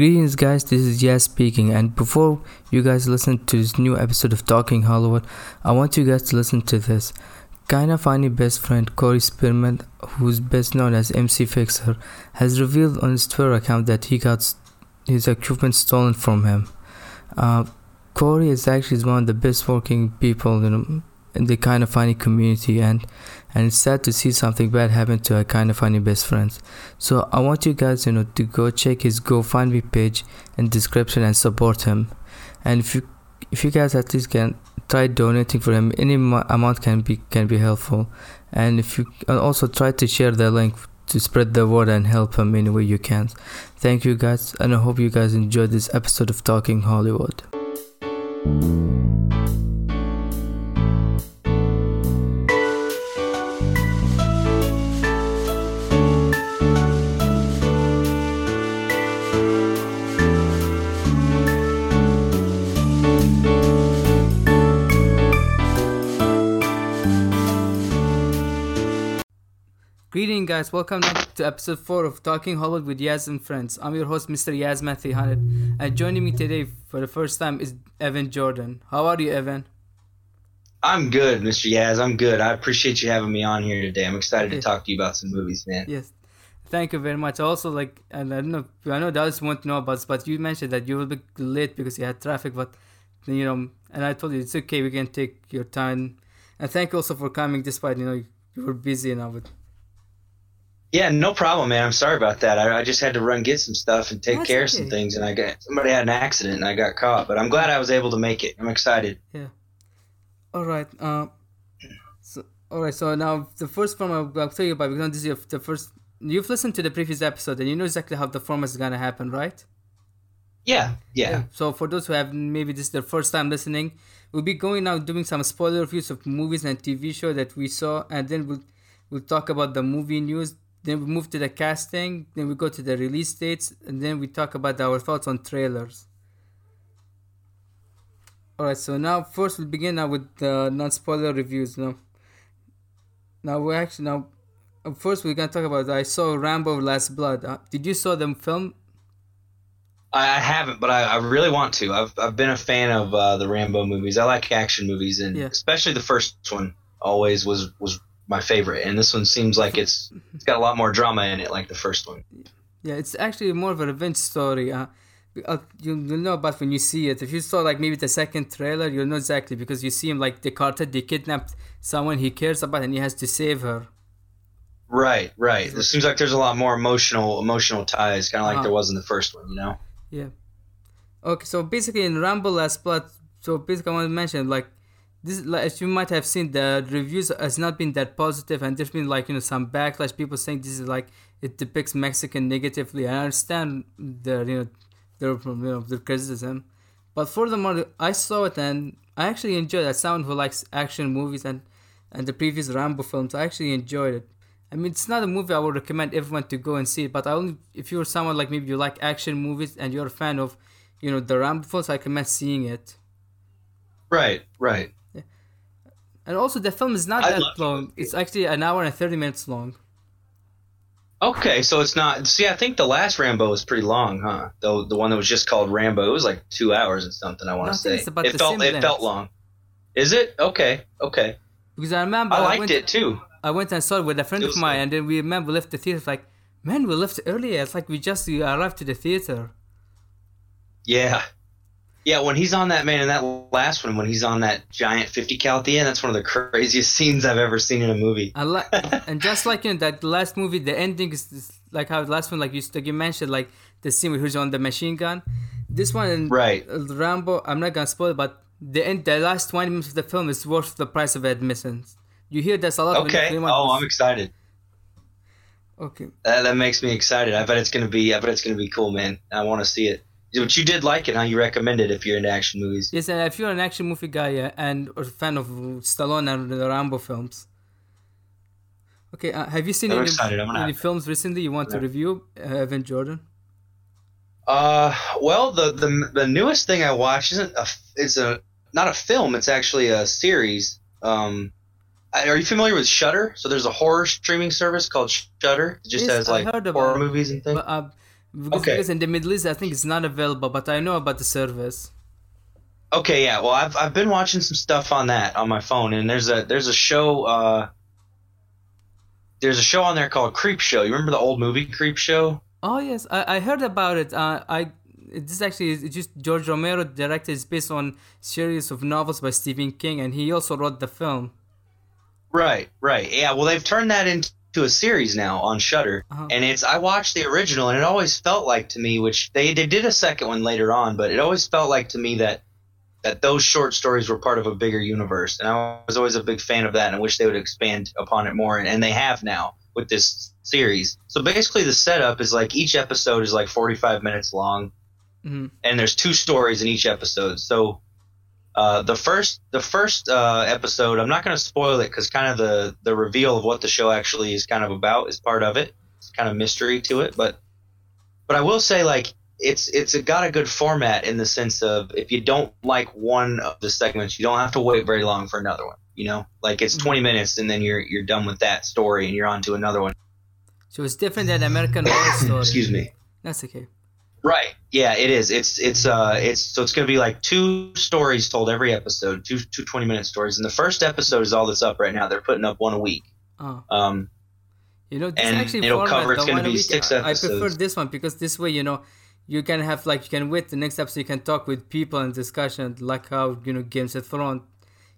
Greetings, guys. This is Yaz speaking. And before you guys listen to this new episode of Talking Hollywood, I want you guys to listen to this. Kinda funny best friend Correy Spearman, who's best known as MC Fixer, has revealed on his Twitter account that he got his equipment stolen from him. Uh, Correy is actually one of the best working people you know, the Kinda Funny community, and and it's sad to see something bad happen to a Kinda Funny best friends. So I want you guys, you know, to go check his GoFundMe page in description and support him. And if you if you guys at least can try donating for him, any amount can be can be helpful. And if you also try to share the link to spread the word and help him any way you can. Thank you guys, and I hope you guys enjoyed this episode of Talking Hollywood. Greeting guys, welcome to episode 4 of Talking Hollywood with Yaz and Friends. I'm your host Mr. Yaz Matthew Hunnett and joining me today for the first time is Evan Jordan. How are you Evan? I'm good, Mr. Yaz. I'm good. I appreciate you having me on here today. I'm excited to talk to you about some movies, man. Yes. Thank you very much. Also, like, and I don't know, I know others want to know about this, but you mentioned that you will be late because you had traffic, but, you know, and I told you it's okay, we can take your time. And thank you also for coming despite, you know, you were busy and now with yeah, no problem, man. I'm sorry about that. I, I just had to run get some stuff and take That's care okay. of some things, and I got somebody had an accident and I got caught. But I'm glad I was able to make it. I'm excited. Yeah. All right. Uh, so all right. So now the first form I'll, I'll tell you about because this is the first. You've listened to the previous episode and you know exactly how the format is gonna happen, right? Yeah, yeah. yeah. So for those who have maybe this is their first time listening, we'll be going out doing some spoiler reviews of movies and TV show that we saw, and then we'll we'll talk about the movie news then we move to the casting, then we go to the release dates, and then we talk about our thoughts on trailers. Alright, so now first we'll begin now with the non-spoiler reviews. Now, now we actually now uh, first we're gonna talk about I saw Rambo: Last Blood. Uh, did you saw them film? I haven't, but I, I, really want to. I've I've been a fan of uh, the Rambo movies. I like action movies, and yeah. especially the first one always was was my favorite, and this one seems like it's it's got a lot more drama in it, like the first one. Yeah, it's actually more of a revenge story. Uh, uh, you'll, know about when you see it. If you saw like maybe the second trailer, you'll know exactly because you see him like the cartel they kidnapped someone he cares about and he has to save her. Right, right. It seems like there's a lot more emotional emotional ties, kind of like uh-huh. there was in the first one, you know. Yeah. Okay, so basically in Rambo Last Blood, so basically I want to mention like this as you might have seen the reviews has not been that positive and there's been like you know some backlash people saying this is like it depicts mexican negatively. I understand the you know their you know the criticism but furthermore i saw it and i actually enjoyed it. As someone who likes action movies and and the previous rambo films i actually enjoyed it. I mean it's not a movie i would recommend everyone to go and see it but i only if you're someone like maybe you like action movies and you're a fan of you know the rambo films i recommend seeing it. Right right and also, the film is not I that long. It. It's actually an hour and thirty minutes long. Okay, so it's not. See, I think the last Rambo was pretty long, huh? The the one that was just called Rambo, it was like two hours and something. I want to say it felt it felt long. Is it okay? Okay. Because I remember I liked I went, it too. I went and saw it with a friend of mine, and then we remember we left the theater. Like, man, we left earlier. It's like we just arrived to the theater. Yeah, yeah, when he's on that man in that last one, when he's on that giant fifty cal at the end, that's one of the craziest scenes I've ever seen in a movie. I Li- and just like in that last movie, the ending is, is like how the last one, like you, like you mentioned, like the scene where he's on the machine gun. This one, right? Rambo. I'm not gonna spoil, it, but the end, the last twenty minutes of the film is worth the price of admission. You hear this a lot. Okay. Oh, I'm excited. Okay. That, that makes me excited. I bet it's gonna be. I bet it's gonna be cool, man. I want to see it. But you did like it, huh? You recommend it if you're into action movies. Yes, and if you're an action movie guy uh, and a fan of Stallone and the Rambo films. Okay, uh, have you seen any, any films recently you want yeah. to review, uh, Evan Jordan? Uh, well, the, the the newest thing I watched isn't a it's a not a film. It's actually a series. Um, are you familiar with Shudder? So there's a horror streaming service called Shudder. It just yes, has like horror movies and things. But, uh, Because, okay. in the Middle East, I think it's not available, but I know about the service. Okay, yeah. Well, I've I've been watching some stuff on that on my phone, and there's a there's a show. Uh, there's a show on there called Creepshow. You remember the old movie Creepshow? Oh yes, I, I heard about it. Uh, I this actually is just George Romero directed. It's based on series of novels by Stephen King, and he also wrote the film. Right, right. Yeah. Well, they've turned that into a series now on Shudder, uh-huh. and it's I watched the original, and it always felt like to me, which they they did a second one later on, but it always felt like to me that that those short stories were part of a bigger universe. And I was always a big fan of that and I wish they would expand upon it more. And, and they have now with this series. So basically, the setup is like each episode is like 45 minutes long. Mm-hmm. And there's two stories in each episode. So uh, the first the first uh, episode, I'm not going to spoil it because kind of the, the reveal of what the show actually is kind of about is part of it. It's kind of mystery to it. But, but I will say, like, it's it's got a good format in the sense of if you don't like one of the segments, you don't have to wait very long for another one. You know, like it's mm-hmm. 20 minutes and then you're you're done with that story and you're on to another one. So it's different than American Horror Story. Excuse me. That's okay. Right. Yeah, it is. It's it's uh it's so it's going to be like two stories told every episode, two two 20 minute stories. And the first episode is all that's up right now. They're putting up one a week. Oh. Um you know, this and actually it'll format, cover. It's to be six episodes. I prefer this one because this way, you know, you can have like you can wait the next episode you can talk with people and discussion like how you know games of thrones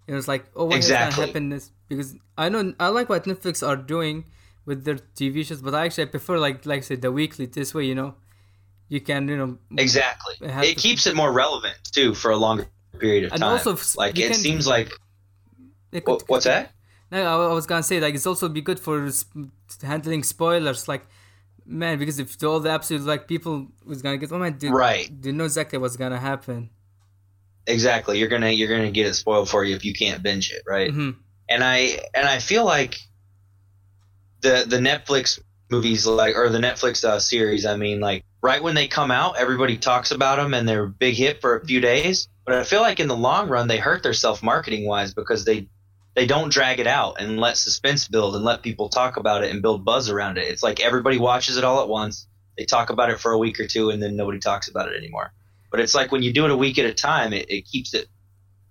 you know it's like oh what exactly. gonna happen this because i know i like what netflix are doing with their tv shows but i actually prefer like like I said the weekly this way you know you can you know exactly it keeps it more relevant too for a longer period of and time also like it can, seems like it could, what's that no i was gonna say like it's also be good for handling spoilers like man, because if all the episodes like people was gonna get, oh man, dude, right, you know exactly what's gonna happen. Exactly, you're gonna you're gonna get it spoiled for you if you can't binge it, right? Mm-hmm. And I and I feel like the the Netflix movies like or the Netflix uh, series, I mean, like right when they come out, everybody talks about them and they're a big hit for a few days. But I feel like in the long run, they hurt themselves marketing wise because they they don't drag it out and let suspense build and let people talk about it and build buzz around it. It's like everybody watches it all at once. They talk about it for a week or two and then nobody talks about it anymore. But it's like when you do it a week at a time, it, it keeps it.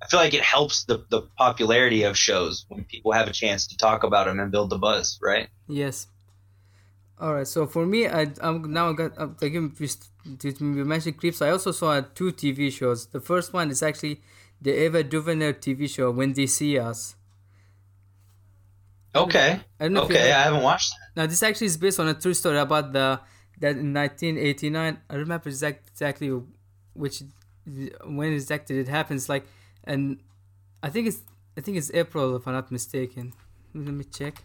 I feel like it helps the, the popularity of shows when people have a chance to talk about them and build the buzz, right? Yes. All right. So for me, I, I'm now I got uh, again we mentioned clips. I also saw two TV shows. The first one is actually the Ava DuVernay TV show When They See Us Okay. I don't know okay, I haven't watched that. Now, this actually is based on a true story about the that in 1989. I remember exact, exactly which when exactly it happens. Like, and I think it's I think it's April if I'm not mistaken. Let me check.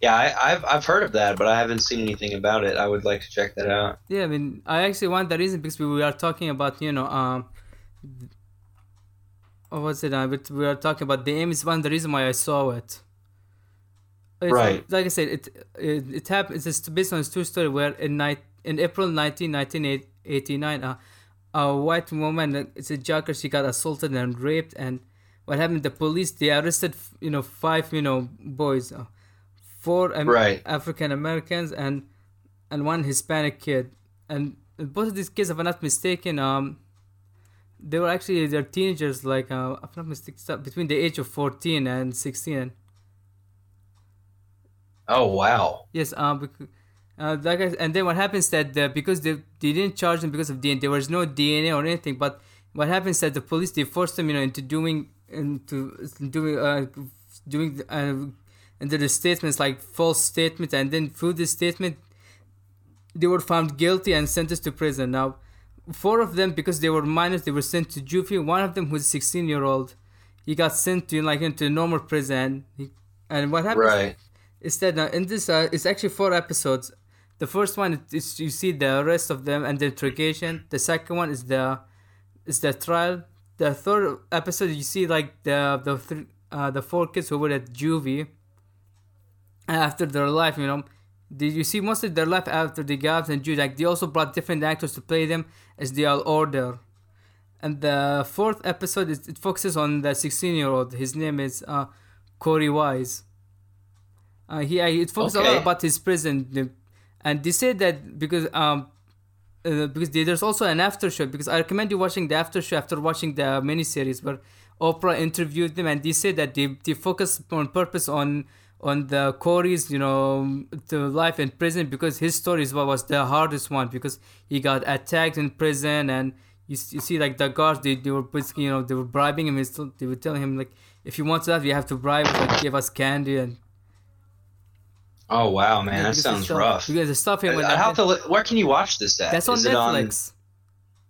Yeah, I, have I've heard of that, but I haven't seen anything about it. I would like to check that out. Yeah, I mean, I actually want the reason because we are talking about you know um, what was it? Uh, we are talking about the aim is one the reason why I saw it. It's, right. Like I said, it it, it happened. It's based on a true story where in night in April 19, 1989, uh, a white woman, uh, it's a jogger, she got assaulted and raped, and what happened? The police they arrested you know five you know boys. Uh, four right. African Americans and and one Hispanic kid. And both of these kids, if I'm not mistaken, um, they were actually they're teenagers, like uh, if I'm not mistaken, between the age of 14 and 16. Oh wow! Yes, um, uh, like I, and then what happens that the, because they, they didn't charge them because of DNA, there was no DNA or anything. But what happens that the police they forced them, you know, into doing into doing uh, doing uh, and there are statements like false statement and then through this statement they were found guilty and sentenced to prison. Now four of them because they were minors they were sent to juvie. One of them who's a 16 year old he got sent to like into normal prison he, and what happened? Right. is that uh, in this uh, it's actually four episodes. The first one is you see the arrest of them and the interrogation. The second one is the is the trial. The third episode you see like the the three, uh, the four kids who were at juvie after their life, you know. Did you see mostly their life after the Gabs and Jews? Like they also brought different actors to play them as they all order. and the fourth episode is, it focuses on the 16 year old. His name is uh, Korey Wise. Uh, he it focuses okay. a lot about his prison, and they say that because um uh, because there's also an after show because I recommend you watching the after show after watching the miniseries where Oprah interviewed them and they say that they, they focus on purpose on on the Korey's you know the life in prison because his story is what was the hardest one because he got attacked in prison and you, you see like the guards they, they were basically you know they were bribing him they were telling him like if you want that you have to bribe like give us candy and Oh wow, man, that sounds stuff, rough. Because the stuff here. I have to. Where can you watch this at? That's on Is Netflix.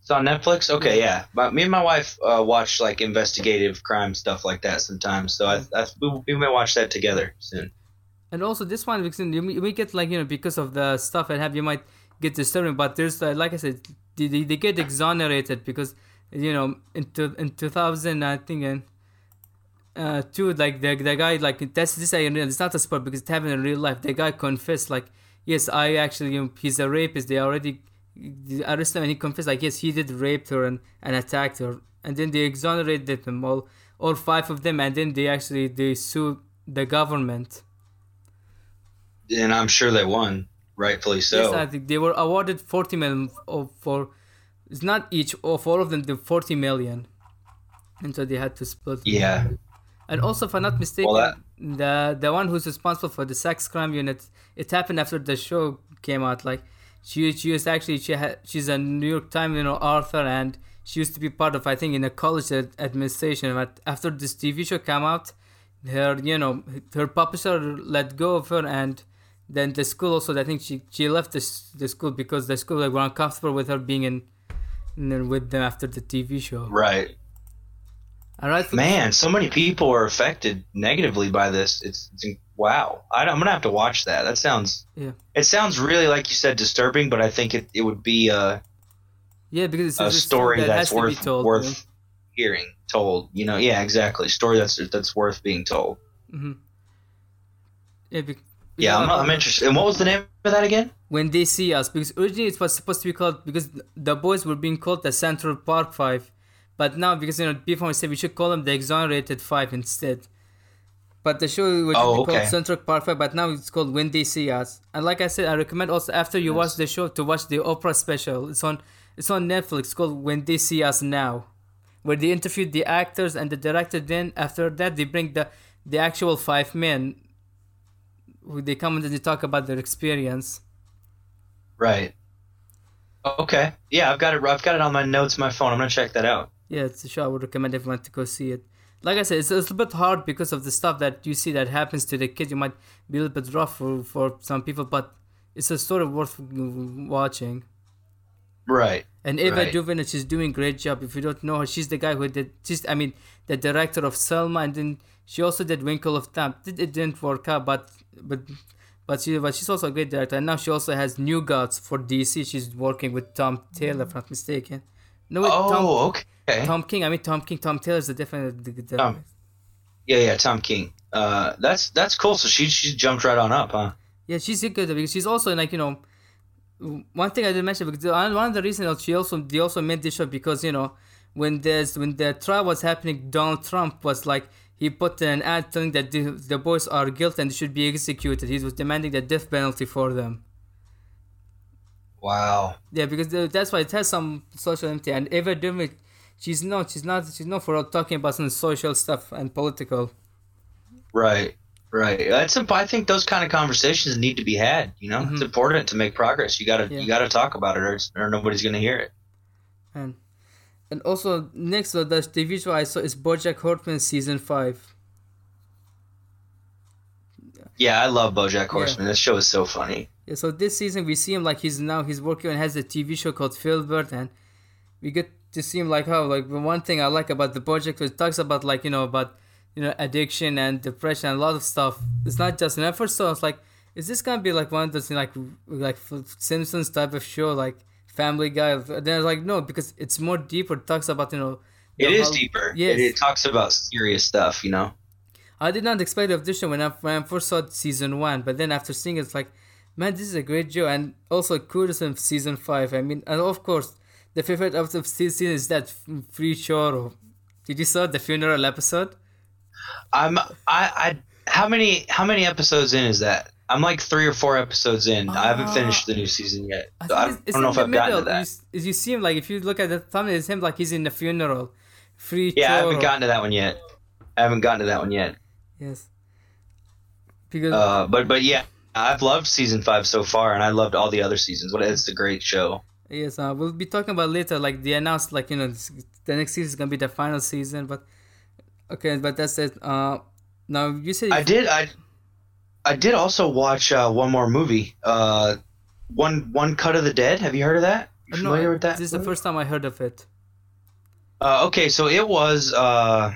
It's on Netflix. Okay, yeah. But me and my wife uh, watch like investigative crime stuff like that sometimes. So I, I we, we may watch that together soon. And also this one, because we get like you know because of the stuff I have, you might get disturbing. But there's uh, like I said, they, they get exonerated because you know in to, in 2000 I think and uh, too like the the guy like that's this I it's not a sport because it happened in real life. The guy confessed like yes I actually you know, he's a rapist. They already arrested him and he confessed like yes he did rape her and, and attacked her and then they exonerated them all all five of them and then they actually they sued the government. And I'm sure they won, rightfully so. Yes, I think they were awarded 40 million for it's not each of all of them the 40 million and so they had to split yeah and also, if I'm not mistaken, well, the the one who's responsible for the sex crime unit, it happened after the show came out. Like she she was actually she had she's a New York Times you know author and she used to be part of I think in a college administration. But after this TV show came out, her you know her publisher let go of her and then the school also I think she she left the, the school because the school like, were uncomfortable with her being in, in with them after the TV show. Right. All right, man, so many people are affected negatively by this. It's, it's wow. I, am gonna have to watch that. That sounds. Yeah. It sounds really like you said disturbing, but I think it, it would be a. Yeah, because it's a story that that's worth told, worth hearing told. You know, yeah, exactly. Story that's that's worth being told. Mm-hmm. Yeah. Be, yeah, I'm, I'm interested. And what was the name of that again? When they see us, because originally it was supposed to be called because the boys were being called the Central Park Five but now, because you know, before I said we should call them the exonerated five instead. But the show was oh, okay. called Central Park Five, but now it's called When They See Us. And like I said, I recommend also after you watch the show to watch the Oprah special. It's on it's on Netflix. It's called When They See Us Now, where they interviewed the actors and the director. Then after that, they bring the the actual five men. Who they come and they talk about their experience. Right. Okay. Yeah, I've got it. I've got it on my notes, my phone. I'm gonna check that out yeah, it's a show I would recommend everyone to go see it. Like I said, it's, it's a little bit hard because of the stuff that you see that happens to the kid. You might be a little bit rough for, for some people, but it's a story worth watching. Right. And Ava right. DuVernay, she's doing great job. If you don't know her, she's the guy who did. She's, I mean, the director of Selma, and then she also did Wrinkle of Time. It, it didn't work out, but but but she but she's also a great director. And now she also has New Gods for DC. She's working with Tom Taylor, if I'm not mistaken. No, wait, oh, Tom, okay. Okay. Tom King. I mean Tom King. Tom Taylor's a different. The, the, Tom. Yeah, yeah, Tom King. Uh, that's that's cool. So she she jumped right on up, huh? Yeah, she's good because she's also like you know, one thing I didn't mention because one of the reasons she also they also made this show because you know when there's when the trial was happening, Donald Trump was like he put an ad telling that the, the boys are guilty and should be executed. He was demanding the death penalty for them. Wow. Yeah, because that's why it has some social empty and Ava DuVernay she's not she's not she's not for all talking about some social stuff and political. Right. Right. That's I think those kind of conversations need to be had. You know, mm-hmm. it's important to make progress. You gotta yeah. you gotta talk about it, or, or nobody's gonna hear it. And and also next uh, the TV show I saw is BoJack Horseman season five. Yeah, I love BoJack Horseman. Yeah. This show is so funny. Yeah, so this season we see him like he's now he's working on has a TV show called Filbert, and we get just seem like how like the one thing I like about the project is it talks about like you know about you know addiction and depression and a lot of stuff. It's not just. an first, so I was like, is this gonna be like one of those like like Simpsons type of show like Family Guy? And then I was like, no, because it's more deeper. It talks about you know. It is deeper. Yes. It, it, talks about serious stuff. You know. I did not expect the audition when I when I first saw season one, but then after seeing it, it's like, man, this is a great show, and also kudos in season five. I mean, and of course the favorite episode of season is that free show. Did you saw the funeral episode? I'm I I how many how many episodes in is that? I'm like three or four episodes in. Uh, I haven't finished the new season yet. So I, I, don't know if I've middle. gotten to that. You, you see him like if you look at the thumbnail, it's him like he's in the funeral. Free. Yeah, I haven't gotten to that one yet. I haven't gotten to that one yet. Yes. Because. Uh, but but yeah, I've loved season five so far, and I loved all the other seasons. What it's a great show. Yes, uh, we'll be talking about later. Like they announced, like you know, the next season is gonna be the final season. But okay, but that's it. Uh, now you said I did. I I did also watch uh, one more movie. Uh, one one cut of the dead. Have you heard of that? You familiar no, with that? This is the first time I heard of it. Uh, okay, so it was. Uh,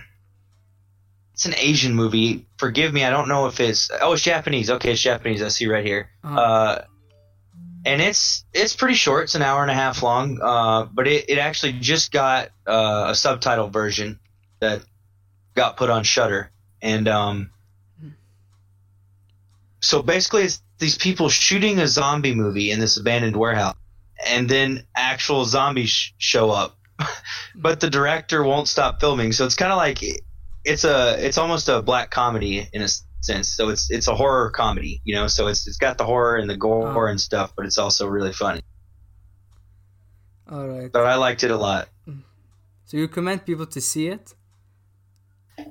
it's an Asian movie. Forgive me, I don't know if it's. Oh, it's Japanese. Okay, it's Japanese. I see right here. Uh-huh. Uh, and it's it's pretty short. It's an hour and a half long. Uh, but it, it actually just got uh, a subtitle version that got put on Shudder, and um, so basically, it's these people shooting a zombie movie in this abandoned warehouse, and then actual zombies sh- show up, but the director won't stop filming. So it's kind of like it's a it's almost a black comedy in a sense. So it's it's a horror comedy, you know. So it's it's got the horror and the gore oh. and stuff, but it's also really funny. All right. But I liked it a lot. Mm. So you recommend people to see it?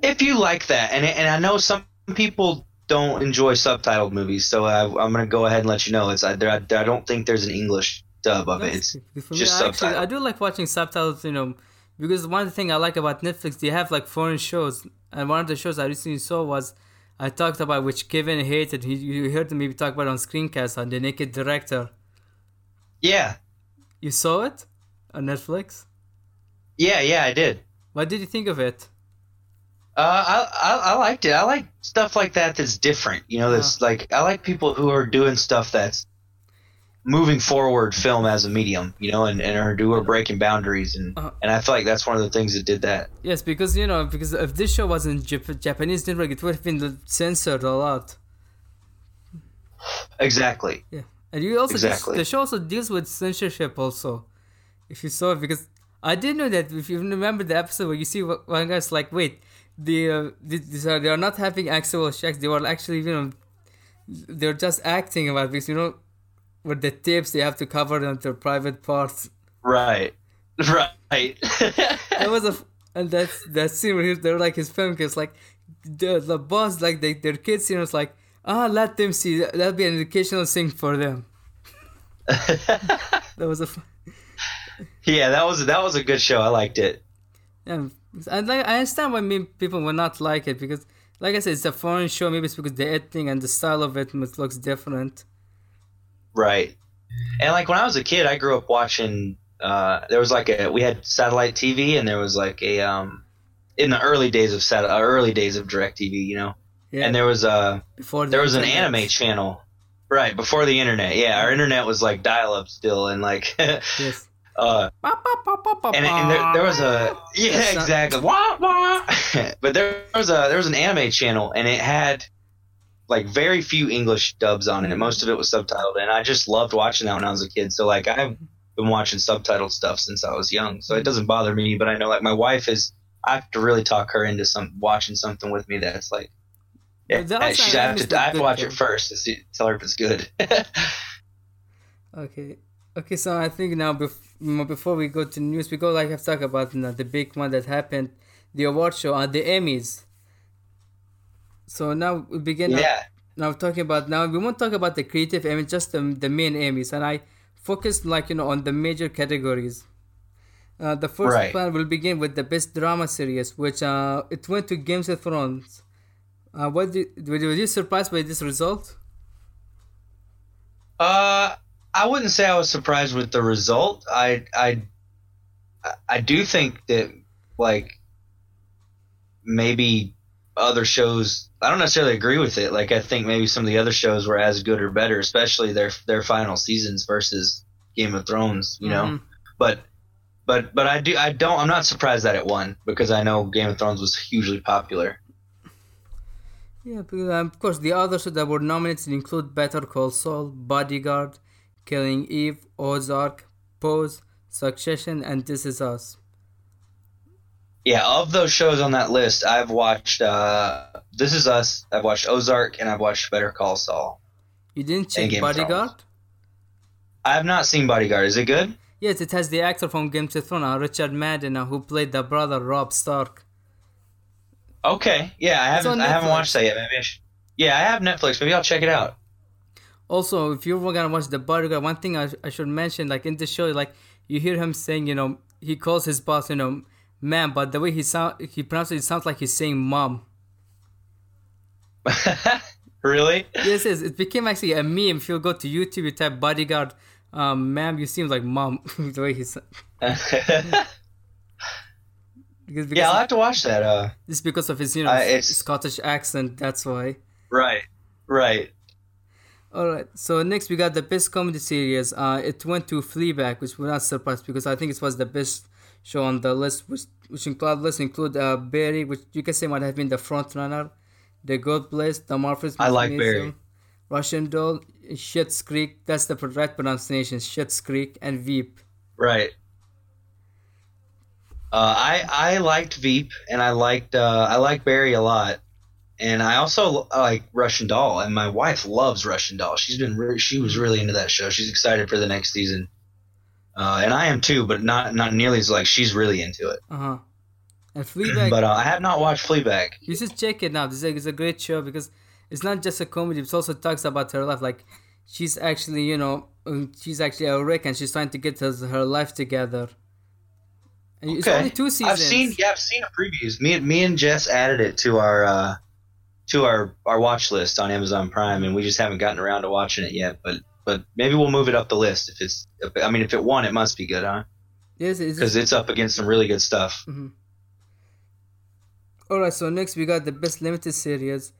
If you like that, and and I know some people don't enjoy subtitled movies, so I, am going to go ahead and let you know it's I, I, I don't think there's an English dub of it. It's just subtitled. I do like watching subtitles, you know, because one thing I like about Netflix, they have like foreign shows, and one of the shows I recently saw was I talked about which Kevin hated. He, you heard me talk about on Screencast on the Naked Director. Yeah. You saw it on Netflix? Yeah, yeah, I did. What did you think of it? Uh, I, I, I liked it. I like stuff like that that's different. You know, that's uh, like I like people who are doing stuff that's moving forward film as a medium, you know, and, and are who are breaking boundaries, and uh, and I feel like that's one of the things that did that. Yes, because you know, because if this show wasn't Jap- Japanese network, it would have been censored a lot. Exactly. Yeah, and you also exactly. the show also deals with censorship also. If you saw it, because I didn't know that. If you remember the episode where you see one guy's like, wait, the uh, these are they are not having actual checks. They were actually you know they're just acting about this, you know with the tips they have to cover them their private parts. Right. Right. that was a and that's that scene where they're like his film kids like the the boss like they, their kids you know it's like ah let them see that'll be an educational thing for them. that was a. yeah, that was that was a good show. I liked it. Yeah, and like I understand why people would not like it because, like I said, it's a foreign show. Maybe it's because the editing and the style of it looks different. Right. And like when I was a kid, I grew up watching. Uh, there was like a we had satellite TV, and there was like a um, in the early days of sat uh, early days of DirecTV, you know. Yeah. And there was a before there was internet. an anime channel, right before the internet. Yeah, our internet was like dial up still, and like yes. Uh, and, and there, there, was a yeah exactly but there was a there was an anime channel and it had like very few English dubs on it. Mm-hmm. Most of it was subtitled, and I just loved watching that when I was a kid. So like I've been watching subtitled stuff since I was young, so it mm-hmm. doesn't bother me. But I know like my wife is. I have to really talk her into some watching something with me that's like. Yeah, that's she, I have to, I have to watch thing. it first to see, tell her if it's good. okay. Okay, so I think now bef- before we go to news, we go like have talked about you know, the big one that happened, the award show on the Emmys. So now we begin. Yeah. Now, now talking about now we won't talk about the creative Emmys, just the, the main Emmys, and I focused like you know on the major categories. Uh, the first right. will begin with the best drama series, which uh, it went to Games of Thrones. Uh, what did, were you surprised by this result? Uh, I wouldn't say I was surprised with the result. I I I do think that like maybe other shows I don't necessarily agree with it. Like I think maybe some of the other shows were as good or better, especially their their final seasons versus Game of Thrones, you know. Mm-hmm. But but but I do I don't I'm not surprised that it won because I know Game of Thrones was hugely popular. Yeah, because, um, of course the others that were nominated include Better Call Saul, Bodyguard, Killing Eve, Ozark, Pose, Succession, and This Is Us. Yeah, of those shows on that list, I've watched uh, This Is Us, I've watched Ozark, and I've watched Better Call Saul. You didn't check Bodyguard? I have not seen Bodyguard. Is it good? Yes, it has the actor from Game of Thrones, uh, Richard Madden, uh, who played the brother Rob Stark. Okay, yeah, I haven't I haven't watched that yet. Maybe I should. Yeah, I have Netflix. Maybe I'll check it out. Also, if you're gonna watch the Bodyguard, one thing I, I should mention, like in the show, like you hear him saying, you know, he calls his boss, you know, man, but the way he sound, he pronounces it, it sounds like he's saying mom. really? Yes, yes. It became actually a meme. If you go to YouTube, you type bodyguard, um, ma'am, you seem like mom. the way he's. Because, because yeah, I'll have to watch that. Uh, it's because of his, you know, uh, Scottish accent. That's why. Right. Right. All right. So next we got the best comedy series. Uh, it went to Fleabag, which we're not surprised because I think it was the best show on the list, which which include list include uh, Barry, which you can say might have been the front runner. The Good Place, The Marvelous. I like Barry. Russian Doll, Schitt's Creek. That's the right pronunciation. Schitt's Creek and Veep. Right. Uh, I I liked Veep and I liked uh, I like Barry a lot, and I also like Russian Doll. And my wife loves Russian Doll. She's been re- she was really into that show. She's excited for the next season, uh, and I am too, but not not nearly as like she's really into it. Uh huh. And Fleabag. but uh, I have not watched Fleabag. You should check it now. It's a, it's a great show because it's not just a comedy. It also talks about her life. Like she's actually you know um, she's actually a wreck and she's trying to get her, her life together okay. It's only two seasons. I've seen yeah, I've seen a previews. Me me and Jess added it to our uh, to our our watch list on Amazon Prime, and we just haven't gotten around to watching it yet. But but maybe we'll move it up the list if it's. If, I mean, if it won, it must be good, huh? Yes, because it's up against some really good stuff. Mm-hmm. All right, so next we got the best limited series.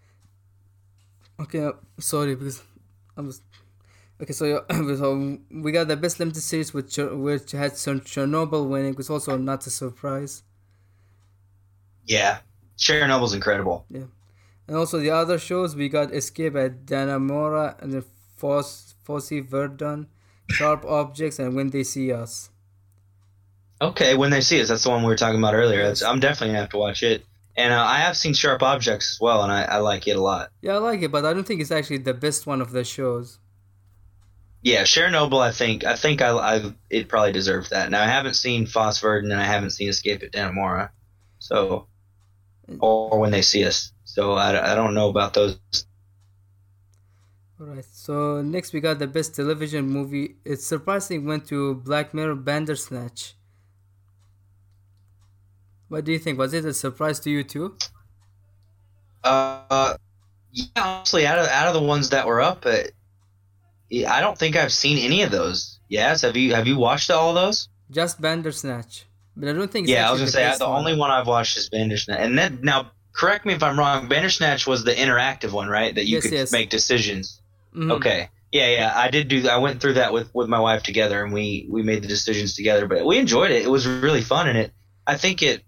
Okay, sorry because I was Okay, so, so we got the best limited series which which had some Chernobyl winning, was also not a surprise. Yeah, Chernobyl's incredible. Yeah, and also the other shows we got Escape at Dannemora and the Fosse Fosse Verdon, Sharp Objects, and When They See Us. Okay, When They See Us, that's the one we were talking about earlier. That's, I'm definitely gonna have to watch it. And uh, I have seen Sharp Objects as well, and I, I like it a lot. Yeah, I like it, but I don't think it's actually the best one of the shows. Yeah, Chernobyl. I think I think I, I it probably deserves that. Now I haven't seen Fosse Verdon and I haven't seen Escape at Dannemora, so or when they see us. So I, I don't know about those. All right. So next we got the best television movie. It's surprising went to Black Mirror Bandersnatch. What do you think? Was it a surprise to you too? Uh, yeah. Honestly, out of out of the ones that were up, it, I don't think I've seen any of those. Yes, have you? Have you watched all of those? Just Bandersnatch, but I don't think. yeah, I was gonna the say the one. only one I've watched is Bandersnatch, and then now correct me if I'm wrong. Bandersnatch was the interactive one, right? That you yes, could yes. make decisions. Mm-hmm. Okay. Yeah, yeah, I did do. I went through that with with my wife together, and we we made the decisions together. But we enjoyed it. It was really fun, and it. I think it.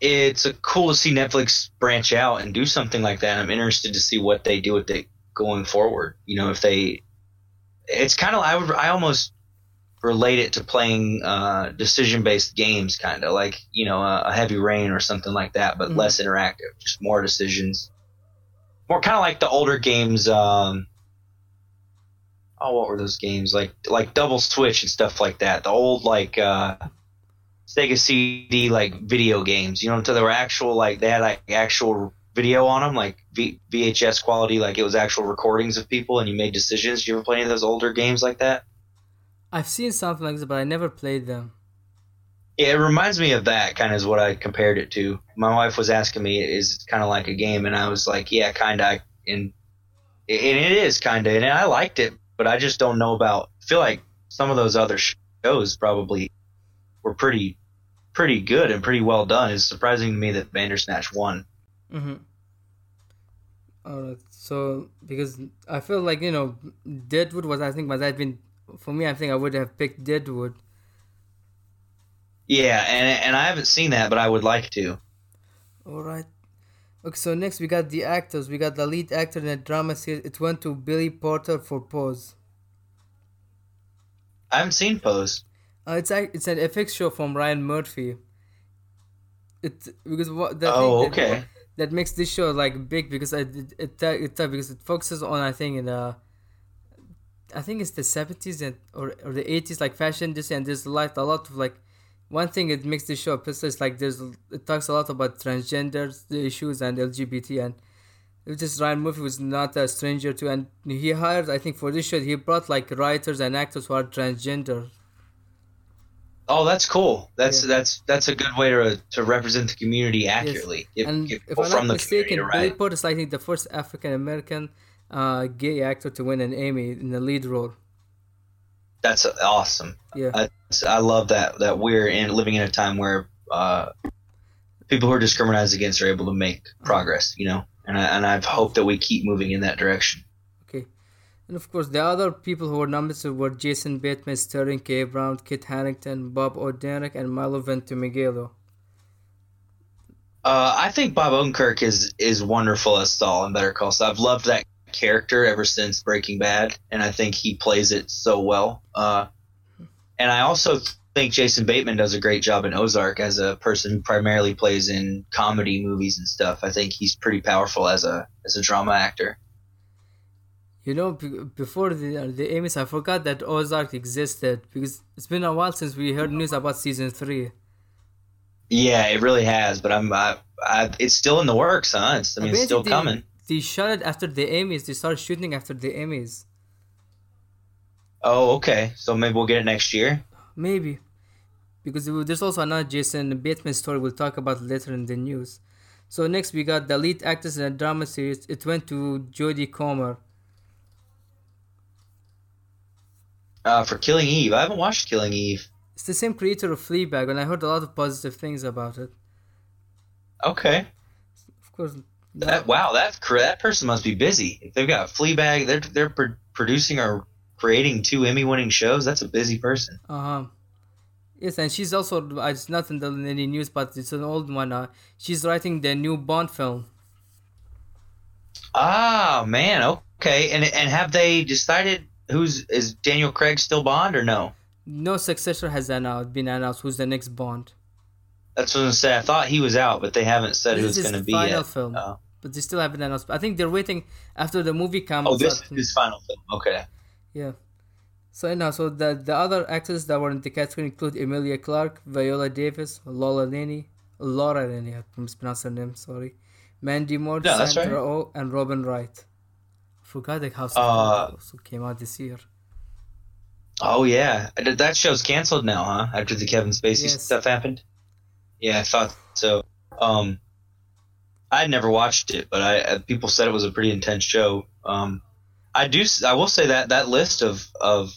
It's a cool to see Netflix branch out and do something like that. I'm interested to see what they do with it going forward. You know, if they, it's kind of I would I almost relate it to playing uh, decision based games, kind of like you know a, a, heavy rain or something like that, but mm-hmm. less interactive, just more decisions, more kind of like the older games. Um, oh, what were those games like like Double Switch and stuff like that? The old like. Uh, Sega CD like video games, you know, until they were actual like they had like actual video on them, like v- VHS quality, like it was actual recordings of people, and you made decisions. You ever play any of those older games like that? I've seen something like this, but I never played them. It reminds me of that. Kind of is what I compared it to. My wife was asking me, "Is kind of like a game?" And I was like, "Yeah, kind of." And and it is kind of, and I liked it, but I just don't know about. I feel like some of those other shows probably were pretty pretty good and pretty well done. It's surprising to me that Bandersnatch won. Mm-hmm. Right. So because I feel like you know, Deadwood was I think was that been for me. I think I would have picked Deadwood. Yeah, and and I haven't seen that, but I would like to. All right. Okay, so next we got the actors. We got the lead actor in a drama series. It went to Billy Porter for Pose. I haven't seen Pose. Uh, it's a, it's an FX show from Ryan Murphy. It because what the oh okay that, that, makes this show like big because it it, it, it because it focuses on I think in the I think it's the seventies and or, or the eighties like fashion industry and there's like a lot of like one thing it makes the show is like there's it talks a lot about transgender issues and LGBT and it just Ryan Murphy was not a stranger to and he hired I think for this show he brought like writers and actors who are transgender. Oh, that's cool. That's yeah. that's that's a good way to to represent the community accurately. Yes. and if I'm not mistaken, Billy Porter is I think the first African American uh, gay actor to win an Emmy in the lead role. That's awesome. Yeah, I, I love that that we're in living in a time where uh, people who are discriminated against are able to make progress. You know, and I, and I've hoped that we keep moving in that direction. Okay, and of course the other people who were nominated were Jason Bateman, Sterling K. Brown, Kit Harington, Bob Odenkirk, and Milo Ventimiglia. Uh, I think Bob Odenkirk is is wonderful as Saul in Better Call Saul. I've loved that character ever since Breaking Bad, and I think he plays it so well. Uh, and I also think Jason Bateman does a great job in Ozark as a person who primarily plays in comedy movies and stuff. I think he's pretty powerful as a as a drama actor. You know, before the the Emmys, I forgot that Ozark existed because it's been a while since we heard news about season three. Yeah, it really has, but I'm I, I, it's still in the works, huh? It's, I mean, it's still coming they shot it after the Emmys. They started shooting after the Emmys. Oh, okay. So maybe we'll get it next year. Maybe, because there's also another Jason Bateman story we'll talk about later in the news. So next we got the lead actress in a drama series. It went to Jodie Comer. Uh, for Killing Eve, I haven't watched Killing Eve. It's the same creator of Fleabag, and I heard a lot of positive things about it. Okay. Of course, that wow, that that person must be busy. If they've got Fleabag, they're they're pro- producing or creating two Emmy-winning shows. That's a busy person. Uh huh. Yes, and she's also it's not in, the, any news, but it's an old one. Uh, she's writing the new Bond film. Ah man, okay. And and have they decided who's is Daniel Craig still Bond or no? No successor has announced, been announced. Who's the next Bond? That's what I was say. I thought he was out, but they haven't said this who's going to be final yet. film. Oh. But they still haven't announced. I think they're waiting after the movie comes. Out. Oh, this is his final film. Okay. Yeah. So now, so the the other actors that were in the category include Emilia Clarke, Viola Davis, Lola Linney, Laura Linney, I mispronounced her name. Sorry, Mandy Moore, yeah, Sandra right. Oh, and Robin Wright. Forgot the House uh, also came out this year. Oh yeah, that show's canceled now, huh? After the Kevin Spacey yes. stuff happened. Yeah, I thought so. Um, I had never watched it, but I uh, people said it was a pretty intense show. Um, I do. I will say that that list of of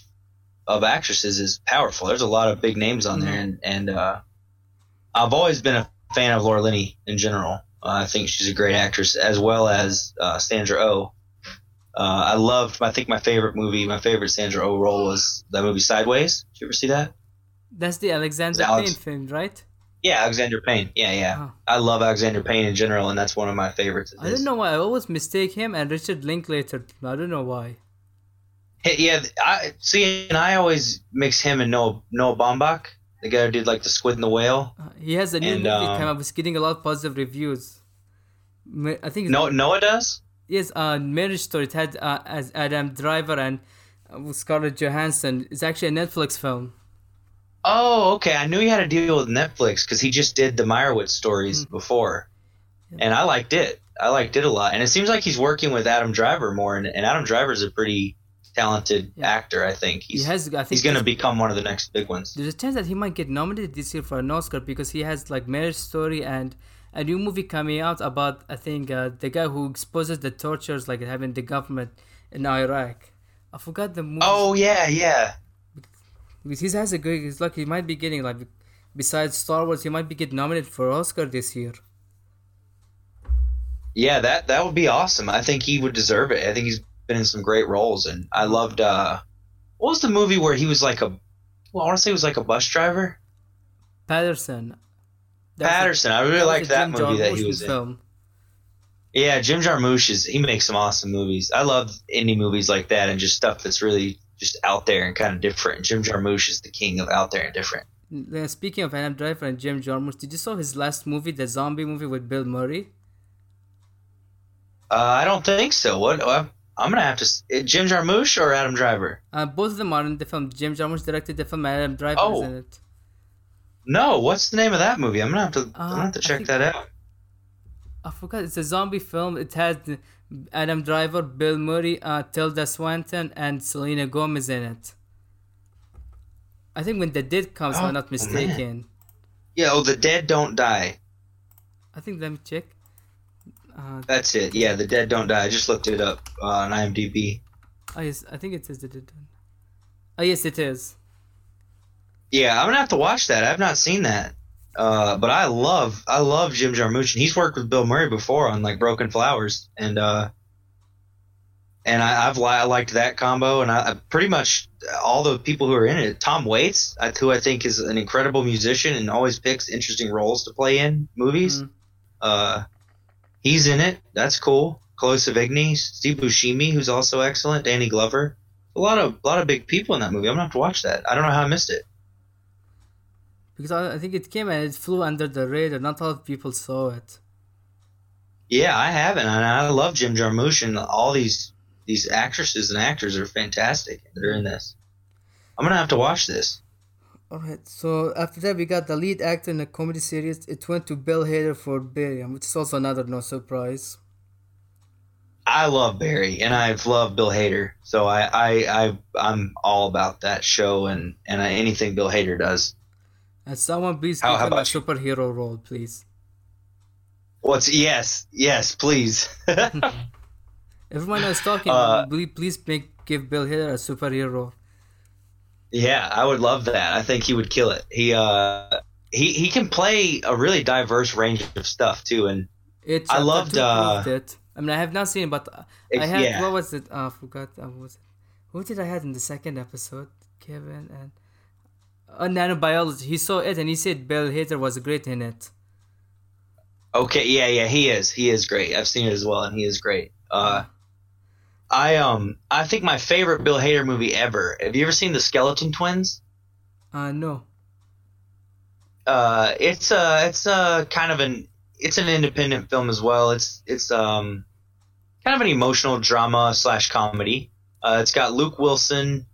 of actresses is powerful. There's a lot of big names on there, and and uh, I've always been a fan of Laura Linney in general. Uh, I think she's a great actress, as well as uh, Sandra Oh. Uh, I loved. I think my favorite movie, my favorite Sandra Oh role was that movie Sideways. Did you ever see that? That's the Alexander Payne film, right? Yeah, Alexander Payne. Yeah, yeah. Oh. I love Alexander Payne in general, and that's one of my favorites. I don't know why I always mistake him and Richard Linklater. I don't know why. Hey, yeah, I see, and I always mix him and Noah Noah Baumbach, the guy who did like the Squid and the Whale. Uh, he has a new and, movie um, come up. It's getting a lot of positive reviews. I think no, Noah does. Yes, uh, Marriage Story. It had uh, as Adam Driver and uh, Scarlett Johansson. It's actually a Netflix film. Oh, okay. I knew he had a deal with Netflix because he just did the Meyerowitz stories mm-hmm. before, and I liked it. I liked it a lot, and it seems like he's working with Adam Driver more, and, and Adam Driver is a pretty talented yeah. actor. I think he's he has, I think he's going to become one of the next big ones. There's a chance that he might get nominated this year for an Oscar because he has like Marriage Story and a new movie coming out about I think uh, the guy who exposes the tortures like having the government in Iraq. I forgot the movie. Oh yeah, yeah because he has a good. He's like he might be getting like besides Star Wars, he might be getting nominated for Oscar this year. Yeah, that that would be awesome. I think he would deserve it. I think he's been in some great roles, and I loved. uh What was the movie where he was like a? Well, I want to say he was like a bus driver. Patterson. That's Paterson. A, I really liked that movie that he was film. in. Yeah, Jim Jarmusch is he makes some awesome movies. I love indie movies like that and just stuff that's really just out there and kind of different. Jim Jarmusch is the king of out there and different. Yeah, speaking of Adam Driver and Jim Jarmusch, did you saw his last movie, the zombie movie with Bill Murray? Uh, I don't think so. What? Uh, I'm gonna have to. Uh, Jim Jarmusch or Adam Driver? Uh, both of them are in the film. Jim Jarmusch directed the film. Adam Driver oh. is in it. No, what's the name of that movie? I'm gonna have to. I'm gonna have to uh, check think, that out. I forgot. It's a zombie film. It has Adam Driver, Bill Murray, uh, Tilda Swinton, and Selena Gomez in it. I think when the dead comes, oh, if I'm not mistaken. yeah, oh, the dead don't die. I think let me check. Uh, That's it. Yeah, the dead don't die. I just looked it up uh, on IMDb. Oh yes, I think it says the dead. Don't. Oh yes, it is. Yeah, I'm gonna have to watch that. I've not seen that. Uh, but I love I love Jim Jarmusch, and he's worked with Bill Murray before on like Broken Flowers, and uh, and I, have I liked that combo, and I, I, pretty much all the people who are in it. Tom Waits, who I think is an incredible musician and always picks interesting roles to play in movies. Mm-hmm. Uh, he's in it. That's cool. Chloe Sevigny, Steve Buscemi, who's also excellent. Danny Glover. A lot of a lot of big people in that movie. I'm gonna have to watch that. I don't know how I missed it because I, I think it came and it flew under the radar. Not a lot of people saw it. Yeah, I haven't, and I love Jim Jarmusch and all these these actresses and actors are fantastic. They're in this. I'm gonna have to watch this. All right. So after that, we got the lead actor in a comedy series. It went to Bill Hader for Barry, which is also another no surprise. I love Barry, and I've loved Bill Hader, so I I, I I'm all about that show and and anything Bill Hader does. And someone please give him a superhero role, please. What's yes, yes, please. Everyone is talking. Uh, please, please make give Bill Hader a superhero. Yeah, I would love that. I think he would kill it. He uh he he can play a really diverse range of stuff too, and it's I loved uh, it. I mean, I have not seen, it, but I had yeah. what was it? Uh, I forgot. Uh, what was it? Who did I have in the second episode? Kevin and a nanobiology. He saw it and he said Bill Hader was great in it. Okay, yeah, yeah, he is. He is great. I've seen it as well, and he is great. Uh, I um, I think my favorite Bill Hader movie ever. Have you ever seen the Skeleton Twins? Uh, no. Uh, it's a it's uh, kind of an it's an independent film as well. It's it's um, kind of an emotional drama slash comedy. Uh, it's got Luke Wilson,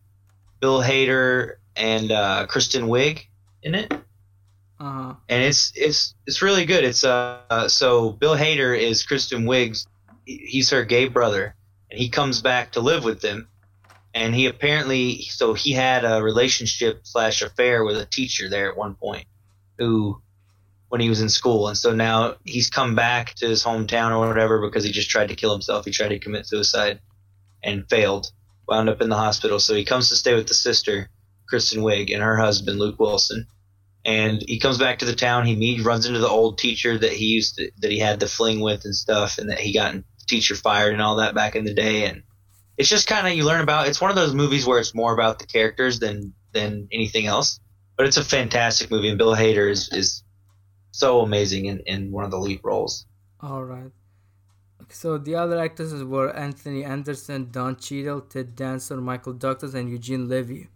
Bill Hader, and uh, Kristen Wiig in it. Uh-huh. And it's it's it's really good. It's uh so Bill Hader is Kristen Wiig's he's her gay brother and he comes back to live with them and he apparently so he had a relationship slash affair with a teacher there at one point who when he was in school and so now he's come back to his hometown or whatever because he just tried to kill himself he tried to commit suicide and failed wound up in the hospital so he comes to stay with the sister Kristen Wiig and her husband Luke Wilson. And he comes back to the town. He meets, runs into the old teacher that he used to, that he had the fling with and stuff, and that he got teacher fired and all that back in the day. And it's just kind of you learn about. It's one of those movies where it's more about the characters than than anything else. But it's a fantastic movie, and Bill Hader is is so amazing in, in one of the lead roles. All right. So the other actors were Anthony Anderson, Don Cheadle, Ted Danson, Michael Douglas, and Eugene Levy.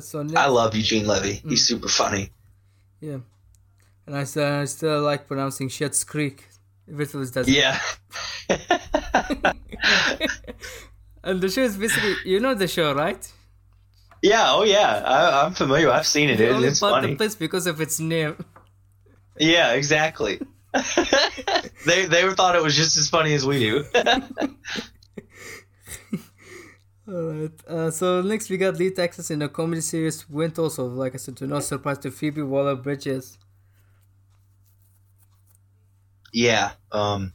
So I love Eugene Levy. Mm. He's super funny. Yeah, and I still, I still like pronouncing Schitt's Creek. If it was that. Yeah. and the show is basically, you know the show, right? Yeah. Oh, yeah. I, am familiar. I've seen it. it only it's funny. the place because of its name. Yeah, exactly. they they thought it was just as funny as we do. Alright, uh, so next we got Lee Texas in a comedy series went also, like I said, to no surprise to Phoebe Waller Bridges. Yeah, um,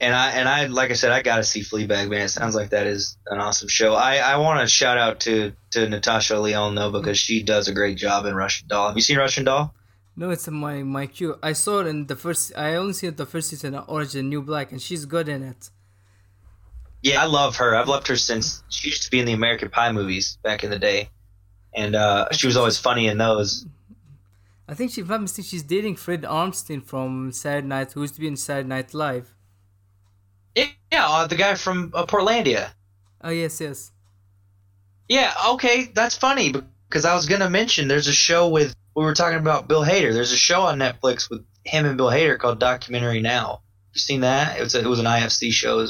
and I and I like I said, I got to see Fleabag, man. It sounds like that is an awesome show. I I want to shout out to to Natasha Lyonne though because she does a great job in Russian Doll. Have you seen Russian Doll? No, it's my my cue. I saw it in the first. I only seen the first season of Origin New Black, and she's good in it. Yeah, I love her. I've loved her since she used to be in the American Pie movies back in the day, and uh, she was always funny in those. I think she, if I'm mistaken, she's dating Fred Armisen from Saturday Night, who used to be in Saturday Night Live. Yeah, yeah uh, the guy from uh, Portlandia. Oh yes, yes. Yeah, okay, that's funny because I was gonna mention there's a show with we were talking about Bill Hader. There's a show on Netflix with him and Bill Hader called Documentary Now. You seen that? It was a, it was an IFC show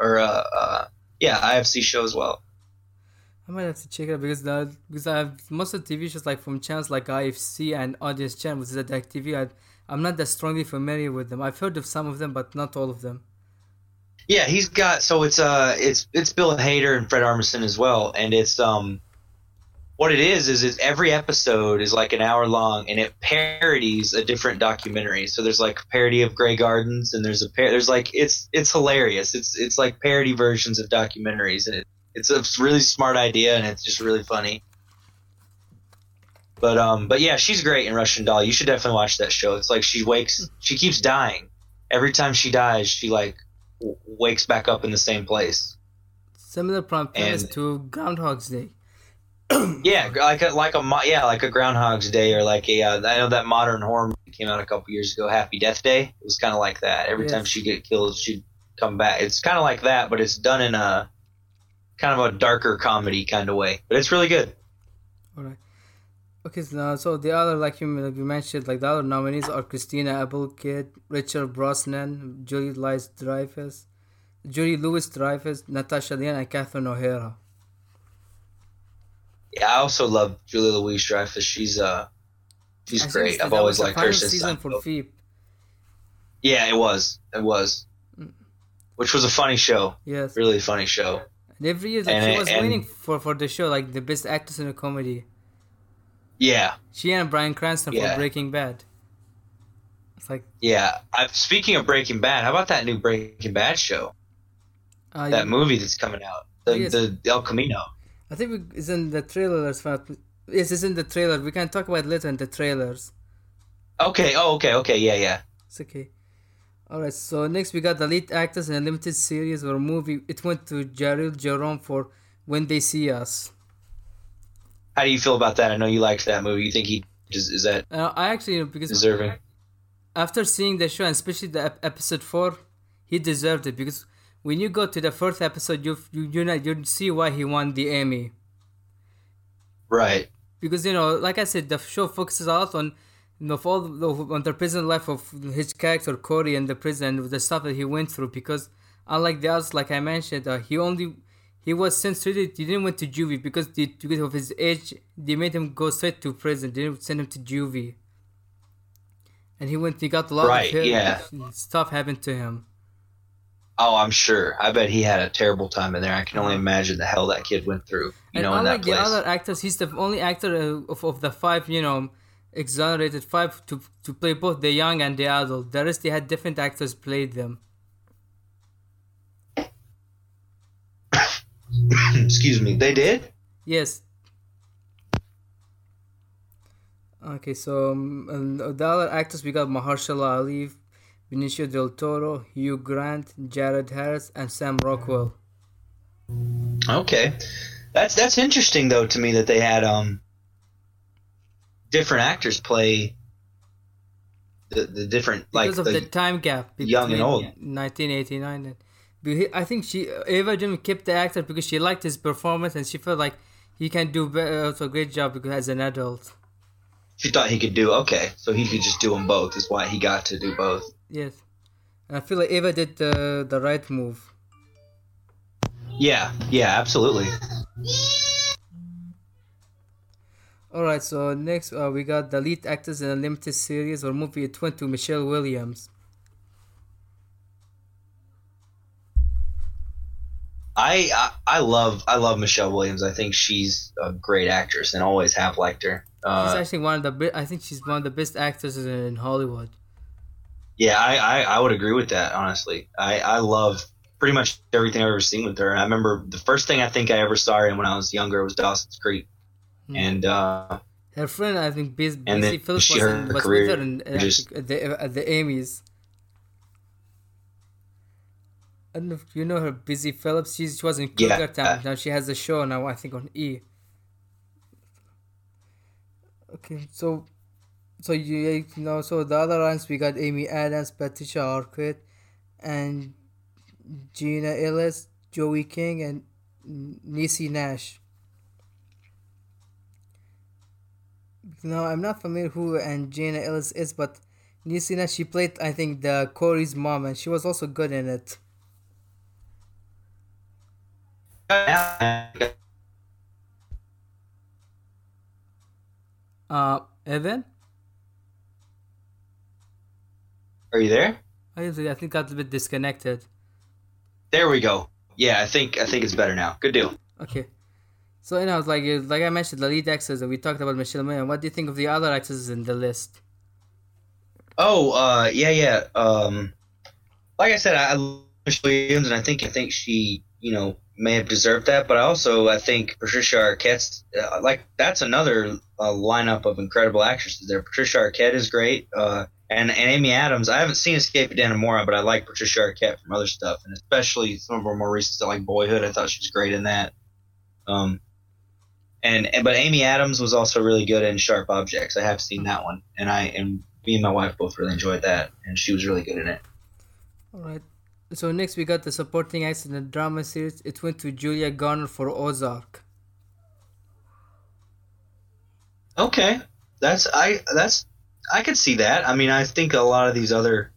or uh, uh yeah IFC show as well. I might have to check it out because the, because I have most of the TV shows like from channels like IFC and Audience Channel, which is a TV. I, I'm not that strongly familiar with them. I've heard of some of them, but not all of them. Yeah, he's got so it's uh it's it's Bill Hader and Fred Armisen as well, and it's um what it is is it's every episode is like an hour long and it parodies a different documentary. So there's like a parody of Grey Gardens and there's a par- there's like it's it's hilarious. It's it's like parody versions of documentaries and it, it's a really smart idea and it's just really funny. But um but yeah, she's great in Russian Doll. You should definitely watch that show. It's like she wakes she keeps dying. Every time she dies, she like wakes back up in the same place. Similar premise to Groundhog's Day. yeah, like a like a yeah, like a Groundhog's Day or like a uh, I know that modern horror movie came out a couple years ago, Happy Death Day. It was kind of like that. Every yes. time she get killed, she'd come back. It's kind of like that, but it's done in a kind of a darker comedy kind of way. But it's really good. All right. Okay, so, so the other, like you, like you mentioned, like the other nominees are Christina Applegate, Rachel Brosnahan, Julie Louis Dreyfus, Julie Louis Dreyfus, Natasha Lyonne, and Catherine O'Hara. Yeah, I also love Julie Louis Dreyfus. She's uh, she's I great. I've always liked her since season for Veep. Yeah, it was. It was. Which was a funny show. Yes. Really funny show. And every year, like, and, she was and, winning for for the show, like the best actress in a comedy. Yeah. She and Bryan Cranston yeah. for Breaking Bad. It's like yeah. i speaking of Breaking Bad, how about that new Breaking Bad show? Uh, that yeah. movie that's coming out, the, yes. the El Camino. I think it's in the trailers. Yes, it's in the trailer. We can talk about it later in the trailers. Okay. Oh, okay. Okay. Yeah. Yeah. It's okay. All right. So next we got the lead actors in a limited series or movie. It went to Jharrel Jerome for When They See Us. How do you feel about that? I know you liked that movie. You think he is, is that? Uh, I actually you know, because deserving. After seeing the show, and especially the episode four, he deserved it because when you go to the fourth episode, you you you know you see why he won the Emmy. Right. Because you know, like I said, the show focuses a lot on you know, all the, on the prison life of his character Corey in the prison, and the stuff that he went through. Because unlike the others, like I mentioned, uh, he only he was sent straight. He didn't went to juvie because the, because of his age. They made him go straight to prison. They didn't send him to juvie. And he went. He got a lot right, of yeah. stuff happened to him. Oh, I'm sure. I bet he had a terrible time in there. I can only imagine the hell that kid went through. You and know, unlike the other actors, he's the only actor of, of the five. You know, exonerated five to to play both the young and the adult. The rest, they had different actors played them. Excuse me. They did? Yes. Okay, so um, the other actors we got Mahershala Ali, Benicio del Toro, Hugh Grant, Jared Harris, and Sam Rockwell. Okay, that's that's interesting though to me that they had um different actors play the the different because like of the, the time gap between young and old 1989 and I think she Ava Jim kept the actor because she liked his performance and she felt like he can do better, a great job because as an adult. She thought he could do okay, so he could just do them both. Is why he got to do both. Yes, and I feel like Ava did the the right move. Yeah, yeah, absolutely. All right, so next uh, we got the lead actors in a limited series or movie. It went to Michelle Williams. I, I, I love I love Michelle Williams. I think she's a great actress and always have liked her. Uh, she's actually one of the bi- I think she's one of the best actresses in Hollywood. Yeah, I, I, I would agree with that. Honestly, I, I love pretty much everything I've ever seen with her. I remember the first thing I think I ever saw her in when I was younger was Dawson's Creek, mm. and uh, her friend I think Busy Phillips was, in, was with her in, uh, just, at the at the Emmys. I don't know if you know her, Busy Phillips. She's, she was in Cougar yeah. Town. Now she has a show now, I think, on E. Okay, so, so you, you know, so the other ones we got Amy Adams, Patricia Arquette, and Gina Ellis, Joey King, and Niecy Nash. No, I'm not familiar who Aunjanue Ellis is, but Niecy Nash, she played, I think, the Corey's mom, and she was also good in it. Uh, Evan? Are you there? I think I got a bit disconnected. There we go. Yeah, I think I think it's better now. Good deal. Okay. So you know, like like I mentioned, the lead actors, and we talked about Michelle Yeoh. What do you think of the other actors in the list? Oh, uh, yeah, yeah. Um, like I said, I, I love Michelle Williams, and I think I think she, you know, may have deserved that. But also, I think Patricia Arquette's uh, like that's another uh, lineup of incredible actresses there. Patricia Arquette is great. Uh, and, and Amy Adams, I haven't seen Escape at Dannemora, but I like Patricia Arquette from other stuff, and especially some of her more recent stuff like Boyhood. I thought she was great in that. Um, and, and but Amy Adams was also really good in Sharp Objects. I have seen that one, and I and me and my wife both really enjoyed that, and she was really good in it. All right. So next we got the supporting actress in the drama series. It went to Julia Garner for Ozark. Okay, that's I that's I could see that. I mean, I think a lot of these other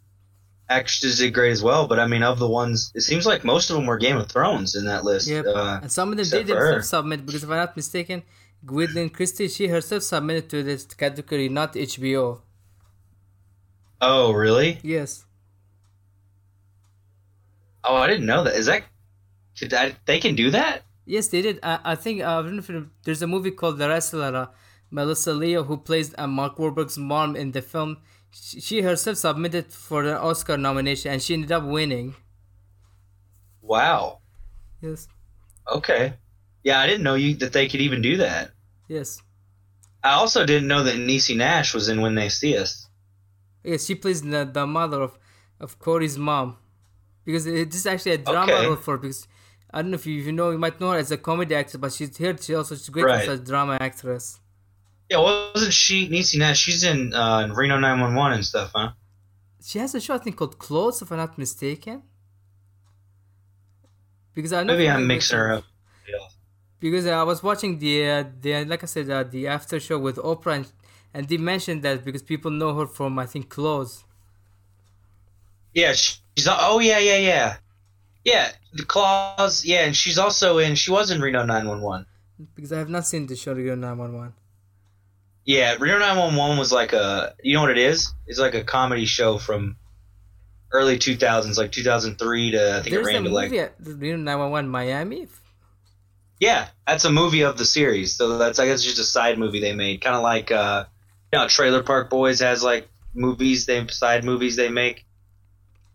actresses did great as well. But I mean, of the ones, it seems like most of them were Game of Thrones in that list. Yep. Uh, and some of them did themselves submit because if I'm not mistaken, Gwendoline Christie she herself submitted to this category, not HBO. Oh, really? Yes. Oh, I didn't know that. Is that? I, they can do that? Yes, they did. I, I think uh, there's a movie called The Wrestler. Melissa Leo, who plays uh, Mark Wahlberg's mom in the film, she, herself submitted for an Oscar nomination and she ended up winning. Wow. Yes. Okay. Yeah, I didn't know you that they could even do that. Yes. I also didn't know that Niecy Nash was in When They See Us. Yes, she plays the, the mother of, of Corey's mom. Because it is actually a drama okay. role for because I don't know if you, if you know you might know her as a comedy actress, but she's here. She also she's great right. as a drama actress. Yeah, wasn't she Niecy Nash? She's in uh, Reno 911 and stuff, huh? She has a show I think called Claws, if I'm not mistaken. Because I know maybe I'm mixing her up. Yeah. Because I was watching the uh, the like I said uh, the after show with Oprah, and, and they mentioned that because people know her from I think Claws. Yeah, she's oh yeah yeah yeah, yeah the claws yeah, and she's also in she was in Reno 911. Because I have not seen the show Reno 911. Yeah, Reno 911 was like a, you know what it is? It's like a comedy show from early 2000s, like 2003 to I think There's it ran to like. Reno 911 Miami. Yeah, that's a movie of the series. So that's I guess just a side movie they made, kind of like uh, you know, Trailer Park Boys has like movies they side movies they make.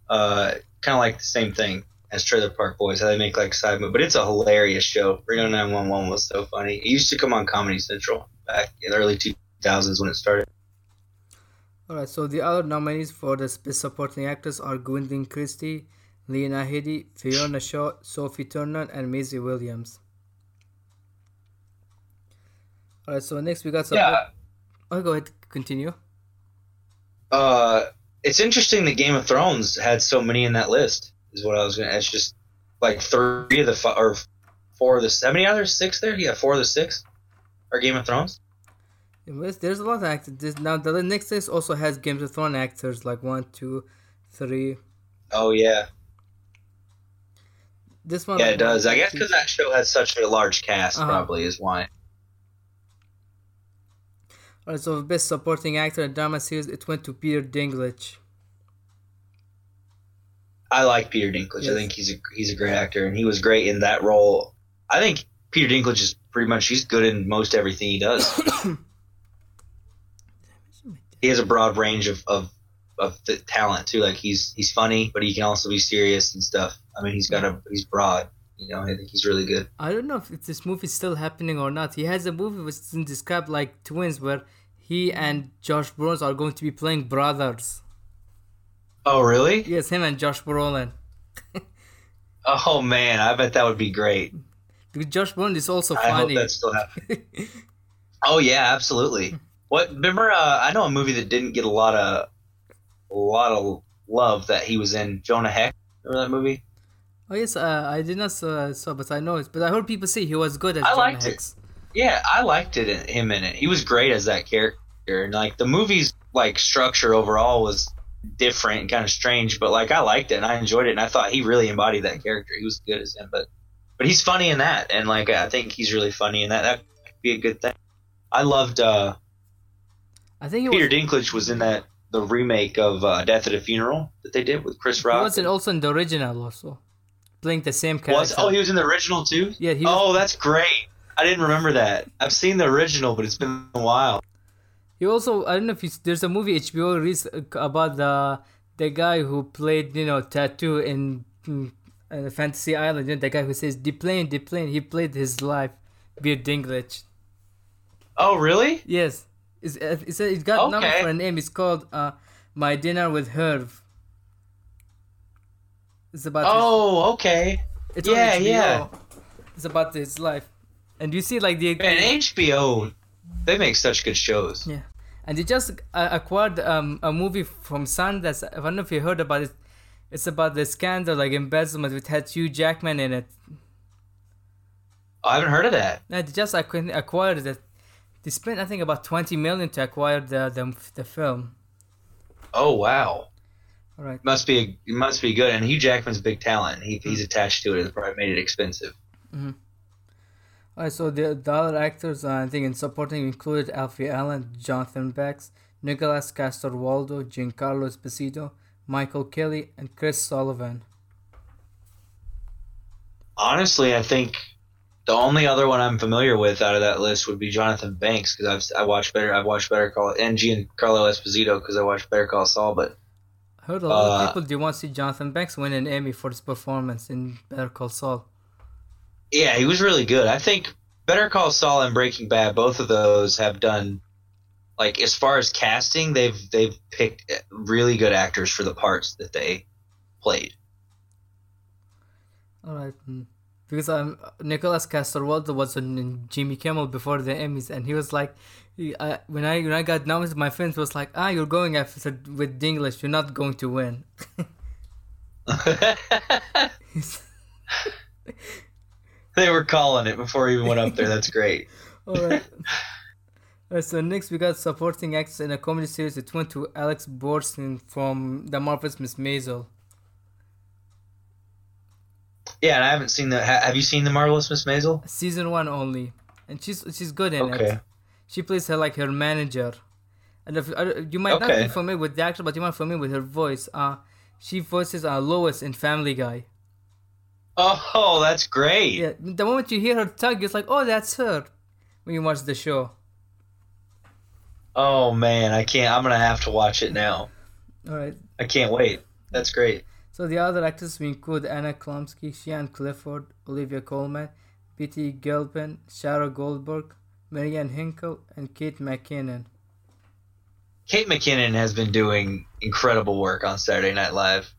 Uh, kind of like the same thing as Trailer Park Boys, how they make like side movie, but it's a hilarious show. Reno 911 was so funny. It used to come on Comedy Central back in the early 2000s when it started. Alright, so the other nominees for the Best supporting actors are Gwendoline Christie, Lena Headey, Fiona Shaw, Sophie Turner, and Maisie Williams. Alright, so next we got some. Yeah. Oh, go ahead, continue. Uh, it's interesting that Game of Thrones had so many in that list. Is what I was gonna. It's just like three of the five, or four of the seven. others, six there. Yeah, four of the six are Game of Thrones. There's a lot of actors. Now the next list also has Game of Thrones actors like one, two, three. Oh yeah. This one. Yeah, it does. I guess because that show has such a large cast, uh-huh. probably is why. Alright, so best supporting actor in drama series, it went to Peter Dinklage. I like Peter Dinklage. Yes. I think he's a he's a great actor, and he was great in that role. I think Peter Dinklage is pretty much he's good in most everything he does. he has a broad range of, of of the talent too. Like he's he's funny, but he can also be serious and stuff. I mean, he's got a he's broad. You know, I think he's really good. I don't know if this movie is still happening or not. He has a movie which is described like twins, where he and Josh Brolin are going to be playing brothers. Oh, really? Yes, him and Josh Brolin. oh man, I bet that would be great. Because Josh Brolin is also funny. I hope that's still happening. oh yeah, absolutely. What? Remember? Uh, I know a movie that didn't get a lot of a lot of love that he was in. Jonah Hex. Remember that movie? Oh yes, uh, I did not saw, saw, but I know it. But I heard people say he was good as I John liked Hicks. it. Yeah, I liked it him in it. He was great as that character, and like the movie's like structure overall was different and kind of strange, but like I liked it and I enjoyed it, and I thought he really embodied that character. He was good as him, but but he's funny in that, and like I think he's really funny in that. That could be a good thing. I loved. uh I think Peter was, Dinklage was in that the remake of uh, Death at a Funeral that they did with Chris Rock. He was in, also in the original, also playing the same character. Was, oh, he was in the original too. Yeah. He was, oh, that's great. I didn't remember that. I've seen the original, but it's been a while. He also I don't know if you, there's a movie HBO released about the the guy who played you know tattoo in, in Fantasy Island. You know, the guy who says "deplane, deplane." He played his life, Peter Dinklage. Oh really? Yes. It's, it's, it's got okay. number for a name. It's called uh, My Dinner with Herve. It's about. Oh, his, okay. It's yeah, yeah. It's about his life, and you see like the. Man, HBO, they make such good shows. Yeah, and they just uh, acquired um, a movie from Sundance. I don't know if you heard about it. It's about the scandal, like embezzlement, which had Hugh Jackman in it. I haven't heard of that. No, they just acquired it. They spent, I think, about twenty million to acquire the the, the film. Oh wow! All right. Must be it must be good, and Hugh Jackman's a big talent. He, he's attached to it. It probably made it expensive. Mm-hmm. All right. So the, the other actors, uh, I think, in supporting included Alfie Allen, Jonathan Banks, Nicholas Coster-Waldau, Giancarlo Esposito, Michael Kelly, and Chris Sullivan. Honestly, I think the only other one I'm familiar with out of that list would be Jonathan Banks because I've I watched better I've watched Better Call NG and Giancarlo Esposito because I watched Better Call Saul. But I heard a lot uh, of people do you want to see Jonathan Banks win an Emmy for his performance in Better Call Saul. Yeah, he was really good. I think Better Call Saul and Breaking Bad, both of those have done like as far as casting, they've they've picked really good actors for the parts that they played. All right. Hmm because um, Nicholas Coster-Waldau was on Jimmy Kimmel before the Emmys, and he was like, uh, when I when I got nominated, my friends was like, ah, you're going after with Dinklage, you're not going to win. they were calling it before he even went up there. That's great. All right. Right, so next we got supporting actors in a comedy series. It went to Alex Borstein from The Marvelous Miss Maisel. Yeah, and I haven't seen the. Have you seen the Marvelous Miss Maisel? Season one only, and she's she's good in okay. it. She plays her like her manager, and if, uh, you might okay. not be familiar with the actor, but you might be familiar with her voice. Uh, she voices uh, Lois in Family Guy. Oh, that's great! Yeah, the moment you hear her talk, it's like, oh, that's her. When you watch the show. Oh man, I can't. I'm gonna have to watch it now. All right. I can't wait. That's great. So the other actors we include Anna Chlumsky, Sian Clifford, Olivia Colman, Betty Gilpin, Sarah Goldberg, Marin Hinkle, and Kate McKinnon. Kate McKinnon has been doing incredible work on Saturday Night Live.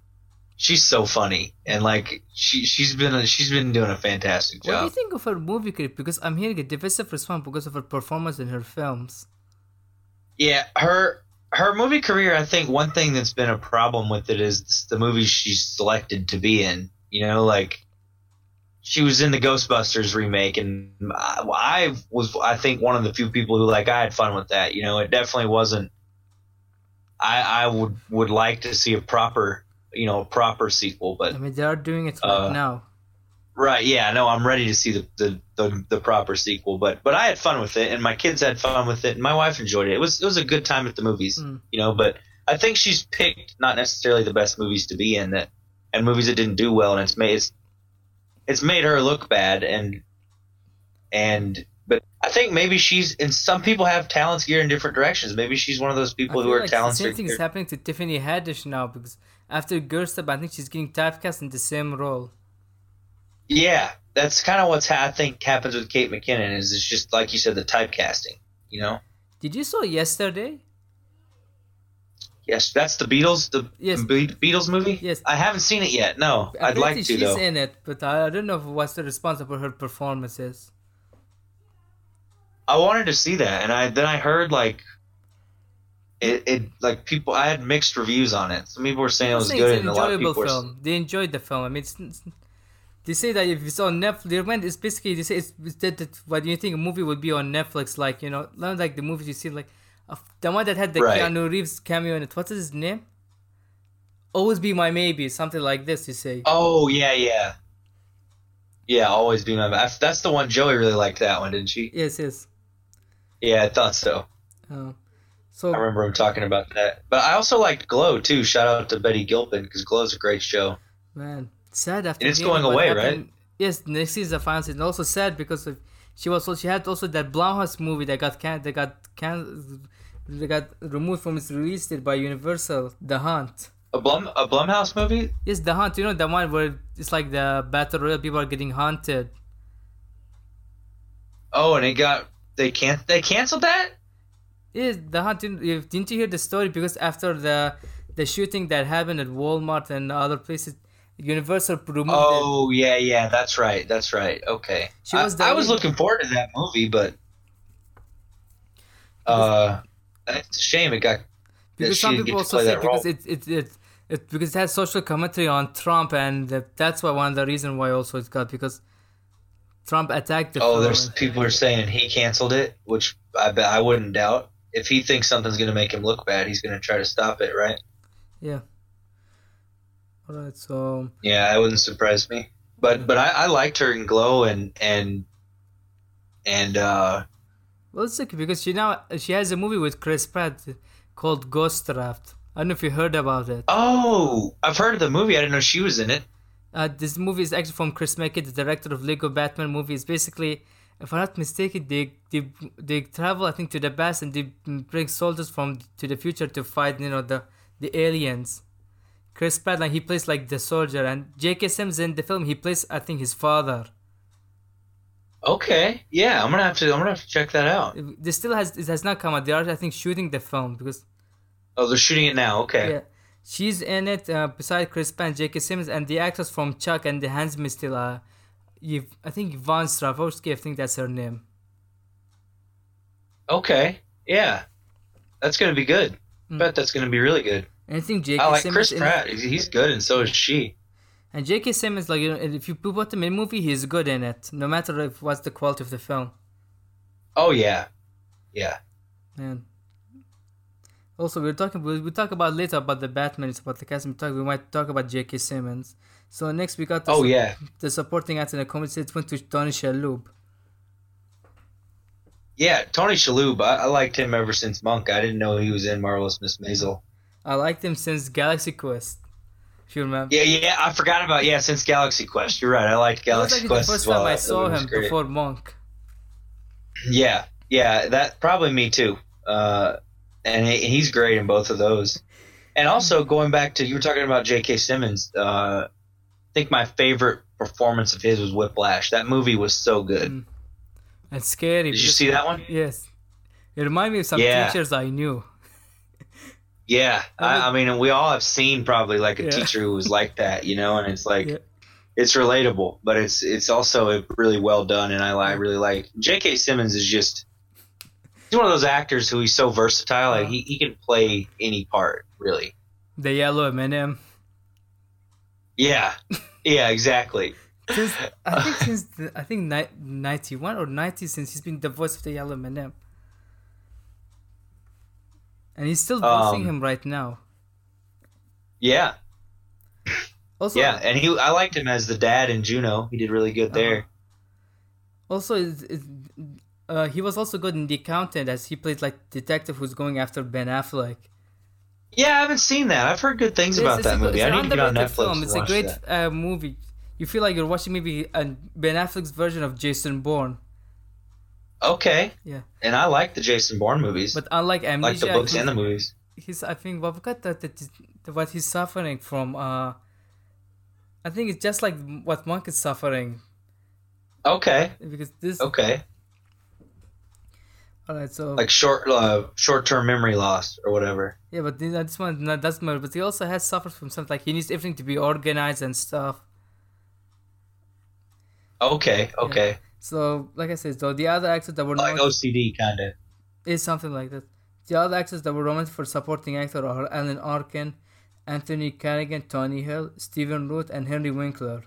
She's so funny, and like she she's been she's been doing a fantastic job. What do you think of her movie career? Because I'm hearing a divisive response because of her performance in her films. Yeah, her her movie career, I think one thing that's been a problem with it is the movies she's selected to be in. You know, like she was in the Ghostbusters remake, and I, I, was, I think, one of the few people who like I had fun with that. You know, it definitely wasn't. I I would would like to see a proper, you know, a proper sequel, but I mean they are doing it right uh, now. Right. Yeah. No, I'm ready to see the, the, the, the, proper sequel. But but I had fun with it, and my kids had fun with it, and my wife enjoyed it. It was it was a good time at the movies, mm. you know. But I think she's picked not necessarily the best movies to be in that, and movies that didn't do well, and it's made it's, it's made her look bad, and and but I think maybe she's and some people have talents geared in different directions. Maybe she's one of those people who are like talented. The same thing is happening to Tiffany Haddish now because after Girls I think she's getting typecast in the same role. Yeah, that's kind of what's ha- I think happens with Kate McKinnon is it's just like you said the typecasting. You know. Did you saw yesterday? Yes, that's the Beatles, the yes. Beatles movie. Yes, I haven't seen it yet. No, I'd like to she's though. in it, but I don't know what's the response for her performances. I wanted to see that, and I then I heard like it, it like people. I had mixed reviews on it. Some people were saying it was good, and a lot of people film. Were, they enjoyed the film. I mean, it's, they say that if it's on Netflix, they it's basically they say it's, it's that, that what do you think a movie would be on Netflix like you know not like the movies you see like uh, the one that had the right. Keanu Reeves cameo in it. What's his name? Always be my maybe, something like this. You say. Oh yeah, yeah, yeah. Always be my. That's the one Joey really liked. That one, didn't she? Yes, yes. Yeah, I thought so. Oh. So I remember him talking about that. But I also liked Glow too. Shout out to Betty Gilpin because Glow's a great show. Man, sad after. It's going away, happened. right? Yes, next season the final season. Also sad because of, she was so she had also that Blumhouse movie that got can that got can they got removed from its release date by Universal, The Hunt. A Blum a Blumhouse movie? Yes, The Hunt. You know the one where it's like the battle royale people are getting hunted. Oh, and it got they can't they canceled that. Yes, The Hunt. Didn't, didn't you hear the story? Because after the the shooting that happened at Walmart and other places, Universal removed. Oh yeah, yeah, that's right, that's right. Okay, she was. I, I was looking forward to that movie, but uh, it's a shame it got. Because some people also say because it, it it it because it has social commentary on Trump, and that's why one of the reason why also it got because Trump attacked the. Oh, film. there's people are saying he canceled it, which I bet I wouldn't doubt. If he thinks something's going to make him look bad, he's going to try to stop it, right? Yeah. All right, so yeah, it wouldn't surprise me. But but I, I liked her in Glow and and and uh. Well, it's okay because she now she has a movie with Chris Pratt called Ghost Draft. I don't know if you heard about it. Oh, I've heard of the movie. I didn't know she was in it. Uh, this movie is actually from Chris McKay, the director of Lego Batman movies. Basically, if I'm not mistaken, they they they travel I think to the past and they bring soldiers from to the future to fight you know the the aliens. Chris Pratt, like he plays like the soldier, and J.K. Simmons in the film he plays I think his father. Okay, yeah, I'm gonna have to I'm gonna have to check that out. This still has it has not come out. They are I think shooting the film because. Oh, they're shooting it now. Okay. Yeah, she's in it uh, beside Chris Pratt, J.K. Simmons, and the actress from Chuck and the Handmaid's Tale. Uh, I think Yvonne Strahovski. I think that's her name. Okay, yeah, that's gonna be good. Mm. Bet that's gonna be really good. And I think J.K. I like Simmons Chris Pratt. He's good, and so is she. And J.K. Simmons, like you know, if you put him in a movie, he's good in it, no matter if what's the quality of the film. Oh yeah, yeah. And also, we're talking. We'll, talk about later about the Batman. It's about the cast. We talk. We might talk about J.K. Simmons. So next we got. The, oh yeah. The supporting actor in the comedy it went to Tony Shalhoub. Yeah, Tony Shalhoub. I, I, liked him ever since Monk. I didn't know he was in Marvelous Miss Maisel. I liked him since Galaxy Quest. If you remember. Yeah, yeah, I forgot about yeah since Galaxy Quest. You're right. I liked Galaxy like Quest the first well. time I saw him before Monk. Yeah, yeah, that probably me too. Uh, and he, he's great in both of those. And also going back to you were talking about J.K. Simmons. Uh, I think my favorite performance of his was Whiplash. That movie was so good. Mm. And scary. Did you see that one? Yes. It reminded me of some yeah. teachers I knew. Yeah, I, I, mean, we all have seen probably like a yeah. teacher who was like that, you know, and it's like yeah. it's relatable, but it's it's also really well done, and I, I really like J.K. Simmons is just he's one of those actors who he's so versatile, like he, he can play any part really. The yellow M&M. Yeah, yeah, exactly. since, I think since the, I think ninety one or ninety since he's been the voice of the yellow M&M and he's still voicing um, him right now. Yeah. Also, yeah, and he I liked him as the dad in Juno. He did really good there. Uh, also, it's, it's, uh, he was also good in The Accountant as he played like detective who's going after Ben Affleck. Yeah, I haven't seen that. I've heard good things it's, about it's that a, movie. I need to get on Netflix. Film. It's a great uh, movie. You feel like you're watching maybe a Ben Affleck's version of Jason Bourne. Okay. Yeah. And I like the Jason Bourne movies. But unlike Amnesia, like the books and the movies. He's I think what got that, that what he's suffering from. Uh, I think it's just like what Monk is suffering. Okay. Because this. Okay. All right, so like short, uh, short-term memory loss or whatever. Yeah, but this one not that's more. But he also has suffered from something like he needs everything to be organized and stuff. Okay. Okay. Yeah. So, like I said, so the other actors that were like OCD kind of is something like that. The other actors that were nominated for supporting actor are Alan Arkin, Anthony Carrigan, Tony Hale, Stephen Root, and Henry Winkler.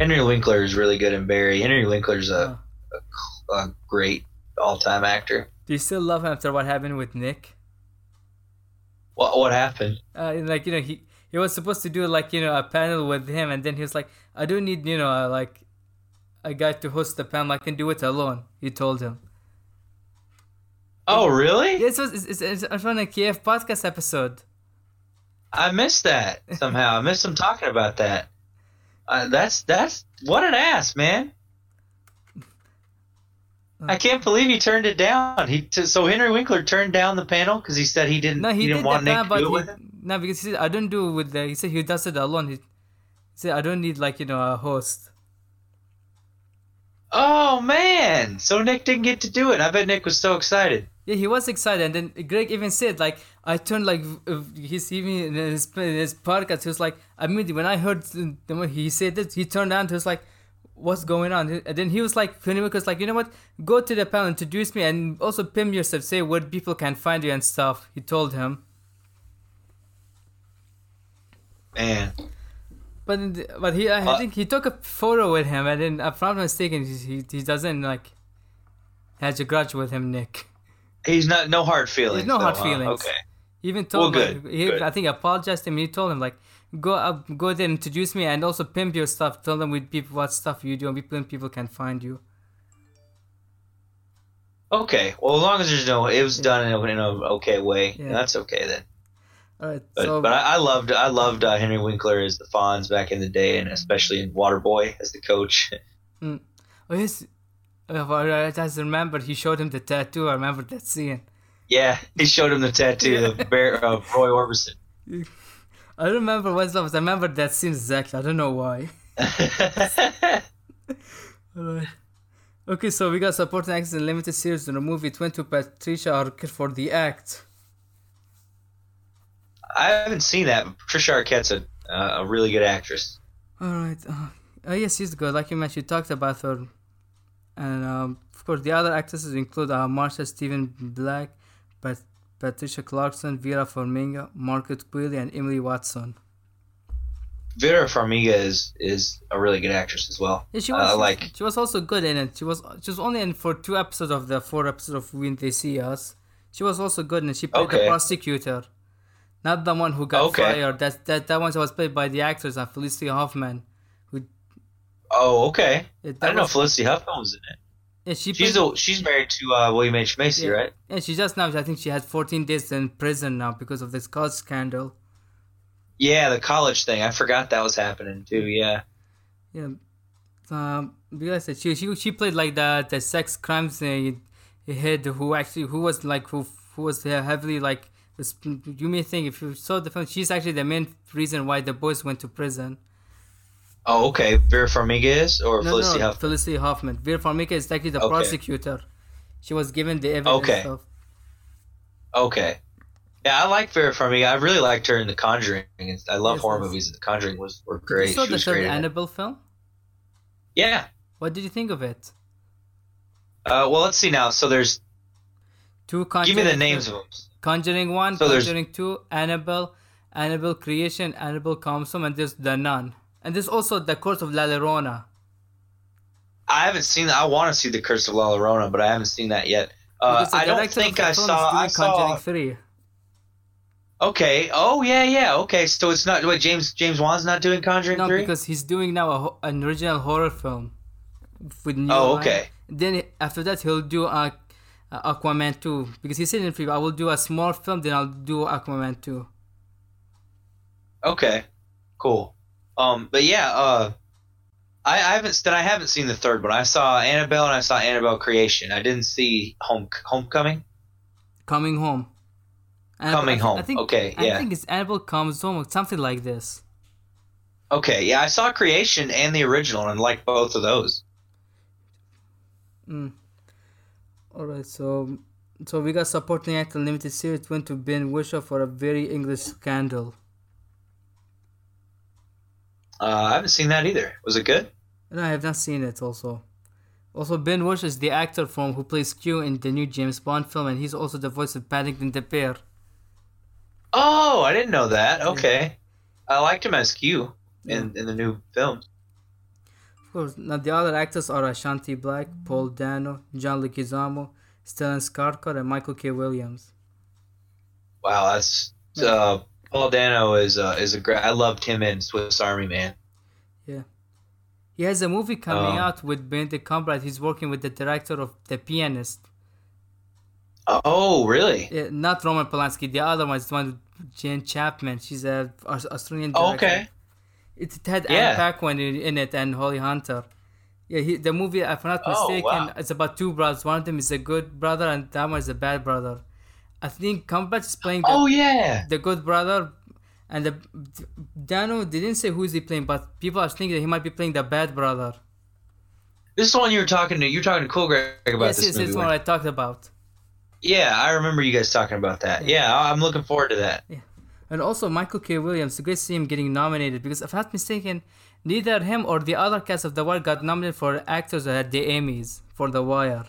Henry Winkler is really good in Barry. Henry Winkler's a, a, a great all-time actor. Do you still love him after what happened with Nick? What what happened? Uh, like you know he he was supposed to do like you know a panel with him, and then he was like, I don't need you know uh, like a guy to host the panel. I can do it alone. He told him. Oh really? Yeah, it was it's, it's, it's on a Kiev podcast episode. I missed that somehow. I missed him talking about that. Uh, that's that's what an ass, man. I can't believe he turned it down. He t- so Henry Winkler turned down the panel because he said he didn't. No, he, he didn't want Nick to do it with him. No, because he said I don't do it with the. He said he does it alone. He, he said I don't need like you know a host. Oh man! So Nick didn't get to do it. I bet Nick was so excited. Yeah, he was excited, and then Greg even said like I turned like he's even in his, in his podcast. He was like, I mean, when I heard the, he said this, he turned around. He was like, what's going on? And then he was like, was like, you know what? Go to the panel, introduce me, and also pim yourself. Say where people can find you and stuff. He told him. Man. But the, but he, I uh, think he took a photo with him, and then if I'm not mistaken, he he doesn't like has a grudge with him, Nick. He's not no hard feelings. He's no hard feelings. okay. He even told well, good, like, he, good. I think apologized to him. He told him like go up, go there, introduce me, and also pimp your stuff. Tell them with people what stuff you do, and people people can find you. Okay, well, as long as there's no, it was done in, a, in an okay way. Yeah. That's okay then. All right, but, so, but I, I loved I loved uh, Henry Winkler as the Fonz back in the day, and especially in Waterboy as the coach. Mm. Oh yes, I just remember he showed him the tattoo. I remember that scene. Yeah, he showed him the tattoo of Bear of Roy Orbison. I remember what's up. I remember that scene exactly. I don't know why. Alright. Okay, so we got supporting actors in limited series in the movie. It went to Patricia Arquette for the act. I haven't seen that. Patricia Arquette's a, uh, a really good actress. All right. Uh, oh, yes, she's good. Like you mentioned, you talked about her. And um, of course, the other actresses include uh, Marsha Stephanie Blake, but Patricia Clarkson, Vera Farmiga, Margaret Qualley, and Emily Watson. Vera Farmiga is is a really good actress as well. Yeah, she was. Uh, like she was also good in it. She was she was only in for two episodes of the four episodes of When They See Us. She was also good, and she played okay. the prosecutor, not the one who got okay. fired. That that that one was played by the actress uh, Felicity Huffman. Who? Oh, okay. Yeah, I didn't know Felicity Huffman was in it. Yeah, she she's a, she's married to uh, William H Macy, yeah. right? Yeah, she just now. I think she had 14 days in prison now because of this college scandal. Yeah, the college thing. I forgot that was happening too. Yeah. Yeah. Um, because she she she played like the the sex crimes uh, head who actually who was like who who was heavily like you may think if you saw the film she's actually the main reason why the boys went to prison. Oh, okay. Vera Farmiga is or no, Felicity no, Huffman? Felicity Huffman. Vera Farmiga is actually the okay. prosecutor. She was given the evidence. Okay. Of... Okay. Yeah, I like Vera Farmiga. I really liked her in The Conjuring. I love yes, horror yes. movies. The Conjuring was were great. You saw she the third Annabelle film? Yeah. What did you think of it? Uh, well, let's see now. So there's two. Conjuring Give me the names of them. Conjuring one, so Conjuring two, Annabelle, Annabelle Creation, Annabelle Comes Home, and there's The Nun. And there's also the Curse of La Llorona. I haven't seen that. I want to see the Curse of La Llorona, but I haven't seen that yet. Uh, I don't think I saw. I saw. Three. Okay. Oh yeah, yeah. Okay. So it's not. Wait, James James Wan's not doing Conjuring no, 3? because he's doing now a, an original horror film with new. Oh, okay. Line. Then after that he'll do a, a Aquaman 2 because he said in preview I will do a small film then I'll do Aquaman 2. Okay. Cool. Um, but yeah, uh, I, I haven't then I haven't seen the third one. I saw Annabelle and I saw Annabelle Creation. I didn't see Home Homecoming. Coming home. Annabelle, Coming home. I think, okay, yeah. I think it's Annabelle comes home, something like this. Okay, yeah, I saw Creation and the original and liked both of those. Mm. All right, so so we got supporting actor limited series went to Ben Whishaw for a very English scandal. Uh, I haven't seen that either. Was it good? No, I have not seen it. Also, also Ben Whishaw is the actor from who plays Q in the new James Bond film, and he's also the voice of Paddington the Bear. Oh, I didn't know that. Okay, yeah. I liked him as Q in in the new film. Of course. Now the other actors are Asante Blackk, Paul Dano, John Leguizamo, Stellan Skarsgård, and Michael K. Williams. Wow, that's uh, Paul Dano is uh, is a great. I loved him in Swiss Army Man. Yeah, he has a movie coming um, out with Benedict Cumberbatch. He's working with the director of The Pianist. Oh, really? Yeah, not Roman Polanski. The other one is the one with Jane Campion. She's a Australian director. Oh, okay. It had yeah. Anna Paquin in it and Holly Hunter. Yeah, he, the movie, if I'm not oh, mistaken, oh, wow. it's about two brothers. One of them is a good brother, and the other one is a bad brother. I think Cumberbatch is playing. The, oh yeah, the good brother, and the Dano didn't say who is he playing, but people are thinking that he might be playing the bad brother. This is the one you were talking to. You're talking to Cool Greg about yes, this yes, this one I talked about. Yeah, I remember you guys talking about that. Yeah, yeah I'm looking forward to that. Yeah. And also Michael K. Williams, great to see him getting nominated because if I'm not mistaken, neither him or the other cast of The Wire got nominated for actors at the Emmys for The Wire.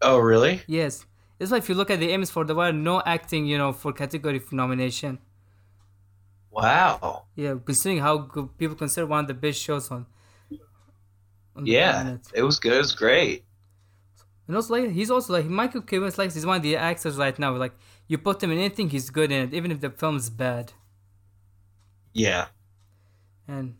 Oh, really? Yes. It's like if you look at the Emmys for The Wire, no acting, you know, for category for nomination. Wow. Yeah, considering how good people consider one of the best shows on. on yeah, it was good. It was great. And also, like, he's also like Michael K. Williams, like he's one of the actors right now. Like you put him in anything, he's good in it, even if the film's bad. Yeah. And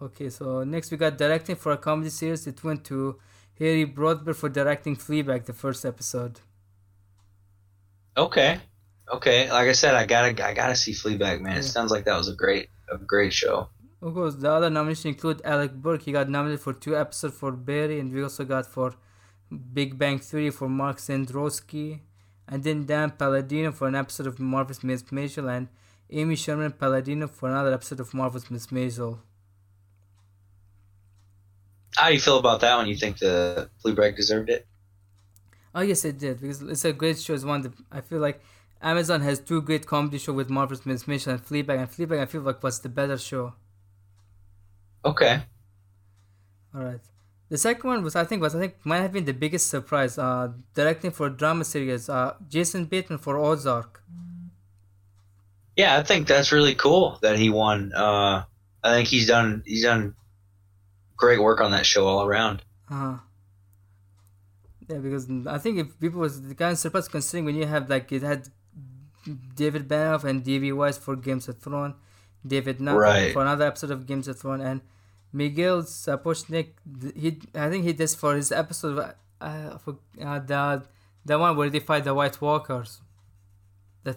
okay, so next we got directing for a comedy series. It went to Harry Bradbeer for directing Fleabag, the first episode. Okay, okay. Like I said, I gotta, I gotta see Fleabag, man. Yeah. It sounds like that was a great, a great show. Of course, the other nominations include Alec Berg. He got nominated for two episodes for Barry, and we also got for Big Bang Theory for Mark Cendrowski and then Dan Palladino for an episode of Marvelous Mrs. Maisel, and Amy Sherman Palladino for another episode of Marvelous Mrs. Maisel. How do you feel about that one? You think the Fleabag deserved it? Oh yes, it did because it's a great show. It's one that I feel like Amazon has two great comedy shows with Marvelous Mrs. Maisel and Fleabag, and Fleabag I feel like was the better show. Okay. All right. The second one was I think was I think might have been the biggest surprise. Uh, directing for a drama series, uh, Jason Bateman for Ozark. Yeah, I think that's really cool that he won. Uh, I think he's done he's done great work on that show all around. Uh-huh. Yeah, because I think if people was kind of surprised considering when you have like it had David Benioff and D.B. Weiss for Games of Thrones, David Nutt right. for another episode of Games of Thrones, and Miguel Sapochnik, he I think he did for his episode uh, uh, for, uh, the the one where they fight the White Walkers.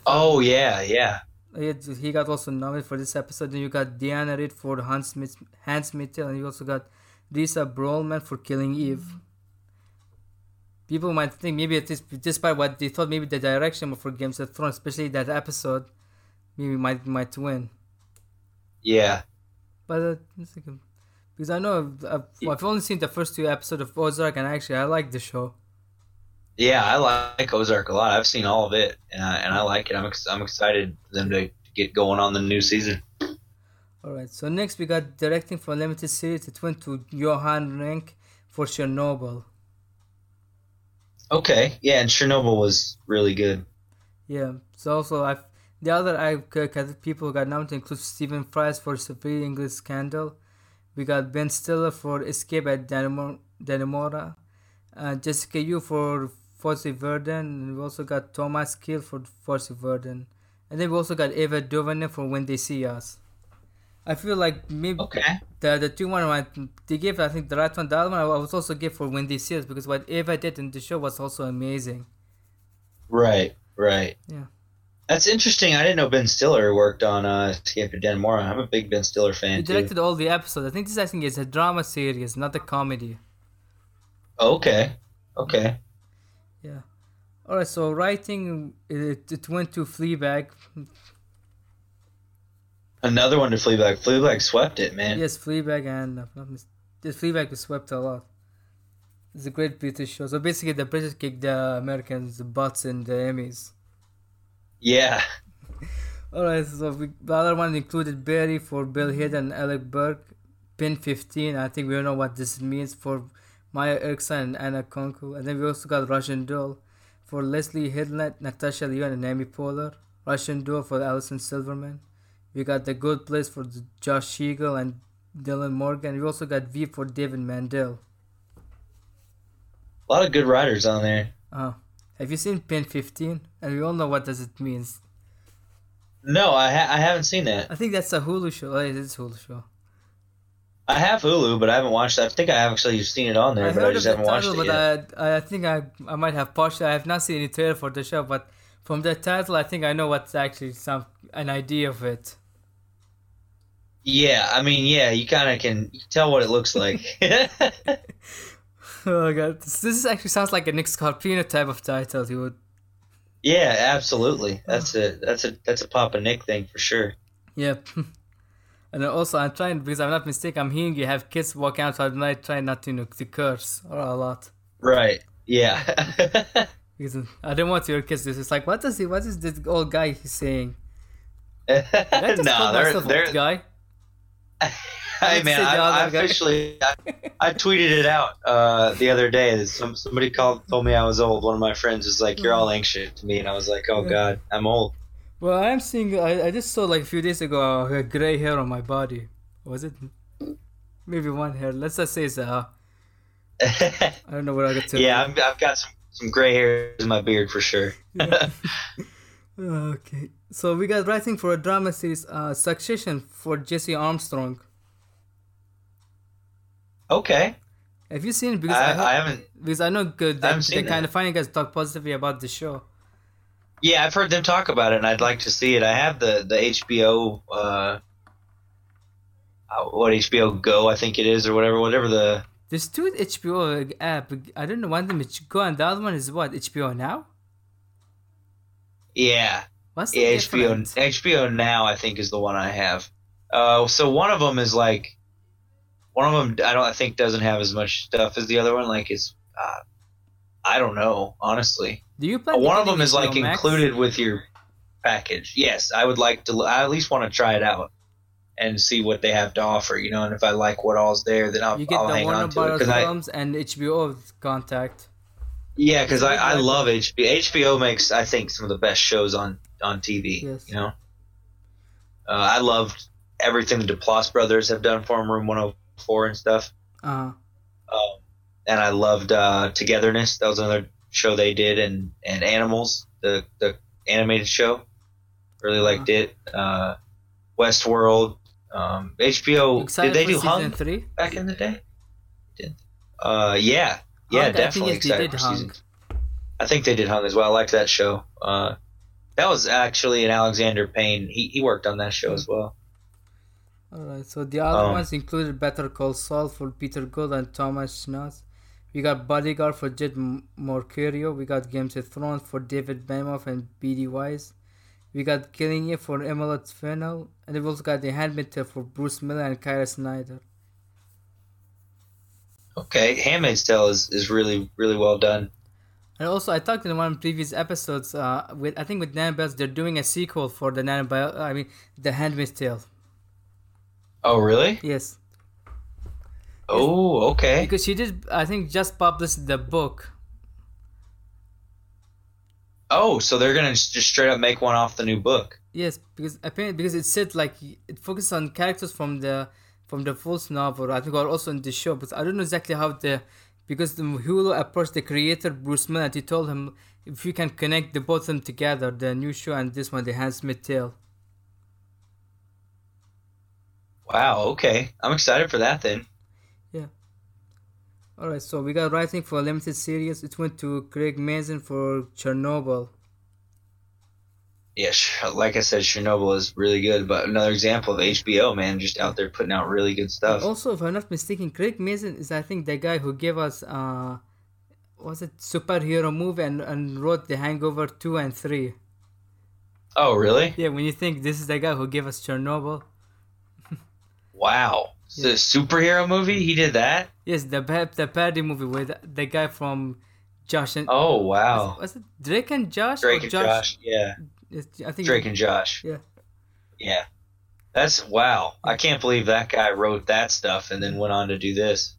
oh yeah, yeah. He, he got also nominated for this episode. Then you got Diana Rigg for Hans Smith, Hans Mitchell, and you also got Risa Perlman for Killing Eve. People might think maybe it is despite what they thought, maybe the direction for Games of Thrones, especially that episode, maybe might might win. Yeah. But uh, because I know I've, I've, I've, only seen the first two episodes of Ozark, and actually I like the show. Yeah, I like Ozark a lot. I've seen all of it, and I, and I like it. I'm ex- I'm excited for them to get going on the new season. All right. So next we got directing for limited series. It went to Johan Renck for Chernobyl. Okay. Yeah, and Chernobyl was really good. Yeah. So also I the other I people got nominated include Stephen Frears for A Very English Scandal we got Ben Stiller for Escape at Dannemora, uh, Jessica Yu for Fosse Verdon, and we also got Thomas Kail for Fosse Verdon. And then we also got Eva DuVernay for When They See Us. I feel like maybe okay. the the two one they gave I think the right one the other one I was also give for When They See Us because what Eva did in the show was also amazing. Right, right. Yeah. That's interesting. I didn't know Ben Stiller worked on uh, Escape to Dannemora. I'm a big Ben Stiller fan. He directed too. all the episodes. I think this I think is a drama series, not a comedy. Okay. Okay. Yeah. All right. So writing it, it went to Fleabag. Another one to Fleabag. Fleabag swept it, man. Yes, Fleabag and uh, Fleabag was swept a lot. It's a great British show. So basically, the British kicked the Americans' butts in the Emmys. Yeah. Alright, so we, the other one included Barry for Bill Hader and Alec Berg. Pin 15, I think we don't know what this means for Maya Erskine and Anna Konkle. And then we also got Russian Doll for Leslie Headland, Natasha Lyonne, and Amy Poehler. Russian Doll for Alison Silverman. We got The Good Place for Josh Siegal and Dylan Morgan. We also got Veep for David Mandel. A lot of good writers on there. Uh, have you seen PEN15? And we all know what does it means. No, I ha- I haven't seen that. I think that's a Hulu show. Oh, it is Hulu show. I have Hulu, but I haven't watched. It. I think I have actually seen it on there, I but I just haven't title, watched it yet. But I, I think I I might have partially. I have not seen any trailer for the show, but from the title, I think I know what's actually some an idea of it. Yeah, I mean, yeah, you kind of can tell what it looks like. oh god, this, this actually sounds like a Nick Scarpino type of title. You would. Yeah, absolutely. Oh. That's a that's a that's a Papa Nick thing for sure. Yep. And also, I'm trying because I'm not mistaken. I'm hearing you have kids walk outside at night, trying not to, you know, to curse or a lot. Right. Yeah. because I don't want your kids. It's like, what does he? What is this old guy he's saying? no, they're, they're guy. hey man, I, I officially I, I, tweeted it out uh, the other day. Some somebody called told me I was old. One of my friends was like, "You're all anxious to me," and I was like, "Oh God, I'm old." Well, I'm seeing. I, I just saw like a few days ago a gray hair on my body. Was it? Maybe one hair. Let's just say it's uh. I don't know what I got to. Yeah, I've, I've got some some gray hairs in my beard for sure. okay, so we got writing for a drama series, uh, Succession for Jesse Armstrong. Okay. Have you seen it? Because I, I, I haven't. Because I know good. That, they kind of funny guys talk positively about the show. Yeah, I've heard them talk about it, and I'd like to see it. I have the the HBO, uh, uh, what HBO Go, I think it is, or whatever, whatever the. There's two HBO app. I don't know. One of them is Go, and the other one is what HBO Now. Yeah. What's the yeah, HBO HBO Now? I think is the one I have. Uh, so one of them is like, one of them I don't I think doesn't have as much stuff as the other one. Like it's, uh, I don't know honestly. Do you plan? One of them is like Max? included with your package. Yes, I would like to. I at least want to try it out and see what they have to offer. You know, and if I like what all's there, then I'll, you get I'll the hang Warner on to it. Films I, and HBO contact. Yeah, because I, I love HBO. HBO makes I think some of the best shows on on TV. Yes. You know, uh, I loved everything the Duplass brothers have done for him, Room 104 and stuff. Uh-huh. Um, and I loved uh, Togetherness. That was another show they did, and and Animals, the the animated show. Really liked uh-huh. it. Uh, Westworld, um, HBO. Did they do Hung three back in the day? Did uh yeah yeah Hung, definitely excited for season. I think they did Hung as well. I liked that show. Uh, that was actually an Alexander Payne. He he worked on that show as well. Alright, so the other um, ones included Better Call Saul for Peter Gould and Thomas Schnauz. We got Bodyguard for Jed Mercurio. We got Games of Thrones for David Benioff and B.D. Weiss. We got Killing Eve for Emerald Fennell. And we've also got The Handmaid's Tale for Bruce Miller and Kira Snyder. Okay, Handmaid's Tale is, is really, really well done. And also, I talked in one of the previous episodes uh, with I think with Nan Bells, they're doing a sequel for the Nan I mean, The Handmaid's Tale. Oh, really? Yes. Oh, okay. Because she did, I think, just published the book. Oh, so they're gonna just straight up make one off the new book? Yes, because apparently because it said like it focuses on characters from the from the first novel. I think are also in the show, but I don't know exactly how the because the Hulu approached the creator Bruce Miller and he told him if you can connect the both of them together, the new show and this one, the Handmaid's Tale. Wow. Okay, I'm excited for that then. Yeah. Alright, so we got writing for a limited series. It went to Craig Mazin for Chernobyl. Yeah, like I said, Chernobyl is really good, but another example of HBO, man, just out there putting out really good stuff. Also, if I'm not mistaken, Craig Mazin is, I think, the guy who gave us, uh, was it superhero movie and, and wrote The Hangover 2 and 3. Oh, really? Yeah, when you think this is the guy who gave us Chernobyl. wow. The superhero movie? He did that? Yes, the the parody movie with the guy from Josh and Oh wow. Was it, was it Drake and Josh? Drake and Josh? Josh? yeah. I think Drake and Josh. Yeah. Yeah. That's wow. I can't believe that guy wrote that stuff and then went on to do this.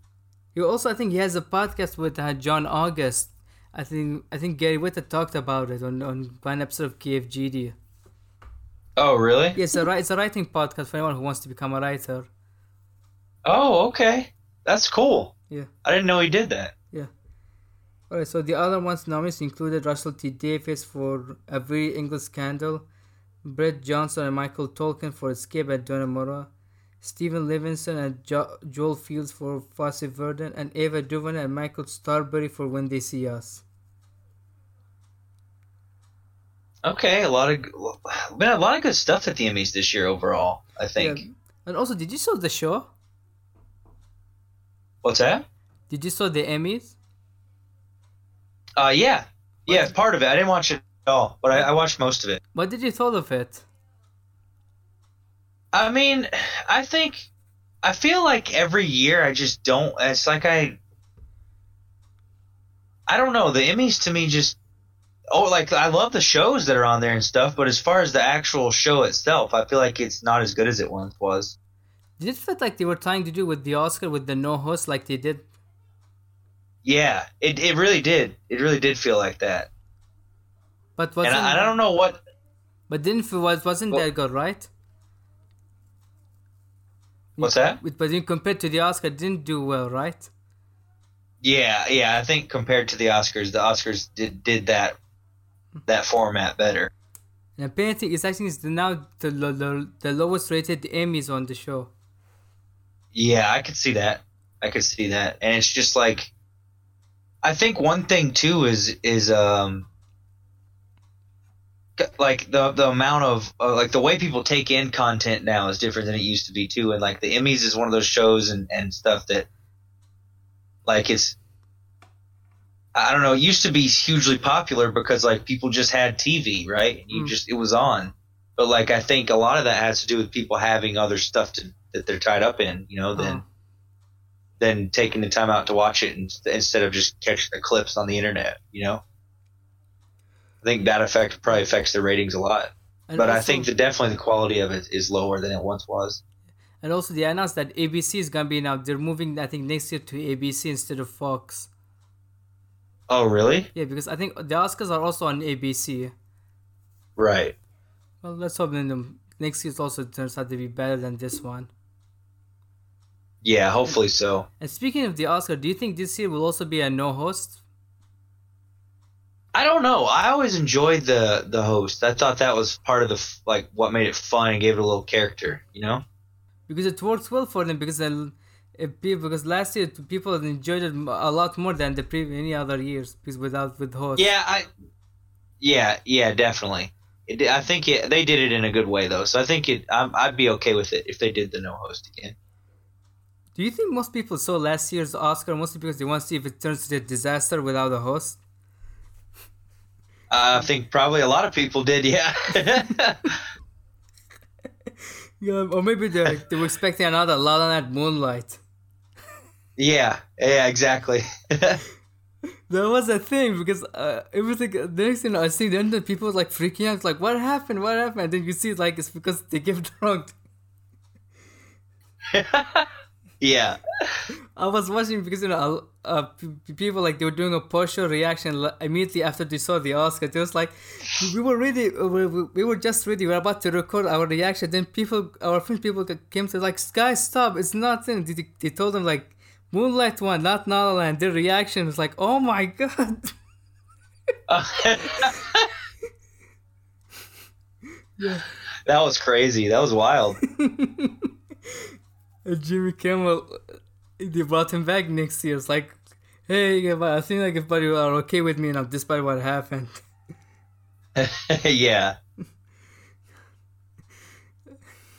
He also I think he has a podcast with uh, John August. I think I think Gary Whitta talked about it on, on one episode of KFGD. Oh really? Yeah, it's a it's a writing podcast for anyone who wants to become a writer. Oh, okay. That's cool. Yeah. I didn't know he did that. Yeah. Alright, so the other ones nominees included Russell T Davies for A Very English Scandal, Brett Johnson and Michael Tolkin for Escape at Dannemora, Steven Levenson and jo- Joel Fields for Fosse Verdon, and Ava DuVernay and Michael Starrbury for When They See Us. Okay, a lot of been a lot of good stuff at the Emmys this year overall. I think. Yeah. And also, did you saw the show? What's that? Did you saw the Emmys? Uh, yeah, yeah, part of it. I didn't watch it at all, but I, I watched most of it. What did you thought of it? I mean, I think I feel like every year I just don't. It's like I, I don't know. The Emmys to me just oh, like I love the shows that are on there and stuff, but as far as the actual show itself, I feel like it's not as good as it once was. Did it feel like they were trying to do with the Oscar with the no host, like they did? Yeah, it it really did. It really did feel like that. But wasn't, and I, I don't know what. But didn't feel wasn't well, that good, right? What's that? But compared to the Oscar, didn't do well, right? Yeah, yeah. I think compared to the Oscars, the Oscars did did that that format better. And apparently, it's actually now the, the, the lowest rated Emmys on the show. Yeah, I could see that. I could see that, and it's just like, I think one thing too is is um like the the amount of uh, like the way people take in content now is different than it used to be too, and like the Emmys is one of those shows and and stuff that like it's I don't know. It used to be hugely popular because like people just had TV, right? You mm. just it was on. But like I think a lot of that has to do with people having other stuff to, that they're tied up in, you know, than uh-huh. Than taking the time out to watch it instead of just catching the clips on the internet, you know. I think that effect probably affects the ratings a lot. And but also, I think that definitely the quality of it is lower than it once was. And also, they announced that ABC is gonna be now. They're moving, I think, next year to ABC instead of Fox. Oh, really? Yeah, because I think the Oscars are also on ABC. Right. Well, let's hope the next year also turns out to be better than this one. Yeah, hopefully so. And speaking of the Oscar, do you think this year will also be a no host? I don't know. I always enjoyed the the host. I thought that was part of the like what made it fun and gave it a little character, you know? Because it works well for them because then, because last year people enjoyed it a lot more than the previous any other years because without with host. Yeah, I. Yeah, yeah, definitely. It, I think it, they did it in a good way though, so I think it. i would be okay with it if they did the no host again. Do you think most people saw last year's Oscar mostly because they want to see if it turns to a disaster without a host? I think probably a lot of people did. Yeah. yeah, or maybe they they were expecting another La La Land Moonlight. Yeah, yeah, exactly. that was a thing because uh, it was like the next thing I see the internet people like freaking out, like what happened, what happened? And then you see like it's because they gave wrong. Yeah. I was watching because you know uh, people like they were doing a partial reaction immediately after they saw the Oscar. It was like we were ready, we were just ready. We were about to record our reaction. Then people, our French people came to like, guys, stop! It's nothing. They, they told them like Moonlight one, not La La Land. Their reaction was like, "Oh my god!" yeah. That was crazy. That was wild. Jimmy Kimmel, they brought him back next year. It's like, hey, I think like everybody are okay with me now, despite what happened. yeah.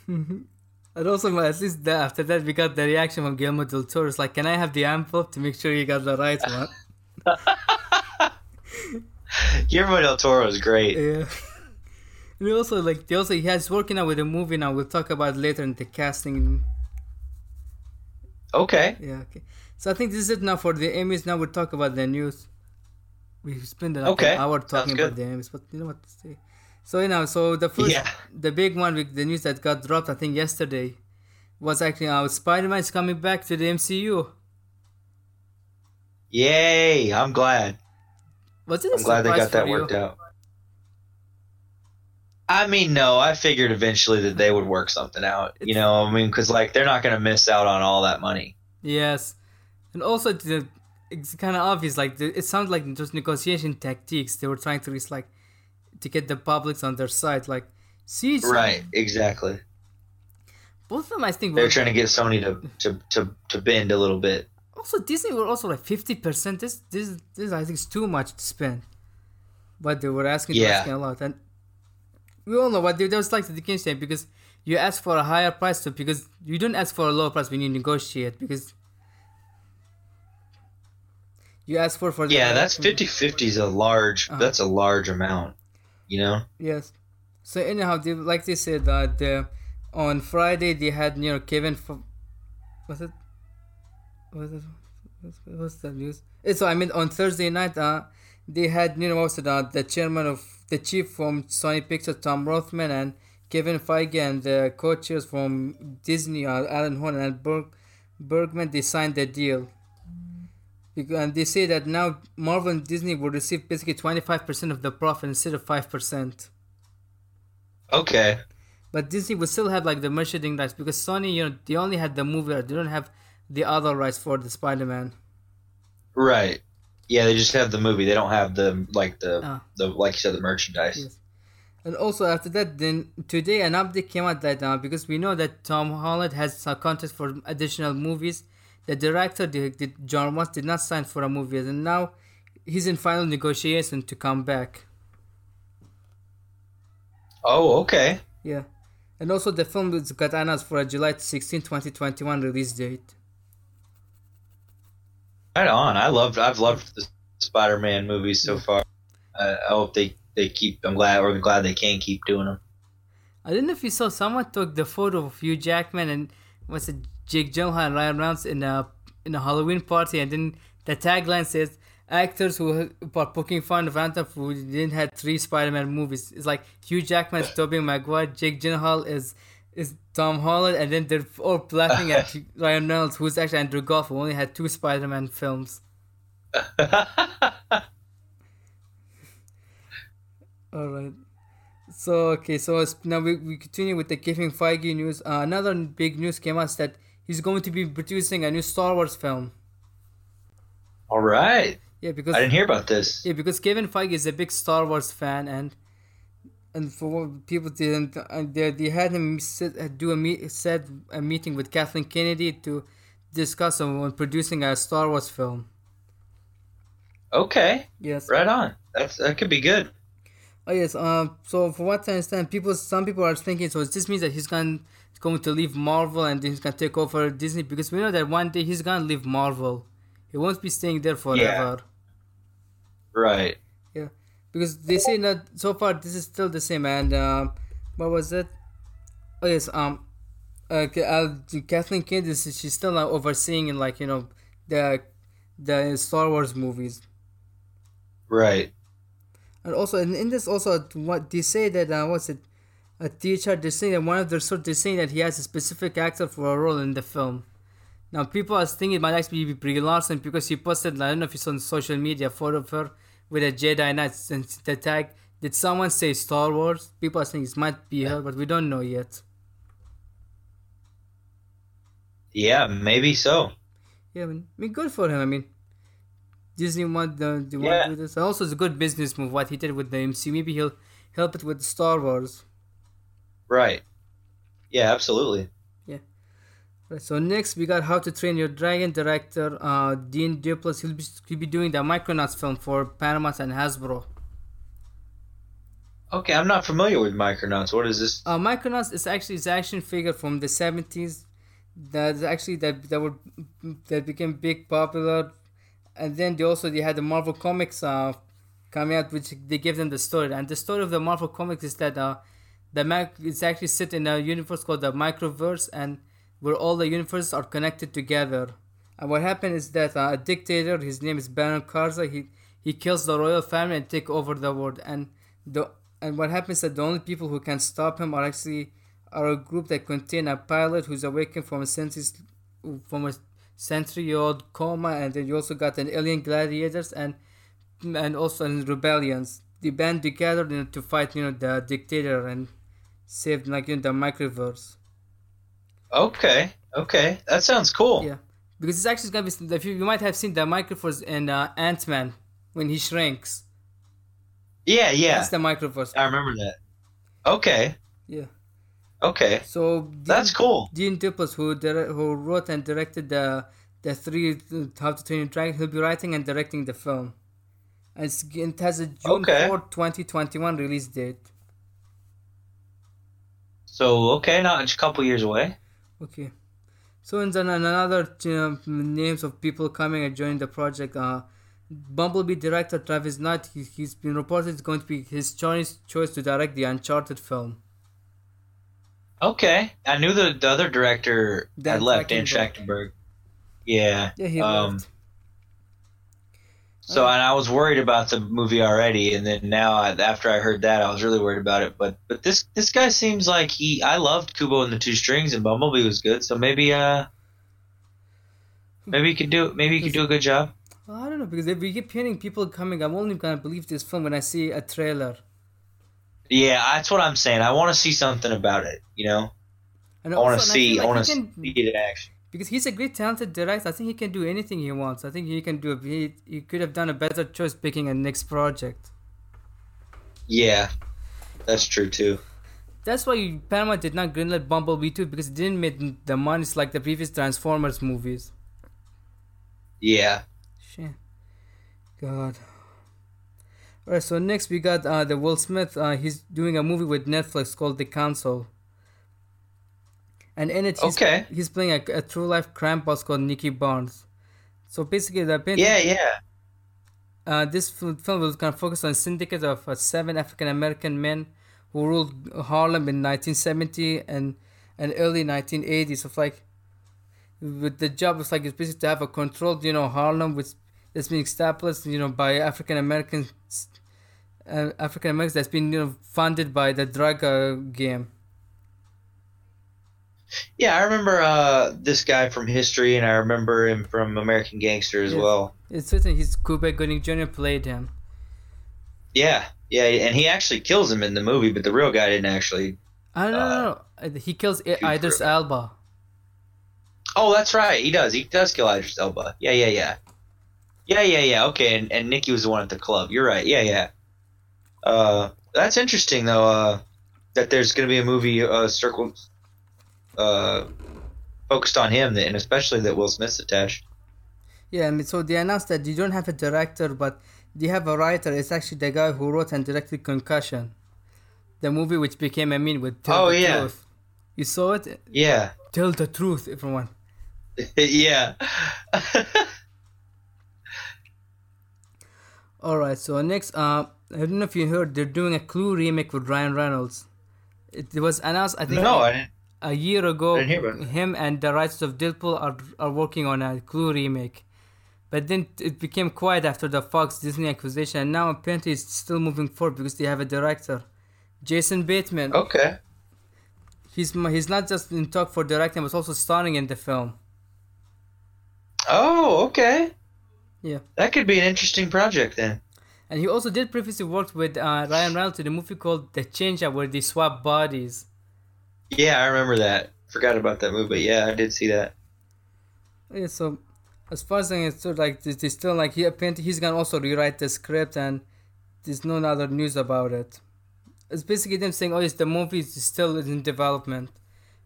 And also, at least the, after that, we got the reaction from Guillermo del Toro. It's like, can I have the envelope to make sure you got the right one? Guillermo del Toro is great. Yeah. And also, like, they also he has working out with a movie now. We'll talk about later in the casting. Okay. Yeah. Okay. So I think this is it now for the Emmys. Now we'll talk about the news. We spent an okay. hour talking about the Emmys, but you know what to say. So you know, so the first, yeah. the big one with the news that got dropped, I think yesterday, was actually our Spider-Man is coming back to the MCU. Yay! I'm glad. Was it? I'm glad they got that worked out. I mean, no. I figured eventually that they would work something out. You know, I mean, because like they're not going to miss out on all that money. Yes, and also the, it's kind of obvious. Like it sounds like just negotiation tactics. They were trying to reach like to get the publics on their side. Like, see, right, exactly. Both of them, I think, they're trying to get Sony to, to to to bend a little bit. Also, Disney were also like fifty percent. This this this I think is too much to spend, but they were asking, yeah. asking a lot and we all know what they, was like the game because you ask for a higher price so because you don't ask for a lower price when you negotiate because you ask for for yeah that's 50 50 is a large uh-huh. that's a large amount you know? Yes. So anyhow they, like they said that uh, on friday they had you know kevin for was it was it what's the news? So i mean on thursday night uh they had you know also the, the chairman of the chief from Sony Pictures, Tom Rothman, and Kevin Feige, and the co-chairs from Disney, Alan Horn and Berg, Bergman, they signed the deal. And they say that now Marvel and Disney will receive basically 25% of the profit instead of 5%. Okay. But Disney will still have like the merchandising rights because Sony, you know, they only had the movie, they don't have the other rights for the Spider-Man. Right. Yeah, they just have the movie. They don't have the like the ah. the like you said the merchandise. Yes. And also after that, then today an update came out that uh, because we know that Tom Holland has a contract for additional movies, the director, the, the Jon Watts, did not sign for a movie, and now he's in final negotiation to come back. Oh, okay. Yeah, and also the film got announced for a July 16, 2021 release date. Right on. I loved. I've loved the Spider-Man movies so far. I, I hope they they keep. I'm glad. Or I'm glad they can keep doing them. I don't know if you saw someone took the photo of Hugh Jackman and what's it, Jake Gyllenhaal and Ryan Reynolds in a in a Halloween party, and then the tagline says actors who are poking fun of Anthem who didn't have three Spider-Man movies. It's like Hugh Jackman is Tobey Maguire, Jake Gyllenhaal is is Tom Holland, and then they're all laughing at Ryan Reynolds, who's actually Andrew Goff, who only had two Spider-Man films. all right. So okay, so now we, we continue with the Kevin Feige news. Uh, another big news came out that he's going to be producing a new Star Wars film. All right. Yeah, because I didn't hear about this. Yeah, because Kevin Feige is a big Star Wars fan, and and for what people didn't, and they, they had him sit, do a meet, set a meeting with Kathleen Kennedy to discuss on producing a Star Wars film. Okay. Yes. Right on. That's that could be good. Oh yes. Um. So for what I understand, people, some people are thinking. So this means that he's going going to leave Marvel and he's gonna take over Disney because we know that one day he's gonna leave Marvel. He won't be staying there forever. Yeah. Right because they say that so far this is still the same and uh, what was it? Oh yes um uh, uh kathleen kennedy she's still uh, overseeing like you know the the star wars movies? Right. And also in, in this also what they say that uh, what's it? A teacher they're saying that one of their sort they're saying that he has a specific actor for a role in the film. Now people are thinking it might actually be Brie Larson because she posted I don't know if it's on social media a photo of her with a Jedi Knight since the tag. Did someone say Star Wars? People are saying it might be her, but we don't know yet. Yeah, maybe so. Yeah, I mean, I mean good for him. I mean, Disney want the, the yeah. want this. Also, it's a good business move what he did with the MC. Maybe he'll help it with Star Wars. Right. Yeah, absolutely. Right, so next we got How to Train Your Dragon director uh, Dean DeBlois. He'll be, he'll be doing the Micronauts film for Paramount and Hasbro. Okay, I'm not familiar with Micronauts. What is this? Uh, Micronauts is actually an action figure from the 70s that actually that that were that became big popular, and then they also they had the Marvel comics uh, coming out, which they gave them the story. And the story of the Marvel comics is that uh, the Mac is actually set in a universe called the Microverse, and where all the universes are connected together. And what happened is that uh, a dictator, his name is Baron Karza, he, he kills the royal family and take over the world. And the and what happens is that the only people who can stop him are actually are a group that contain a pilot who's awakened from a century from a century old coma, and then you also got an alien gladiators and and also in rebellions. they band together you know, to fight you know the dictator and save like you know, the microverse. Okay, okay, that sounds cool. Yeah, because it's actually gonna be. If you, you might have seen the microverse in uh, Ant Man when he shrinks. Yeah, yeah. That's the microverse. I remember that. Okay. Yeah. Okay. So Dean, that's cool. Dean DeBlois, who who wrote and directed the the three How to Train Your Dragon, he'll be writing and directing the film. And it has a June okay. 4, 2021 release date. So okay, not a couple years away. Okay. So and then another know, names of people coming and joining the project. Uh, Bumblebee director Travis Knight. He, he's been reported it's going to be his choice choice to direct the Uncharted film. Okay, I knew the, the other director Dan had left, Dan Trachtenberg. Yeah. Yeah, he um, left. So, and I was worried about the movie already, and then now after I heard that, I was really worried about it. But but this this guy seems like he. I loved Kubo and the Two Strings, and Bumblebee was good. So maybe uh, maybe he could do maybe he could do a good job. Well, I don't know because if we keep hearing people coming, I'm only gonna believe this film when I see a trailer. Yeah, that's what I'm saying. I want to see something about it. You know, and I want to see. Like I want to see it in action. Because he's a great talented director. I think he can do anything he wants. I think he can do. He he could have done a better choice picking a next project. Yeah, that's true too. That's why Paramount did not greenlight Bumblebee 2 because it didn't make the money like the previous Transformers movies. Yeah. Shit. God. Alright, so next we got uh, the Will Smith. Uh, he's doing a movie with Netflix called The Council. And in it, he's, okay. he's playing a, a true life crime boss called Nicky Barnes. So basically, the yeah, yeah. Uh, this film will kind of focus on a syndicate of uh, seven African American men who ruled Harlem in 1970 and and early 1980s. Of like, with the job of like it's basically to have a controlled, you know, Harlem which that's been established, you know, by African Americans uh, African Americans that's been you know funded by the drug uh, game. Yeah, I remember uh, this guy from history, and I remember him from American Gangster as well. It's certain he's Cuba Gooding Jr. played him. Yeah, yeah, and he actually kills him in the movie, but the real guy didn't actually. I don't uh, know. He kills Idris Elba. Oh, that's right. He does. He does kill Idris Elba. Yeah, yeah, yeah. Yeah, yeah, yeah. Okay, and, and Nicky was the one at the club. You're right. Yeah, yeah. Uh, that's interesting though. Uh, that there's going to be a movie uh, circled, uh, focused on him, and especially that Will Smith's attached. Yeah, I mean, so they announced that you don't have a director, but they have a writer. It's actually the guy who wrote and directed Concussion, the movie which became a meme with Tell oh, the yeah. Truth. You saw it? Yeah. Tell the truth, everyone. yeah. All right. So next, uh, I don't know if you heard they're doing a Clue remake with Ryan Reynolds. It, was announced, I think, no, I a year ago. Him and the writers of Deadpool are are working on a Clue remake, but then it became quiet after the Fox Disney acquisition, and now apparently it's still moving forward because they have a director, Jason Bateman. Okay. He's he's not just in talk for directing, but also starring in the film. Oh, okay. Yeah. That could be an interesting project then. And he also did previously work with uh, Ryan Reynolds in a movie called The Change where they swap bodies. Yeah, I remember that. Forgot about that movie, but yeah, I did see that. Yeah, so as far as I'm concerned, like they still like he apparently he's gonna also rewrite the script, and there's no other news about it. It's basically them saying, "Oh, yes, the movie is still in development,"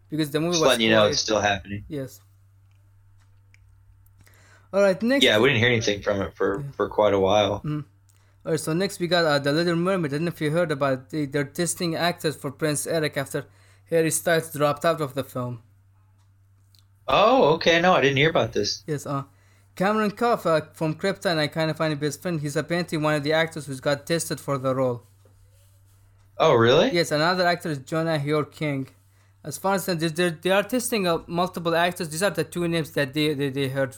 because the movie Just was. letting you know it's still happening. Yes. All right, next. Yeah, we didn't hear anything from it for for quite a while. Mm-hmm. Alright, so next we got uh, The Little Mermaid. I don't know if you heard about it. They're testing actors for Prince Eric after Harry Styles dropped out of the film. Oh, okay. No, I didn't hear about this. Yes, uh, Cameron Cuffe uh, from Krypton and I Kind of Funny Best Friend, he's apparently one of the actors who's got tested for the role. Oh, really? Yes, another actor is Jonah Hauer-King. As far as they they are testing uh, multiple actors. These are the two names that they, they, they heard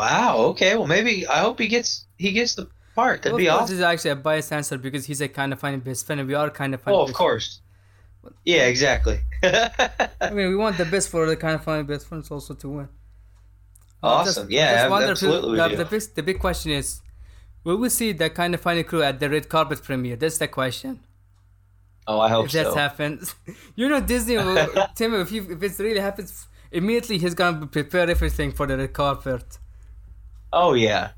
Wow. Okay. Well, maybe I hope he gets he gets the part. That'd well, be awesome. This is actually a biased answer because he's a kind of funny best friend, and we are kind of funny. Oh, of course. Friend. Yeah, exactly. I mean, we want the best for the kind of funny best friends also to win. Awesome. Just, yeah, just absolutely. The, the, big, the big question is, Will we see that kind of funny crew at the red carpet premiere? That's the question. Oh, I hope if so. that happens, you know Disney will Tim. If you, if it really happens, immediately he's gonna prepare everything for the red carpet. Oh yeah.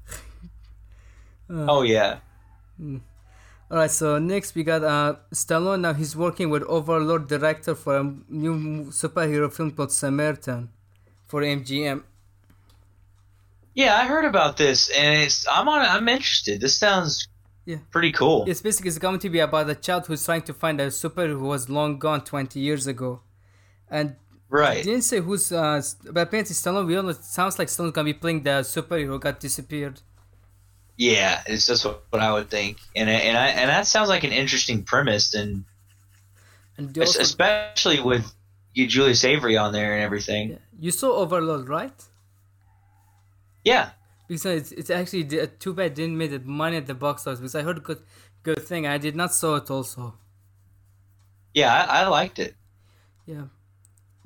Uh, oh yeah. Hmm. All right. So next we got uh, Stallone. Now he's working with Overlord director for a new superhero film called Samaritan for MGM. Yeah, I heard about this, and it's I'm on. I'm interested. This sounds yeah pretty cool. It's basically it's going to be about a child who's trying to find a superhero who was long gone 20 years ago, and right. didn't say who's. Uh, but apparently Stallone. We all know it sounds like Stallone's gonna be playing the superhero who got disappeared. Yeah, it's just what, what I would think, and and I and that sounds like an interesting premise, and, and also, especially with you Julius Avery on there and everything. You saw Overlord, right? Yeah. Because it's, it's actually too bad didn't make the money at the box office because I heard a good good thing. I did not saw it also. Yeah, I, I liked it. Yeah.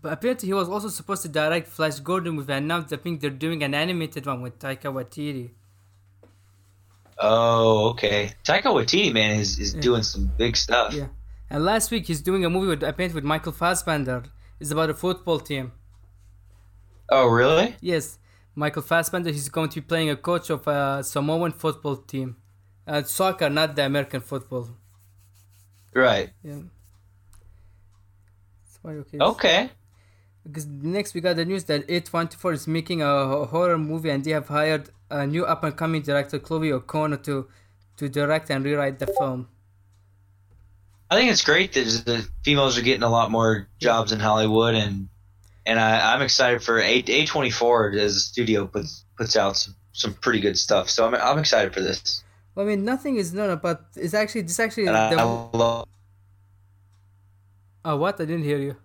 But apparently he was also supposed to direct Flash Gordon with announced I think they're doing an animated one with Taika Waititi. Oh, okay. Taika Waititi, man, is, is yeah. doing some big stuff. Yeah. And last week he's doing a movie with I apparently with Michael Fassbender. It's about a football team. Oh, really? Yes. Michael Fassbender. He's going to be playing a coach of a Samoan football team, uh, soccer, not the American football. Right. Yeah. Okay. Because next we got the news that A24 is making a horror movie and they have hired a new up and coming director Chloe Okuno to to direct and rewrite the film. I think it's great that the females are getting a lot more jobs in Hollywood and and I, am excited for A A24 as a studio puts puts out some, some pretty good stuff. So I'm I'm excited for this. Well, I mean, nothing is known about. It's actually this actually. And the, I, love. Oh, what? I didn't hear you.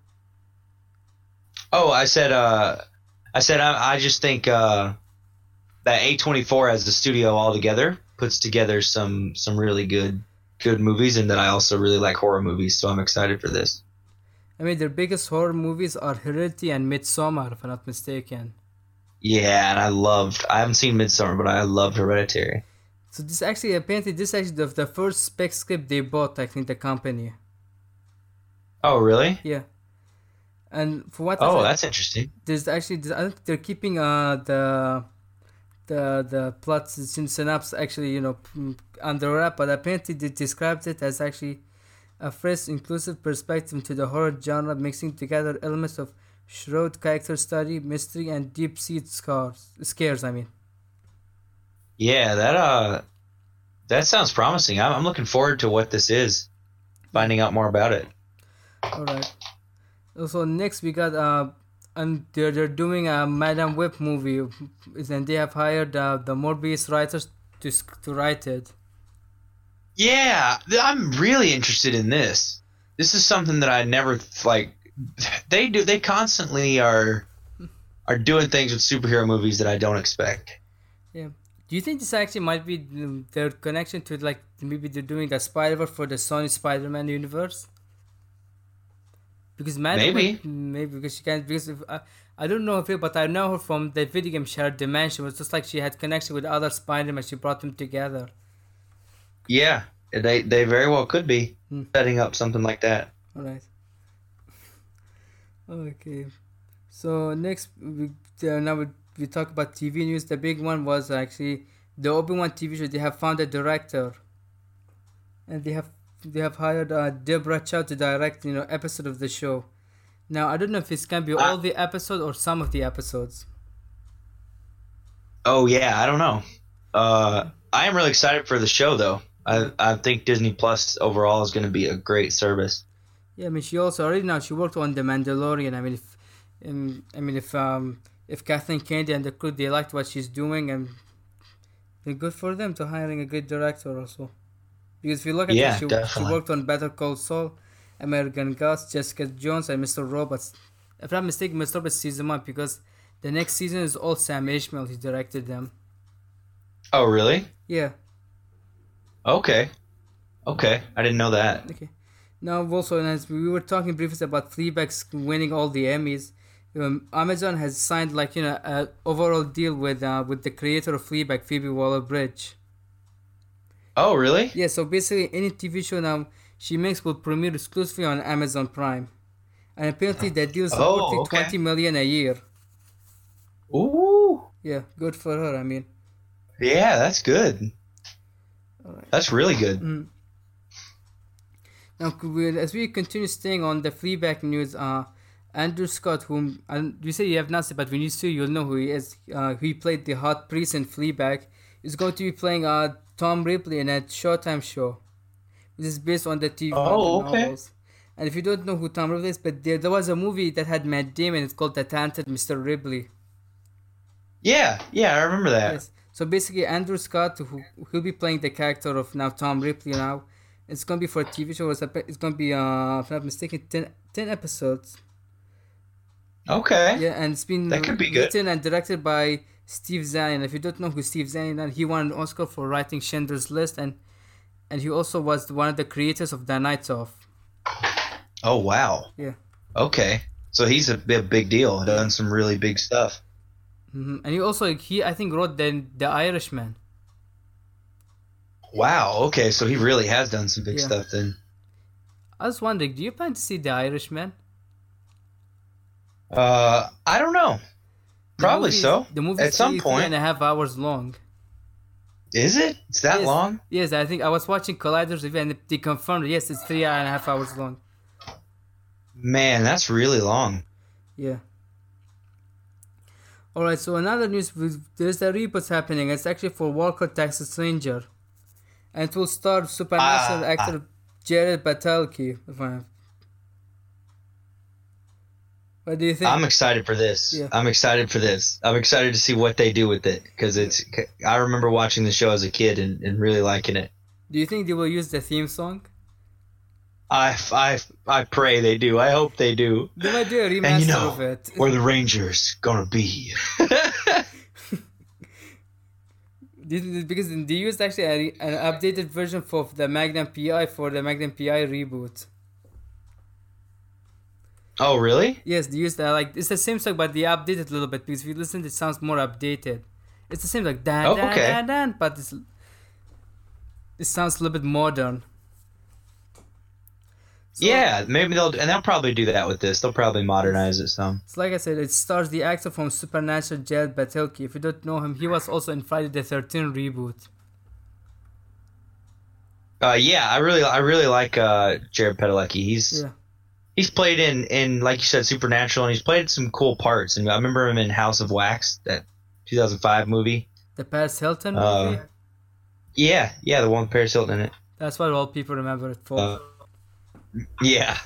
Oh, I said. Uh, I said I, I just think uh, that A24 as the studio altogether puts together some some really good good movies, and that I also really like horror movies. So I'm excited for this. I mean, their biggest horror movies are Heredity and Midsommar, if I'm not mistaken. Yeah, and I loved. I haven't seen Midsommar, but I loved Hereditary. So this actually apparently this actually the, the first spec script they bought. I think the company. Oh really? Yeah. And for what? Oh, that's interesting. There's actually I think they're keeping uh the the the plot synopsis actually you know under wrap, but apparently they described it as actually a fresh, inclusive perspective to the horror genre, mixing together elements of shrewd character study, mystery, and deep-seated scars, scares. I mean. Yeah, that uh, that sounds promising. I'm, I'm looking forward to what this is, finding out more about it. All right. Also, next we got uh, and they're they're doing a Madame Web movie, and they have hired uh, the Morbius writers to to write it. Yeah, I'm really interested in this. This is something that I never like. They do. They constantly are are doing things with superhero movies that I don't expect. Yeah. Do you think this actually might be their connection to like maybe they're doing a Spider for the Sony Spider-Man universe? Because man, maybe maybe because she can't because if, uh, I don't know her, but I know her from the video game. She had dimension. It was just like she had connection with other Spider-Man. She brought them together. Yeah, they they very well could be hmm. setting up something like that. All right. Okay, so next we uh, now we, we talk about TV news. The big one was actually the Obi Wan TV show. They have found a director, and they have they have hired uh, Deborah Chow to direct you know episode of the show. Now I don't know if it's gonna be all the episodes or some of the episodes. Oh yeah, I don't know. Uh, I am really excited for the show though. I I think Disney Plus overall is going to be a great service. Yeah, I mean, she also already now she worked on The Mandalorian. I mean, if um, I mean if um if Kathleen Kennedy and the crew they liked what she's doing and it's good for them to hiring a good director also. Because if you look at yeah, it, she, she worked on Better Call Saul, American Gods, Jessica Jones, and Mr. Robots. If I'm mistaken, Mr. Robots season one because the next season is all Sam Esmail. He directed them. Oh really? Yeah. Okay. Okay. I didn't know that. Okay. Now, also, as we were talking briefly about Fleabag's winning all the Emmys, um, Amazon has signed like you know an overall deal with uh, with the creator of Fleabag, Phoebe Waller-Bridge. Oh, really? Yeah. So basically, any TV show now she makes will premiere exclusively on Amazon Prime, and apparently that deal is oh, okay. twenty million a year. Ooh. Yeah, good for her. I mean. Yeah, that's good. That's really good. Mm. Now, as we continue staying on the Fleabag news, uh, Andrew Scott, whom and you say you have not seen, but when you see, you'll know who he is. Uh, he played the hot priest in Fleabag. Is going to be playing uh Tom Ripley in a Showtime show. This is based on the TV oh, okay. novels. And if you don't know who Tom Ripley is, but there, there was a movie that had Matt Damon. It's called The Talented Mr. Ripley. Yeah, yeah, I remember that. Yes. So basically, Andrew Scott, who he'll be playing the character of now Tom Ripley now. It's gonna be for a TV show. It's, it's gonna be, uh, if I'm not mistaken, 10, 10 episodes. Okay. Yeah, and it's been that could be written good. and directed by Steve. And if you don't know who Steve Zaillian is, he won an Oscar for writing Schindler's List, and and he also was one of the creators of The Night Of. Oh wow. Yeah. Okay, so he's a big, big deal. Done some really big stuff. Mm-hmm. And he also he I think wrote the the Irishman. Wow. Okay, so he really has done some big yeah. stuff then. I was wondering, do you plan to see the Irishman? Uh, I don't know. Probably the so. The movie at some point, three and a half hours long. Is it? It's that yes. long? Yes, I think I was watching Collider's review and they confirmed. Yes, it's three and a half hours long. Man, that's really long. Yeah. All right. So another news: there's a reboot happening. It's actually for Walker Texas Ranger, and it will star supernatural uh, actor uh, Jared Padalecki. If I what do you think? I'm excited for this. Yeah. I'm excited for this. I'm excited to see what they do with it because it's. I remember watching the show as a kid and, and really liking it. Do you think they will use the theme song? I, I, I pray they do. I hope they do. They might do a remaster and you know, of it. Where the Rangers gonna be? because they used actually a, an updated version for the Magnum PI for the Magnum PI reboot. Oh, really? Yes, they used that. Like it's the same song, but they updated a little bit because if you listen, it sounds more updated. It's the same like dan oh, dan okay. dan dan, but it's, it sounds a little bit modern. So, yeah, maybe they'll and they'll probably do that with this. They'll probably modernize it some. So like I said, it stars the actor from Supernatural, Jared Padalecki. If you don't know him, he was also in Friday the Thirteenth reboot. Uh, yeah, I really, I really like uh, Jared Padalecki. He's yeah he's played in in like you said Supernatural, and he's played some cool parts. And I remember him in House of Wax, that 2005 movie. The Paris Hilton uh, movie. Yeah, yeah, the one with Paris Hilton in it. That's what all people remember it for. Uh, yeah,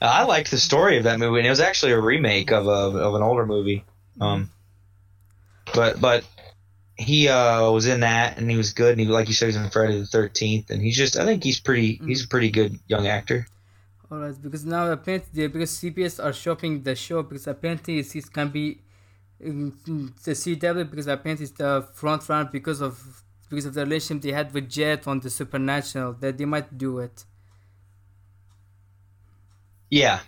I liked the story of that movie, and it was actually a remake of a of an older movie. Um, but but he uh, was in that, and he was good. And he, like you said, he's in Friday the Thirteenth, and he's just I think he's pretty he's a pretty good young actor. Alright, because now apparently because CBS are shopping the show because apparently it can be the CW because apparently it's the front runner because of because of the relationship they had with Jet on the Supernatural that they might do it. Yeah,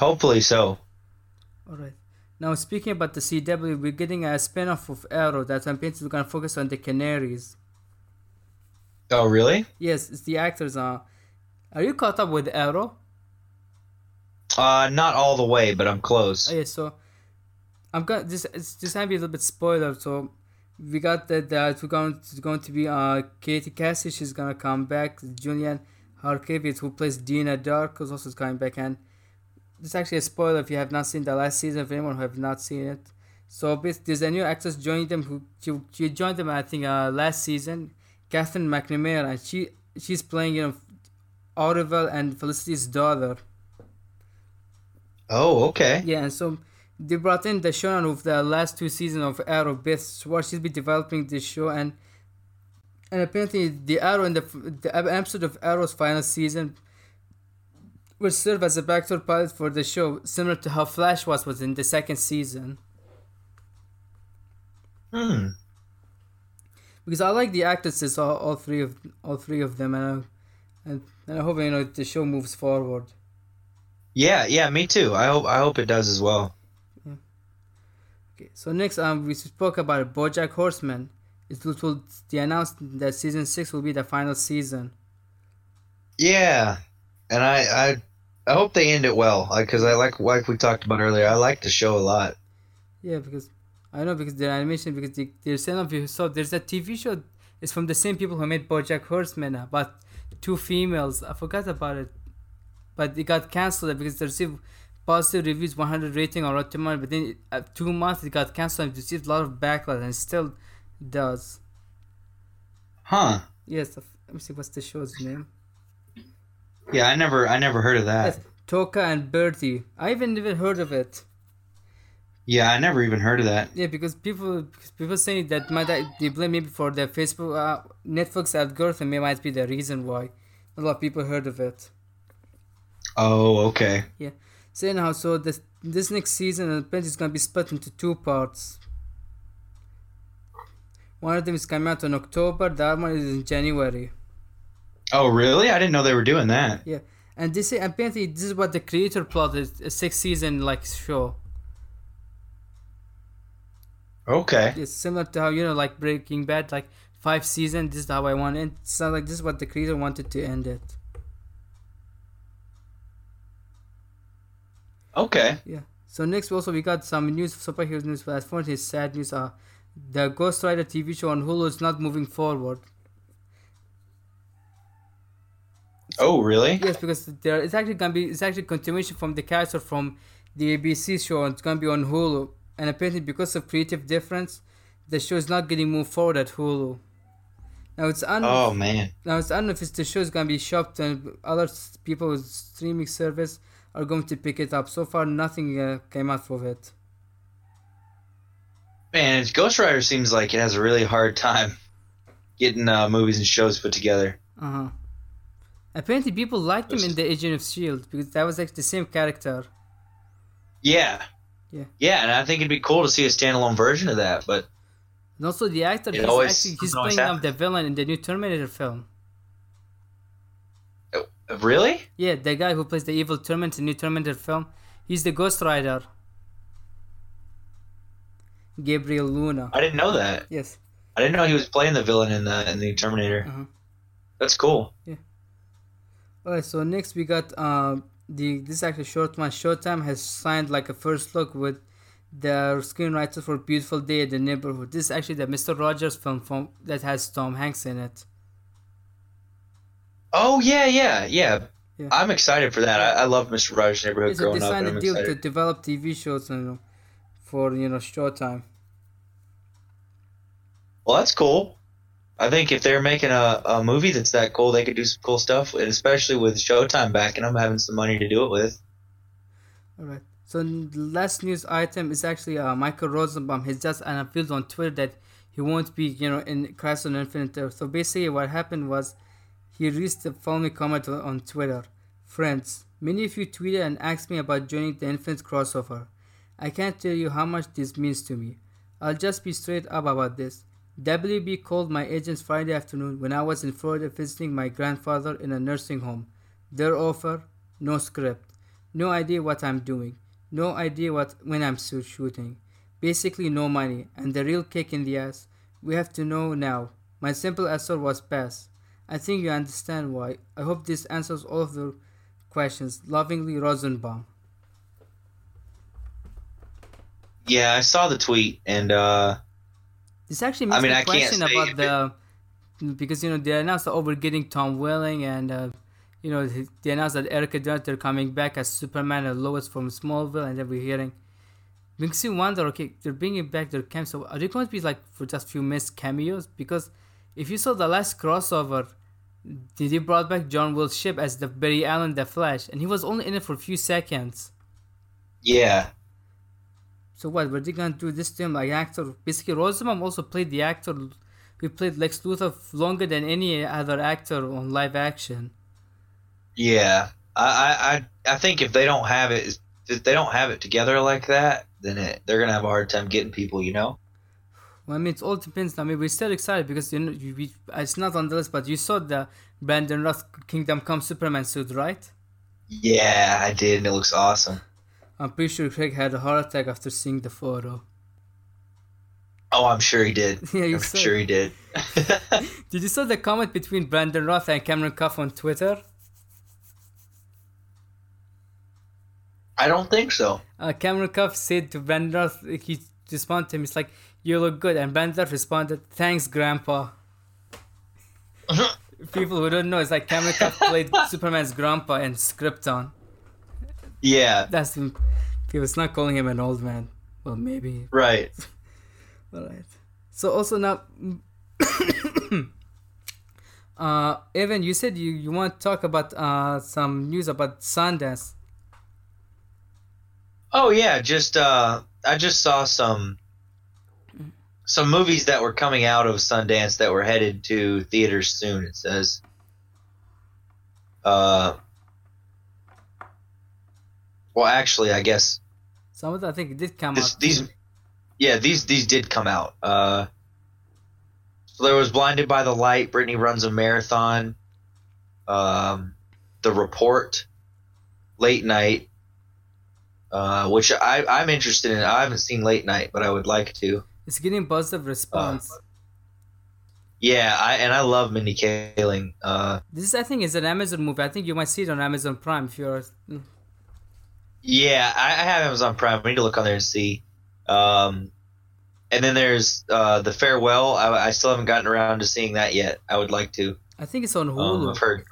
hopefully so. Alright. Now speaking about the CW, we're getting a spin-off of Arrow that apparently is gonna focus on the Canaries. Oh really? Yes, it's the actors are. Are you caught up with Arrow? Uh, not all the way, but I'm close. Yeah, so I'm gonna this just gonna be a little bit spoiler. So we got that that we're going to, going to be uh Katie Cassidy. She's gonna come back. Juliana Harkavy, who plays Dinah Drake, is also coming back. And this is actually a spoiler if you have not seen the last season. If anyone who have not seen it, so there's a new actress joining them who she, she joined them I think uh last season. Katherine McNamara, and she she's playing you know Oliver and Felicity's daughter. Oh, okay. Yeah, and so they brought in the showrunner of the last two seasons of Arrow, Beth Schwartz. She's been developing this show, and and apparently the Arrow in the the episode of Arrow's final season will serve as a backdoor pilot for the show, similar to how Flash was was in the second season. Hmm. Because I like the actresses, all, all three of all three of them, and I, and, and I hope you know the show moves forward. Yeah, yeah, me too. I hope I hope it does as well. Okay, so next um we spoke about BoJack Horseman. It will, they announced that season six will be the final season. Yeah, and I I, I hope they end it well because I like like we talked about earlier. I like the show a lot. Yeah, because I know because the animation because they, there's some of you saw there's a TV show. It's from the same people who made BoJack Horseman, but two females. I forgot about it, but it got canceled because they received positive reviews, 100 rating on Rotten Tomatoes. But then uh, two months it got canceled and received a lot of backlash and still does. Huh. Yes. Let me see what's the show's name. Yeah, I never I never heard of that. Yes. Tuca and Bertie. I haven't even heard of it. Yeah, I never even heard of that. Yeah, because people people saying that might they blame maybe for the Facebook uh, Netflix algorithm it might be the reason why a lot of people heard of it. Oh, okay. Yeah. So anyhow, so this this next season apparently is gonna be split into two parts. One of them is coming out in October. The other one is in January. Oh, really? I didn't know they were doing that. Yeah, and this apparently this is what the creator plotted a six season like show. Okay. It's similar to how you know, like Breaking Bad, like five seasons. This is how I want it. It's not like this is what the creator wanted to end it. Okay. Yeah. So next, also we got some news, superhero news. Far as sad news, uh, the Ghost Rider TV show on Hulu is not moving forward. oh, really? Yes, because there it's actually gonna be it's actually continuation from the character from the ABC show, and it's gonna be on Hulu. And apparently, because of creative difference, the show is not getting moved forward at Hulu. Now it's un- oh man. Now it's unknown if the show is gonna be shopped and other people with streaming service are going to pick it up. So far, nothing uh, came out of it. Man, Ghost Rider seems like it has a really hard time getting uh, movies and shows put together. Uh huh. Apparently, people liked him in the Agent of Shield because that was like the same character. Yeah. Yeah. Yeah, and I think it'd be cool to see a standalone version of that, but. And also, the actor he's always, actually he's playing um, the villain in the new Terminator film. Really? Yeah, the guy who plays the evil Terminator in the new Terminator film, he's the Ghost Rider. Gabriel Luna. I didn't know that. Yes. I didn't know he was playing the villain in the in the Terminator. Uh-huh. That's cool. Yeah. Alright, so next we got uh, the this is actually short one. Showtime has signed like a first look with the screenwriter for Beautiful Day in the Neighborhood. This is actually the Mister Rogers film from that has Tom Hanks in it. Oh yeah, yeah, yeah. yeah. I'm excited for that. I, I love Mister Rogers' Neighborhood so growing signed up. a deal excited. to develop TV shows and for you know Showtime. Well, that's cool. I think if they're making a, a movie that's that cool, they could do some cool stuff, and especially with Showtime backing them, having some money to do it with. All right. So the last news item is actually uh, Michael Rosenbaum has just unveiled on Twitter that he won't be, you know, in Crisis on Infinite Earth. So basically, what happened was he released the following comment on Twitter: Friends, many of you tweeted and asked me about joining the Infinite crossover. I can't tell you how much this means to me. I'll just be straight up about this. WB called my agents Friday afternoon when I was in Florida visiting my grandfather in a nursing home. Their offer, no script, no idea what I'm doing, no idea what when I'm shooting, basically no money, and the real kick in the ass. We have to know now. My simple answer was pass. I think you understand why. I hope this answers all of the questions. Lovingly, Rosenbaum. Yeah, I saw the tweet, and uh, this actually makes I mean, me question about the because you know they announced that oh we're getting Tom Welling and uh, you know they announced that Erica Durance are coming back as Superman and Lois from Smallville, and then we're hearing makes you wonder okay they're bringing back their camp so are they going to be like for just a few missed cameos because if you saw the last crossover did brought back John Wesley Shipp as the Barry Allen the Flash and he was only in it for a few seconds yeah so what were they gonna do this to him like actor? Basically, Rosenbaum also played the actor who played Lex Luthor longer than any other actor on live action. Yeah, I I I think if they don't have it, if they don't have it together like that, then it, they're gonna have a hard time getting people. You know. Well, I mean, it all depends. I mean, we're still excited because you know, we, it's not on the list, but you saw the Brandon Routh Kingdom Come Superman suit, right? Yeah, I did, and it looks awesome. I'm pretty sure Craig had a heart attack after seeing the photo. Oh, I'm sure he did. Yeah, I'm saw. sure he did. did you saw the comment between Brandon Routh and Cameron Cuffe on Twitter? I don't think so. Uh, Cameron Cuffe said to Brandon Routh, he responded to him, it's like, you look good. And Routh responded, thanks, Grandpa. People who don't know, it's like Cuffe played Superman's grandpa in Krypton. Yeah. That's people. It's not calling him an old man. Well, maybe. Right. All right. So also now, uh, Evan, you said you, you want to talk about uh, some news about Sundance. Oh yeah, just uh, I just saw some some movies that were coming out of Sundance that were headed to theaters soon. It says. Uh, well, actually, I guess some of them I think did come this, out. These, yeah, these these did come out. Uh, so there was Blinded by the Light. Brittany runs a marathon. Um, the Report, Late Night, uh, which I I'm interested in. I haven't seen Late Night, but I would like to. It's getting a positive response. Uh, yeah, I and I love Mindy Kaling. Uh, this is, I think, is an Amazon movie. I think you might see it on Amazon Prime if you're. Yeah, I, I have Amazon Prime. We need to look on there and see. Um, and then there's uh, the farewell. I, I, still haven't gotten around to seeing that yet. I would like to. I think it's on Hulu. Um, I've heard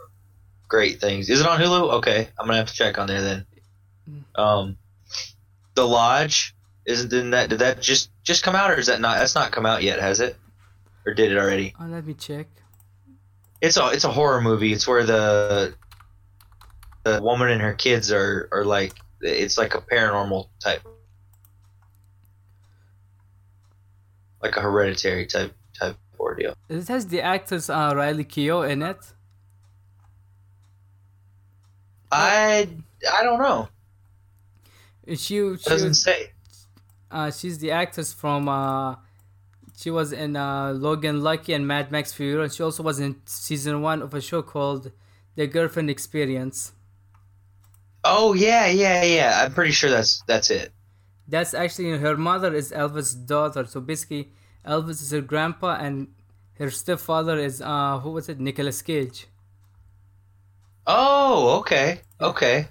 great things. Is it on Hulu? Okay, I'm gonna have to check on there then. Mm. Um, the Lodge isn't in that? Did that just just come out, or is that not? That's not come out yet, has it? Or did it already? Oh, let me check. It's a it's a horror movie. It's where the the woman and her kids are are like it's like a paranormal type like a hereditary type type ordeal. It has the actors uh, Riley Keough in it. I I don't know. She, she doesn't say. Uh, she's the actress from. Uh, she was in uh, Logan Lucky and Mad Max Fury, and she also was in season one of a show called The Girlfriend Experience. Oh yeah, yeah, yeah. I'm pretty sure that's that's it. That's actually her mother is Elvis' daughter. So basically, Elvis is her grandpa, and her stepfather is uh who was it? Nicolas Cage. Oh, okay, okay.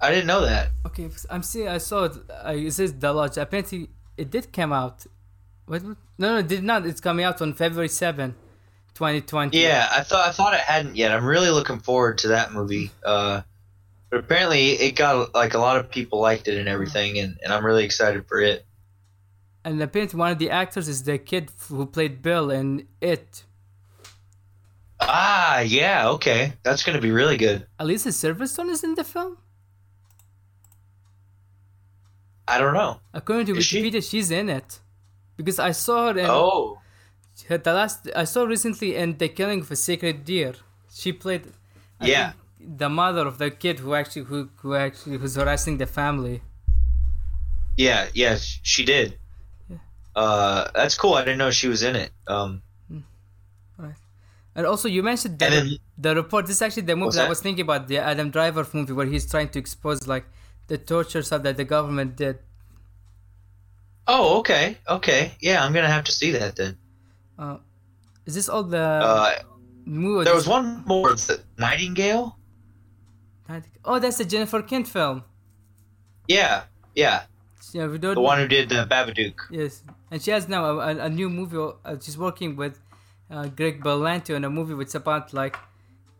I didn't know that. Okay, I'm seeing. I saw it. Uh, it says the lodge. Apparently, it did come out. What? No, no, it did not. It's coming out on February 7, 2020. Yeah, I thought I thought it hadn't yet. I'm really looking forward to that movie. Uh, but apparently, it got like a lot of people liked it and everything, and, and I'm really excited for it. And apparently, one of the actors is the kid who played Bill in It. Ah, yeah, okay, that's gonna be really good. Alicia Silverstone is in the film. I don't know. According to is Wikipedia, she? she's in it because I saw her. In, oh. Her, the last I saw recently in The Killing of a Sacred Deer. She played. I yeah the mother of the kid who actually who, who actually who's harassing the family. Yeah, yeah, she did. Yeah. Uh, that's cool. I didn't know she was in it. Um, hmm. right. And also, you mentioned the, then, the report. This is actually the movie I was thinking about, the Adam Driver movie, where he's trying to expose like the torture stuff that the government did. Oh, okay, okay, yeah, I'm gonna have to see that then. Uh, is this all the? Uh? There was one more. Nightingale. Oh, that's the Jennifer Kent film. Yeah, yeah. Yeah, we don't. The one who did the Babadook. Yes, and she has now a, a new movie. Uh, she's working with uh, Greg Berlanti on a movie which is about like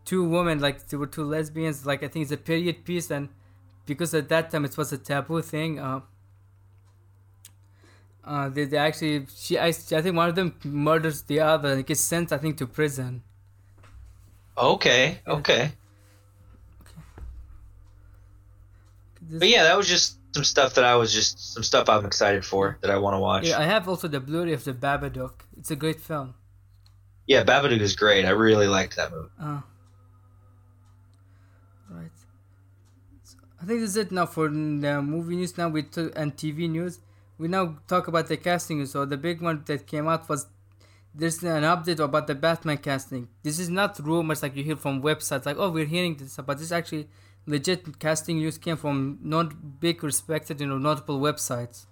two women, like there were two lesbians. Like I think it's a period piece, and because at that time it was a taboo thing. Uh, uh, they, they actually she I, I think one of them murders the other and gets sent I think to prison. Okay. Okay. This but yeah, that was just some stuff that I was just some stuff I'm excited for that I want to watch. Yeah, I have also the Blu-ray of the Babadook. It's a great film. Yeah, Babadook is great. I really liked that movie. Oh. Right. So I think this is it now for the movie news. Now we t- and TV news. We now talk about the casting. So the big one that came out was there's an update about the Batman casting. This is not rumors like you hear from websites like oh we're hearing this, but this actually legit casting news came from not big respected you know notable websites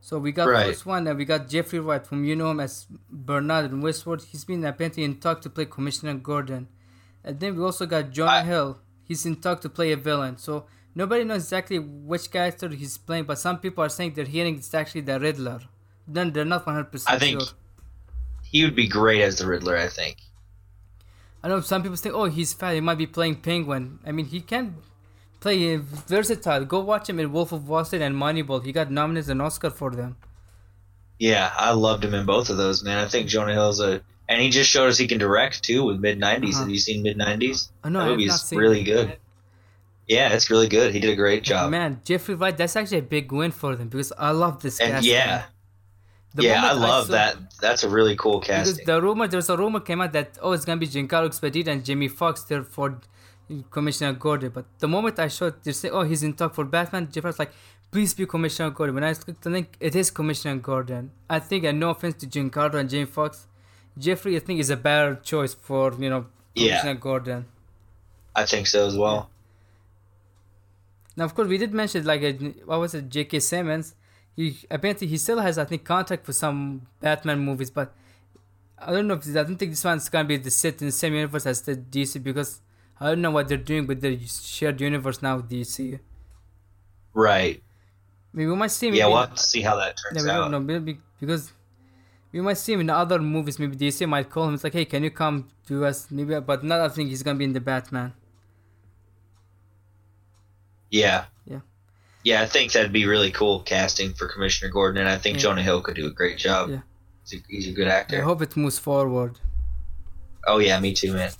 So we got right. first one, and we got Jeffrey Wright, whom you know him as Bernard in Westworld. He's been apparently in talk to play Commissioner Gordon, and then we also got Jonah, Hill. He's in talk to play a villain. So nobody knows exactly which character he's playing, but some people are saying they're hearing it's actually the Riddler. Then they're not one hundred percent sure. I think he would be great as the Riddler. I think. I know some people think, oh, he's fat. He might be playing Penguin. I mean, he can play versatile. Go watch him in Wolf of Wall Street and Moneyball. He got nominated an Oscar for them. Yeah, I loved him in both of those, man. I think Jonah Hill's a, and he just showed us he can direct too with mid 90s. Uh-huh. Have you seen mid nineties? I know. That movie's really good. Yeah, it's really good. He did a great job. Man, Jeffrey Wright, that's actually a big win for them because I love this and Yeah. The yeah, I love I saw, that. That's a really cool casting. Because the rumor, there's a rumor came out that oh, it's gonna be Giancarlo Esposito and Jamie Foxx there for Commissioner Gordon. But the moment I showed, they say, oh, he's in talk for Batman. Jeffrey was like, please be Commissioner Gordon. When I clicked the link, it is Commissioner Gordon. I think, and no offense to Giancarlo and Jamie Foxx, Jeffrey, I think, is a better choice for you know Commissioner yeah. Gordon. I think so as well. Now, of course, we did mention like a, what was it, J.K. Simmons. He apparently he still has I think contact for some Batman movies, but I don't know if I don't think this one's gonna be the set in the same universe as the DC because I don't know what they're doing with the shared universe now with DC. Right. Maybe we might see him. Yeah, we'll have to see how that turns yeah, out. No, maybe because we might see him in other movies. Maybe DC might call him. It's like, hey, can you come to us? Maybe, but not. I think he's gonna be in the Batman. Yeah. Yeah. Yeah, I think that'd be really cool casting for Commissioner Gordon, and I think yeah. Jonah Hill could do a great job. Yeah. He's a, he's a good actor. I hope it moves forward. Oh yeah, me too, man.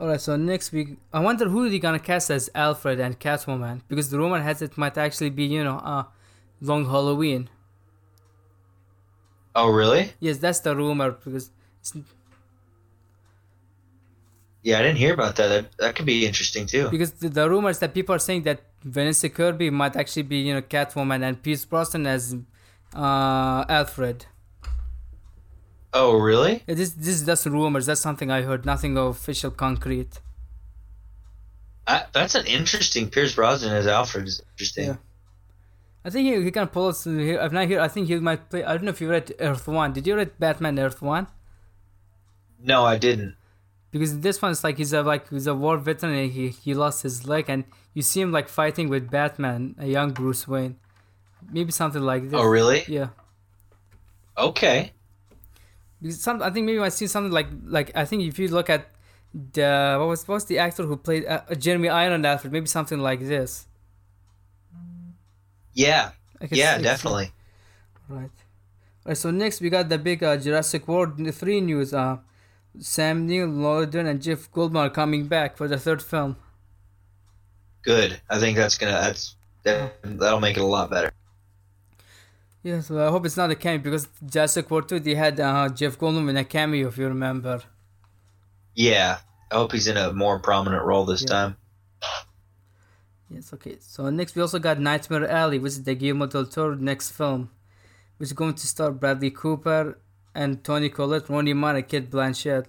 Alright, so next week, I wonder who they're gonna cast as Alfred and Catwoman because the rumor has it might actually be, you know, uh, Long Halloween. Oh, really? Yes, that's the rumor because yeah, I didn't hear about that. That, that could be interesting too. Because the, the, rumors that people are saying that Vanessa Kirby might actually be, you know, Catwoman and Pierce Brosnan as uh, Alfred. Oh, really? This this is just rumors. That's something I heard. Nothing official, concrete. I, that's an interesting. Pierce Brosnan as Alfred is interesting. Yeah. I think he, he can pull us here. I've not here. I think he might play. I don't know if you read Earth One. Did you read Batman Earth One? No, I didn't because this one's like he's a like he's a war veteran and he he lost his leg and you see him like fighting with Batman, a young Bruce Wayne, maybe something like this. Oh really? Yeah. Okay. Because some I think maybe I see something like like I think if you look at the what was what's the actor who played uh, Jeremy Irons Alfred maybe something like this. Yeah. Yeah, definitely. Right. All right. So next we got the big uh, Jurassic World three news. Uh, Sam Neill, Laura Dern, and Jeff Goldblum are coming back for the third film. Good. I think that's gonna that's that, that'll make it a lot better. Yeah, so I hope it's not a cameo because Jurassic World 2 they had uh, Jeff Goldblum in a cameo if you remember. Yeah, I hope he's in a more prominent role this yeah. time. Yes, okay. So next we also got Nightmare Alley, which is the Guillermo del Toro next film, which is going to star Bradley Cooper, and Toni Collette, Rooney Mara, Cate Blanchett.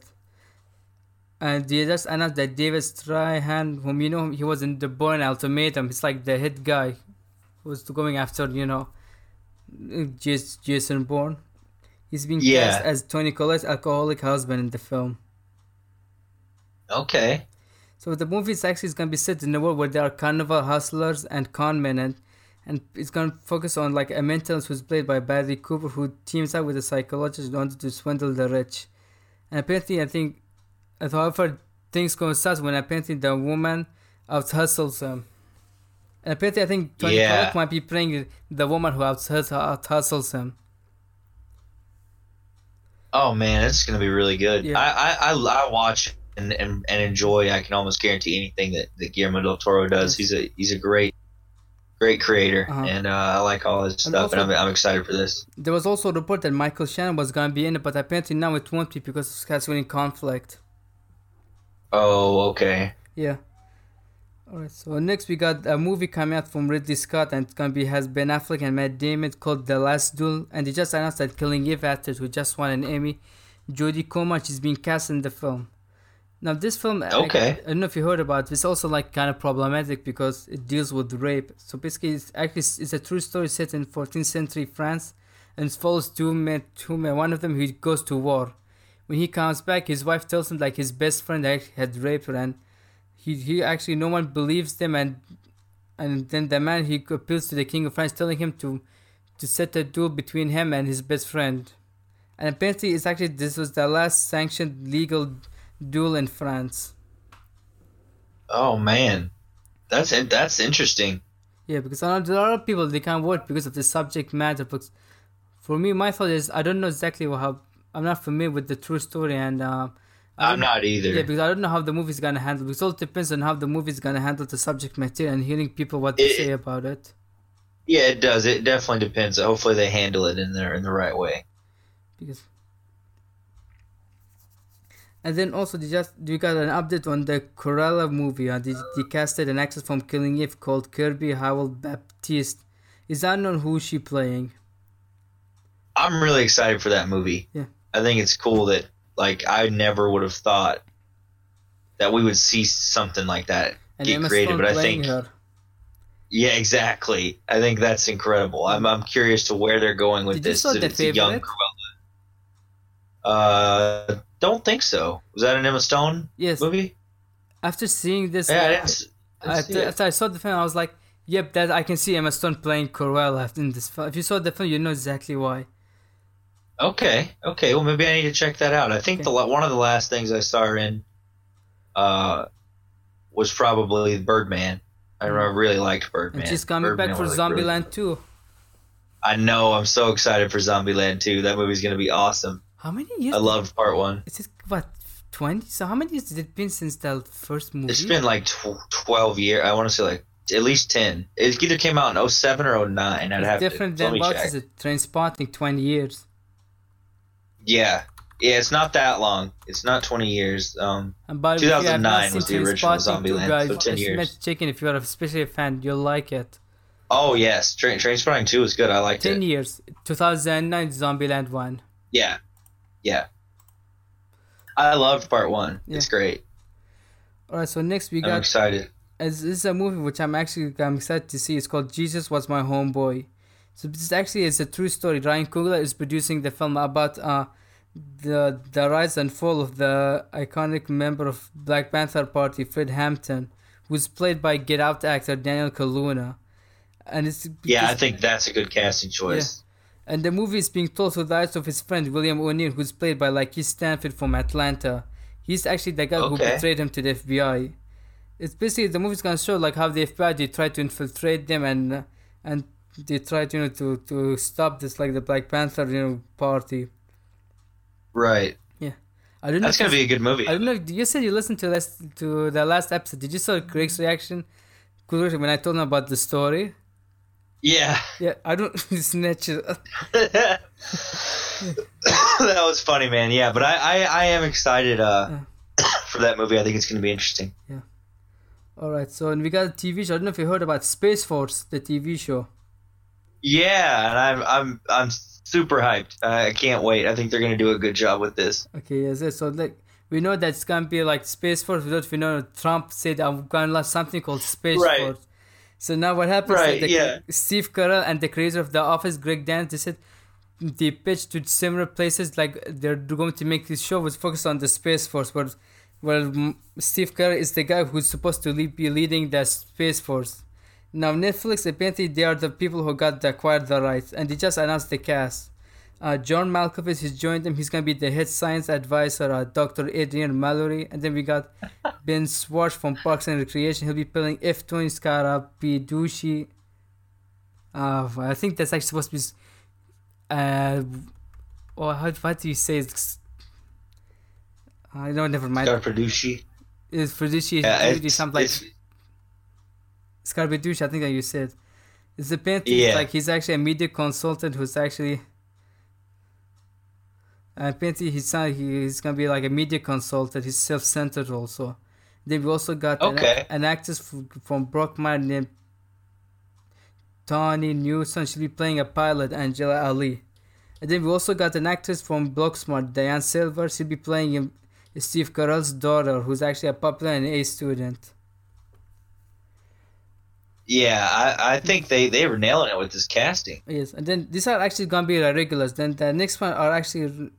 And they just announced that David Strathairn, whom you know, he was in the Bourne Ultimatum. He's like the hit guy who was going after, you know, Jason Bourne. He's being yeah. cast as Toni Collette's alcoholic husband in the film. Okay. So the movie is actually going to be set in a world where there are carnival hustlers and conmen, and and it's going to focus on like a mentalist who's played by Bradley Cooper who teams up with a psychologist in order to swindle the rich. And apparently, I think, however, things go south when apparently the woman out hustles him. And apparently, I think Toni yeah. Collette might be playing the woman who out hustles him. Oh man, it's gonna be really good. Yeah. I, I, I, I watch and, and, and enjoy. I can almost guarantee anything that, that Guillermo del Toro does. He's a he's a great great creator, uh-huh. and uh, I like all his and stuff, also, and I'm, I'm excited for this. There was also a report that Michael Shannon was gonna be in it, but apparently now it won't be because of scheduling conflict. Oh, okay. Yeah. Alright, so next we got a movie coming out from Ridley Scott, and it's gonna be has Ben Affleck and Matt Damon called The Last Duel, and they just announced that Killing Eve actors who just won an Emmy, Jodie Comer, is being cast in the film. Now this film, okay, I, I, don't know if you heard about. It, it's also like kind of problematic because it deals with rape. So basically, it's actually it's a true story set in 14th century France, and it follows two men. Two men. One of them who goes to war. When he comes back, his wife tells him like his best friend had raped her, and he he actually no one believes them, and and then the man he appeals to the king of France, telling him to to set a duel between him and his best friend. And apparently, it's actually this was the last sanctioned legal duel in France. Oh man, that's that's interesting. Yeah, because a lot of people they can't watch because of the subject matter. But for me, my thought is I don't know exactly how I'm not familiar with the true story, and uh, I'm not either. Yeah, because I don't know how the movie's gonna handle. Because it all depends on how the movie's gonna handle the subject matter and hearing people what they it, say about it. Yeah, it does. It definitely depends. Hopefully, they handle it in there in the right way. Because and then also, they just you got an update on the Cruella movie. Uh, they, they casted an actress from Killing Eve called Kirby Howell Baptiste. Is unknown who she playing. I'm really excited for that movie. Yeah, I think it's cool that like I never would have thought that we would see something like that and get Emma created, Stone but I think. Her. Yeah, exactly. I think that's incredible. I'm I'm curious to where they're going with Did this. You saw the favorite? young Cruella. Uh, don't think so. Was that an Emma Stone yes. movie? After seeing this, yeah, I didn't, didn't after, after, I saw the film, I was like, "Yep, that I can see Emma Stone playing Cruella in this film." If you saw the film, you know exactly why. Okay, okay. Well, maybe I need to check that out. I think okay. the one of the last things I saw her in, uh, was probably Birdman. I really liked Birdman. And she's coming Birdman back for Zombieland really too. I know. I'm so excited for Zombieland 2. That movie's gonna be awesome. How many years? I loved part one. Is it what twenty? So how many years has it been since the first movie? It's been like tw- twelve years. I want to say like at least ten. It either came out in 07 or 09. I'd it's have different to, than what is it? Trainspotting twenty years. Yeah, yeah, it's not that long. It's not twenty years. Um, and by 2009 was the original Zombieland, so ten years. Chicken, if you're especially a fan, you'll like it. Oh yes, Train Trainspotting two is good. I liked 10 it. Ten years, 2009 Zombieland one. Yeah, yeah. I loved part one. Yeah. It's great. All right, so next we got. I'm excited. As This is a movie which I'm actually I'm excited to see. It's called Jesus Was My Homeboy. So this actually is a true story. Ryan Coogler is producing the film about uh, the the rise and fall of the iconic member of Black Panther Party, Fred Hampton, who's played by Get Out actor Daniel Kaluuya. And it's yeah, I think that's a good casting choice. Yeah and the movie is being told through the eyes of his friend William O'Neill, who's played by Lakeith Stanfield from Atlanta. He's actually the guy okay. who betrayed him to the FBI. It's basically the movie's gonna show like how the FBI they try to infiltrate them and and they try to you know to to stop this like the Black Panther you know party. Right. Yeah. I don't know. That's gonna be a good movie. I don't know. You said you listened to last to the last episode. Did you saw Greg's reaction? When I told him about the story. Yeah. Yeah, I don't snitch it. that was funny, man. Yeah, but I, I, I am excited uh, for that movie. I think it's going to be interesting. Yeah. All right. So, and we got a TV show. I don't know if you heard about Space Force, the TV show. Yeah, and I'm I'm I'm super hyped. Uh, I can't wait. I think they're going to do a good job with this. Okay. Yes. So like we know that's going to be like Space Force. We don't we know Trump said I'm going to launch something called Space right. Force. So now what happens? Right, the, yeah. Steve Carell and the creator of The Office, Greg Daniels, they said they pitched to similar places like they're going to make this show was focused on the Space Force, where, well, Steve Carell is the guy who's supposed to lead, be leading the Space Force. Now Netflix apparently they are the people who got the, acquired the rights, and they just announced the cast. Uh, John Malkovich has joined them. He's gonna be the head science advisor, uh, Dr. Adrian Mallory, and then we got Ben Schwartz from Parks and Recreation. He'll be playing F. Tony Scarapiducci. Uh, I think that's actually supposed to be. Uh, oh, how, what do you say? I know, never mind. Scarapiducci. It's Fiduci. Yeah, it's, something like. Scarapiducci, I think that you said. It's a yeah. like he's actually a media consultant who's actually and apparently he's he's gonna be like a media consultant. He's self-centered also. Then we also got okay. an, an actress from Brockmire named Tawny Newsome. She'll be playing a pilot, Angela Ali. And then we also got an actress from Booksmart, Diana Silvers. She'll be playing um, Steve Carell's daughter, who's actually a popular and A student. Yeah, I, I think they, they were nailing it with this casting. Yes, and then these are actually gonna be regulars. Then the next one are actually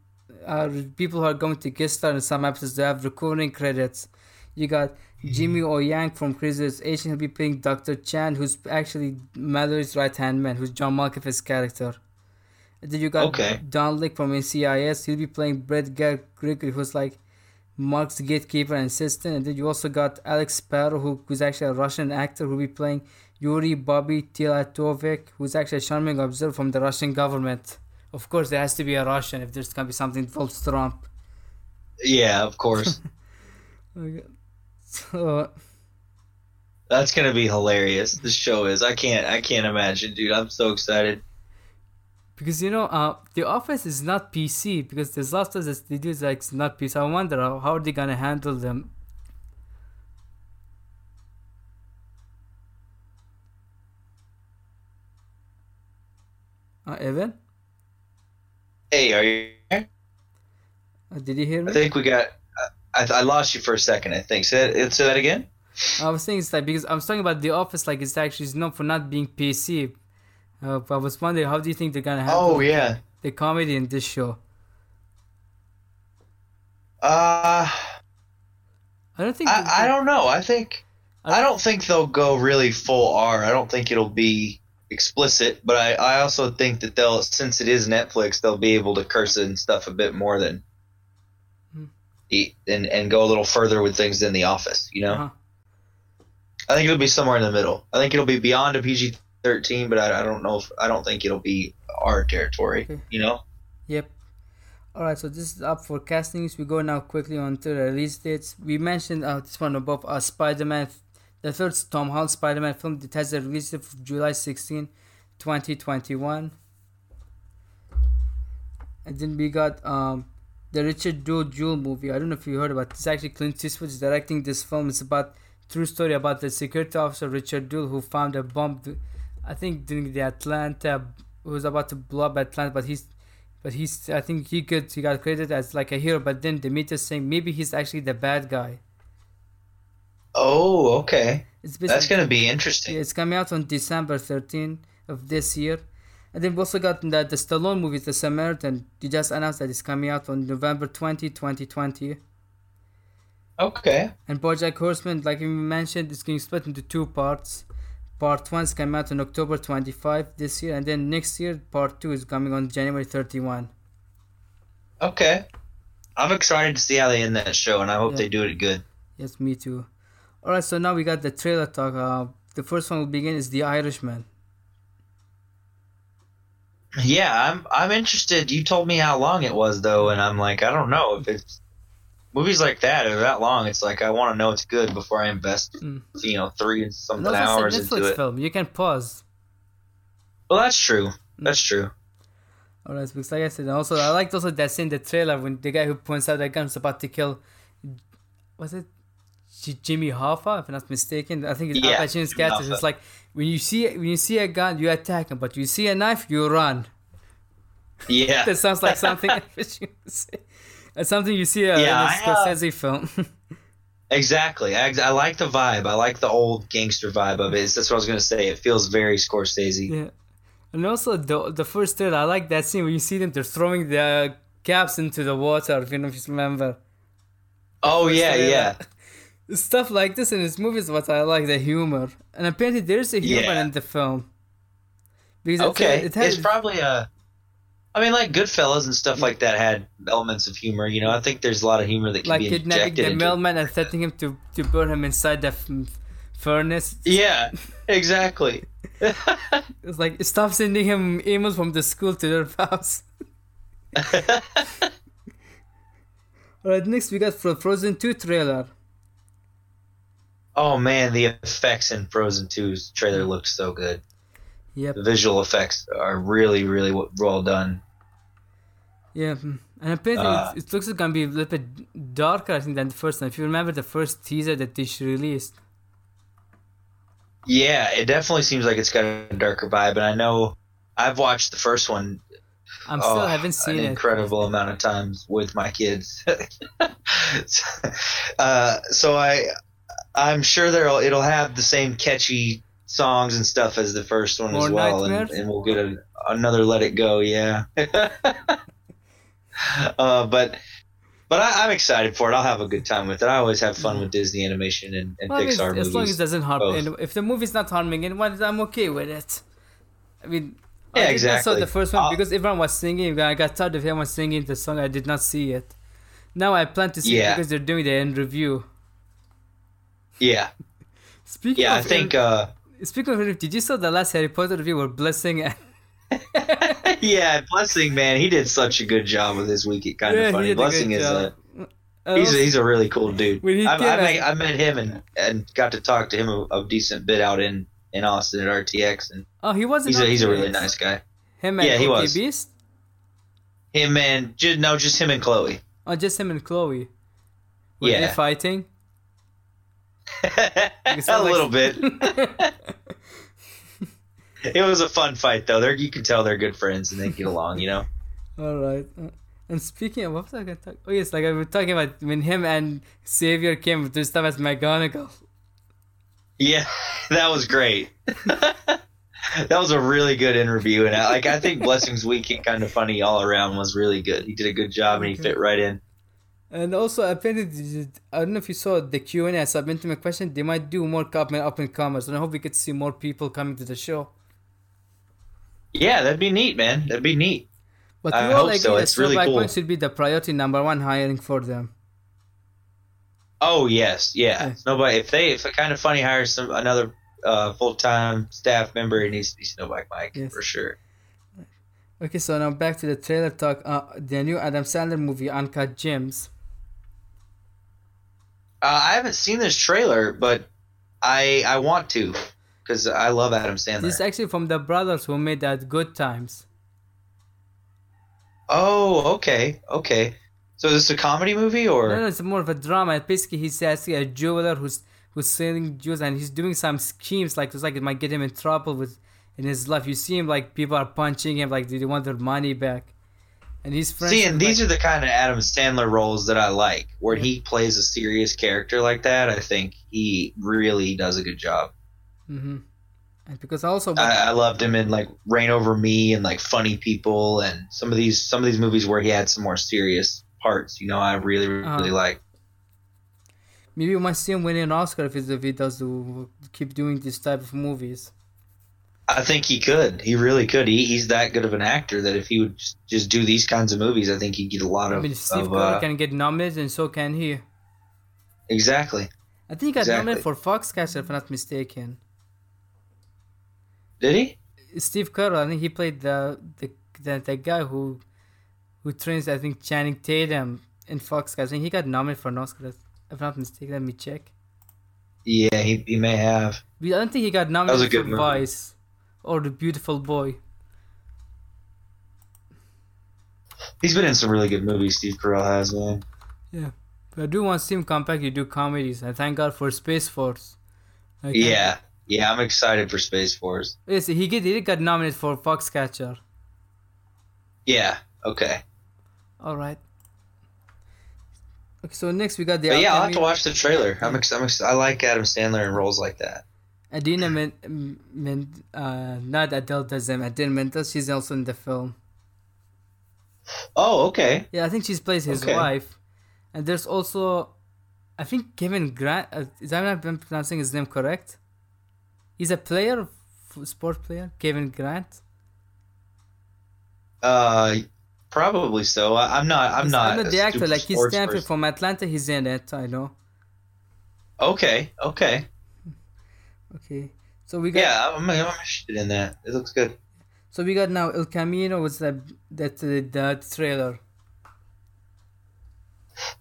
people who are going to guest star in some episodes. They have recurring credits. You got hmm. Jimmy O Yang from Crazy Rich Asian. He'll be playing Dr. Chan, who's actually Mallory's right hand man, who's John Malkovich's character. And then you got okay. Don Lake from NCIS. He'll be playing Brett Gregory, who's like Mark's gatekeeper and assistant. And then you also got Alex Sparrow, who, who's actually a Russian actor, who'll be playing Yuri Bobby Tilatovic, who's actually a charming observer from the Russian government. Of course, there has to be a Russian if there's gonna be something involves Trump. Yeah, of course. So that's gonna be hilarious. This show is. I can't. I can't imagine, dude. I'm so excited. Because you know, uh, the Office is not PC because there's lots of this they do is like not PC. I wonder how, how are they gonna handle them. Uh, Evan. Hey, are you here? Uh, did you hear me? I think we got. I, I lost you for a second. I think. Say that, say that again. I was saying it's like because I was talking about The Office, like it's actually known for not being PC. Uh, I was wondering, how do you think they're gonna have? Oh yeah. The comedy in this show. Uh. I don't think. I, I don't know. I think. I don't, I don't think they'll go really full R. I don't think it'll be explicit, but I, I also think that they'll since it is Netflix, they'll be able to curse and stuff a bit more than hmm. and and go a little further with things than The Office. You know, uh-huh. I think it'll be somewhere in the middle. I think it'll be beyond a PG thirteen, but I, I don't know if I don't think it'll be our territory. Okay. You know. Yep. All right, so this is up for castings. We go now quickly on to the release dates. We mentioned uh, this one above, uh, Spider-Man the third Tom Holland Spider-Man film that has a release of July 16, 2021. And then we got um, the Richard Jewell Jewell movie. I don't know if you heard about this. Actually, Clint Eastwood is directing this film. It's about true story about the security officer Richard Jewell who found a bomb. I think during the Atlanta, who was about to blow up Atlanta, but he's, but he's. I think he could he got credited as like a hero. But then the saying maybe he's actually the bad guy. Oh, okay. It's That's going to be interesting. It's coming out on December 13 of this year. And then we also got the, the Stallone movie, The Samaritan. You just announced that it's coming out on November 20, 2020. Okay. And Bojack Horseman, like we mentioned, is getting split into two parts. Part 1 is coming out on October 25 this year, and then next year, Part 2 is coming on January 31. Okay. I'm excited to see how they end that show, and I hope yeah. they do it good. Yes, me too. All right, so now we got the trailer talk. Uh, the first one will begin is The Irishman. Yeah, I'm I'm interested. You told me how long it was though, and I'm like, I don't know if it's movies like that are that long. It's like I want to know it's good before I invest, mm. you know, three and something hours Netflix into it. Film. You can pause. Well, that's true. Mm. That's true. All right, because like I said, also I liked also that scene in the trailer when the guy who points out that gun's about to kill. Was it Jimmy Hoffa, if I'm not mistaken. I think it's yeah, Al Pacino's character. It's like when you see when you see a gun, you attack him, but you see a knife, you run. Yeah, that sounds like something That's something you see uh, yeah, in a Scorsese uh, film. exactly. I, I, like the vibe. I like the old gangster vibe of it. That's what I was gonna say. It feels very Scorsese. Yeah, and also the the first trailer. I like that scene where you see them. They're throwing the caps into the water. If you know if you remember. Oh yeah, trailer. yeah stuff like this in his movies what I like the humor. And apparently there's a humor yeah. in the film. Because okay. it, it's probably a I mean like Goodfellas and stuff like that had elements of humor you know? I think there's a lot of humor that can like be kidnapping the mailman and setting him to to burn him inside the f- furnace. Yeah exactly. It's like stop sending him emails from the school to their house. Alright, next we got Frozen 2 trailer. Oh man, the effects in Frozen 2's trailer looked so good. Yep. The visual effects are really, really well done. Yeah, hmm. and apparently uh, it, it, looks like it's gonna be a little bit darker, I think, than the first one. If you remember the first teaser that they released. Yeah, it definitely seems like it's got a darker vibe, and I know I've watched the first one I'm still oh, haven't seen an it. incredible amount of times with my kids. uh, so I, I'm sure there'll it'll have the same catchy songs and stuff as the first one More as well, and, and, we'll get a, another Let It Go. Yeah. uh, but but I, am excited for it. I'll have a good time with it. I always have fun with Disney animation and, and well, Pixar movies. As long as it doesn't harm, and if the movie's not harming anyone, I'm okay with it. I mean, yeah, I exactly. I saw the first one I'll, because everyone was singing. I got tired of everyone singing the song. I did not see it. Now I plan to see yeah. it because they're doing the end review. Yeah. Speaking yeah, of I think. Uh, speaking of, did you saw the last Harry Potter review where Blessing? And yeah, Blessing, man, he did such a good job with his week. It Kind of funny. Blessing is a. He's a, he's a really cool dude. I, I, met, I, met, him and, and got to talk to him a, a decent bit out in in Austin at RTX. And oh, he wasn't. He's a, he's a really nice guy. Him and yeah, he was. Beast. Him and just, no, just him and Chloe. Oh, just him and Chloe. Were yeah. they fighting? a little bit. it was a fun fight though. They're you can tell they're good friends and they get along. You know. All right. Uh, and speaking of what was I gonna talk? Oh yes, like I was talking about when him and Xavier came to stuff as McGonagall. Yeah, that was great. that was a really good interview, and I, like I think Blessings Weekend kind of funny all around was really good. He did a good job, and he fit right in. And also, apparently, I don't know if you saw the Q and A. I submitted my question. They might do more up and up and comers, and I hope we could see more people coming to the show. Yeah, that'd be neat, man. That'd be neat. But I hope so. It's really cool. should be the priority number one hiring for them. Oh yes, yeah. Nobody if they if a kind of funny hires some another uh, full time staff member, it needs to be Snowbike Mike yes. for sure. Okay, so now back to the trailer talk. Uh, the new Adam Sandler movie, Uncut Gems. Uh, I haven't seen this trailer, but I I want to because I love Adam Sandler. This is actually from the brothers who made that Good Times. Oh, okay, okay. So is this a comedy movie, or no, no, it's more of a drama. Basically, he's actually a jeweler who's who's selling jewels, and he's doing some schemes like it's like it might get him in trouble with in his life. You see him like people are punching him, like they want their money back, and he's friends. See, and these like, are the kind of Adam Sandler roles that I like, where yeah. he plays a serious character like that. I think he really does a good job. Mm-hmm. And because also, I, I, loved him in like Reign Over Me and like Funny People and some of these some of these movies where he had some more serious parts. You know, I really really uh, like. Maybe we might see him winning an Oscar if, if he does do, keep doing this type of movies. I think he could. He really could. He, he's that good of an actor that if he would just do these kinds of movies, I think he'd get a lot of. I mean, Steve of, uh, can get nominated, and so can he. Exactly. I think he got exactly. nominated for Foxcatcher, if I'm not mistaken. Did he? Steve Carell. I think he played the the the, the guy who who trains, I think, Channing Tatum in Fox I think he got nominated for an Oscar. If I'm not mistaken, let me check. Yeah, he, he may have. I don't think he got nominated for movie. Vice or The Beautiful Boy. He's been in some really good movies, Steve Carell has, man. Yeah. But I do want to see him come back. You do comedies. I thank God for Space Force. Uh, yeah. Yeah, I'm excited for Space Force. Yes, he, get, he got nominated for Foxcatcher. Yeah, okay. All right. Okay, so next we got the. But yeah, I'll have to watch the trailer. I'm, ex- I'm ex- I like Adam Sandler in roles like that. Idina Men, Men uh, not Adele Dazeem, Idina Menzel. She's also in the film. Oh, okay. Yeah, I think she plays his okay. wife, and there's also, I think Kevin Grant. Uh, is that I'm not pronouncing his name correct? He's a player, sport player, Kevin Grant. Uh, Probably so. I, am not. I'm not. I'm not the actor. Like he's Stanford from Atlanta. He's in it. I know. Okay. Okay. Okay. So we got. Yeah, I'm, I'm interested in that. It looks good. So we got now El Camino was that that uh, that trailer.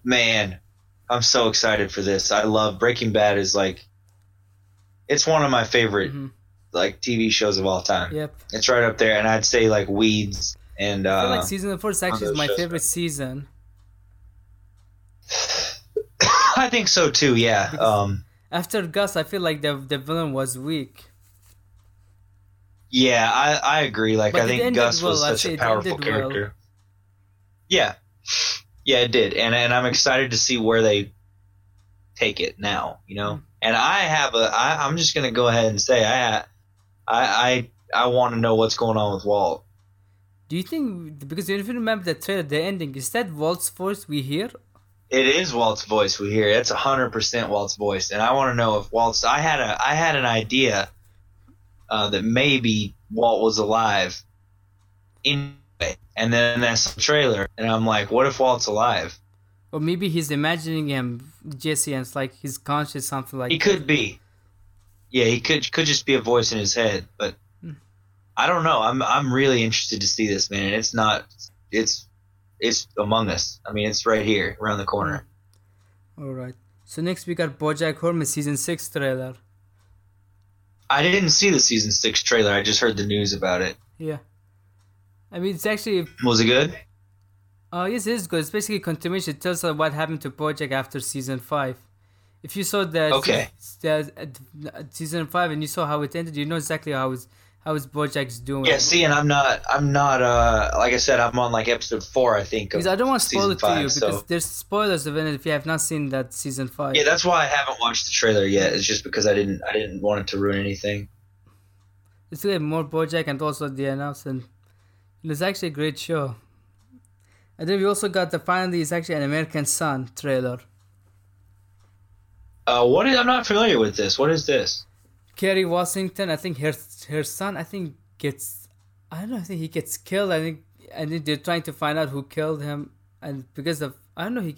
Man, I'm so excited for this. I love Breaking Bad. Is like, it's one of my favorite mm-hmm. like TV shows of all time. Yep. It's right up there, and I'd say like Weeds and uh, I feel like season four actually is my favorite season. I think so too. Yeah. Um, after Gus, I feel like the the villain was weak. Yeah, I, I agree. Like but I think Gus well, was such a powerful character. Well. Yeah, yeah, it did, and and I'm excited to see where they take it now. You know, mm-hmm. and I have a. I, I'm just gonna go ahead and say I, I, I, I want to know what's going on with Walt. Do you think because if you remember the trailer, the ending is that Walt's voice we hear? It is Walt's voice we hear. It's hundred percent Walt's voice, and I want to know if Walt's. I had a I had an idea uh, that maybe Walt was alive in and then that's the trailer and I'm like, what if Walt's alive? Or maybe he's imagining him Jesse and it's like he's conscious something like He that. could be. Yeah, he could could just be a voice in his head, but hmm. I don't know. I'm I'm really interested to see this man. and It's not it's it's among us. I mean, it's right here around the corner. All right. So next we got BoJack Horseman season 6 trailer. I didn't see the season six trailer. I just heard the news about it. Yeah, I mean it's actually. Was it good? Oh uh, yes, it is good. It's basically continuation. It tells us what happened to BoJack after season five. If you saw the, okay. the season five and you saw how it ended, you know exactly how it's how is Bojack's doing? Yeah, see, and I'm not, I'm not, uh, like I said, I'm on like episode four, I think. Because I don't want to spoil it five, to you because so. there's spoilers of it if you have not seen that season five. Yeah, that's why I haven't watched the trailer yet. It's just because I didn't, I didn't want it to ruin anything. It's really more Bojack and also the announcement. It's actually a great show. And then we also got the finally, it's actually an American Son trailer. Uh, what is? I'm not familiar with this. What is this? Kerry Washington, I think her her son, I think gets, I don't know, I think he gets killed. I think, and they're trying to find out who killed him, and because of, I don't know, he.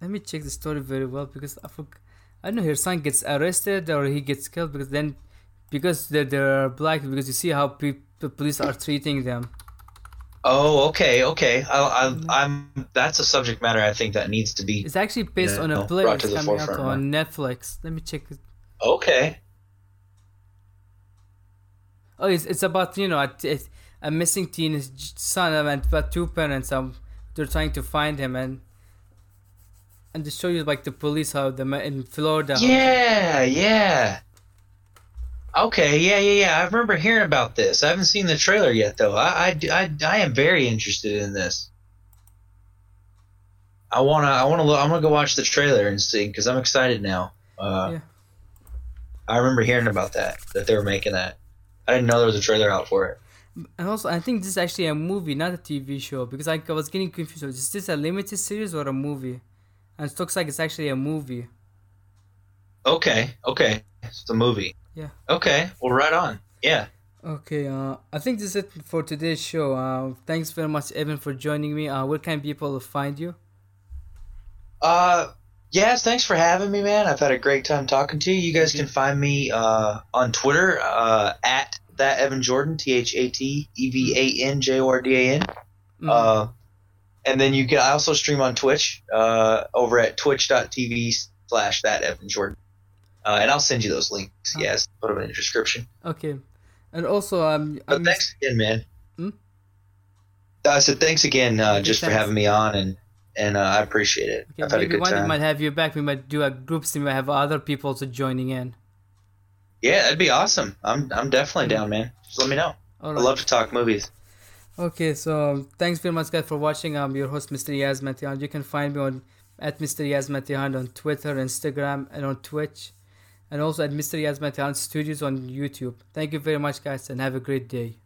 Let me check the story very well because I forgot. I don't know her son gets arrested or he gets killed because then, because they're, they're black because you see how pe- the police are treating them. Oh, okay, okay. I, I, am That's a subject matter I think that needs to be. It's actually based you know, on a play coming out on Netflix. Let me check. Okay. Oh, it's, it's about you know a, a missing teenage son and but two parents um they're trying to find him and and to show you like the police how the in Florida. Yeah, yeah. Okay, yeah, yeah, yeah. I remember hearing about this. I haven't seen the trailer yet, though. I, I, I, I am very interested in this. I wanna, I wanna, look, I'm gonna go watch the trailer and see because I'm excited now. Uh, yeah. I remember hearing about that that they were making that. I didn't know there was a trailer out for it. And also, I think this is actually a movie, not a TV show, because I was getting confused. Is this a limited series or a movie? And it looks like it's actually a movie. Okay, okay, it's a movie. Yeah. Okay, well, right on. Yeah. Okay, uh, I think this is it for today's show. Uh, thanks very much, Evan, for joining me. Uh, where can people find you? Uh, Yes, thanks for having me, man. I've had a great time talking to you. You guys can find me uh, on Twitter uh, at that Evan Jordan, T H A T E V A N J O R D A N. Mm-hmm. Uh, and then you can I also stream on Twitch uh, over at twitch.tv slash that Evan Jordan. Uh, and I'll send you those links. Okay. Yes, put them in the description. Okay. And also, um, but thanks again, man. Hmm? I said thanks again uh, just thanks. for having me on and and uh, I appreciate it. Okay, I've had a good one time. We might have you back. We might do a group stream. We might have other people also joining in. Yeah, that'd be awesome. I'm I'm definitely down, man. Just let me know. Right. I love to talk movies. Okay, so um, thanks very much, guys, for watching. I'm your host, Mr. Yaz Matihan. You can find me on at Mr. Yaz Matihan on Twitter, Instagram, and on Twitch, and also at Mr. Yaz Matihan Studios on YouTube. Thank you very much, guys, and have a great day.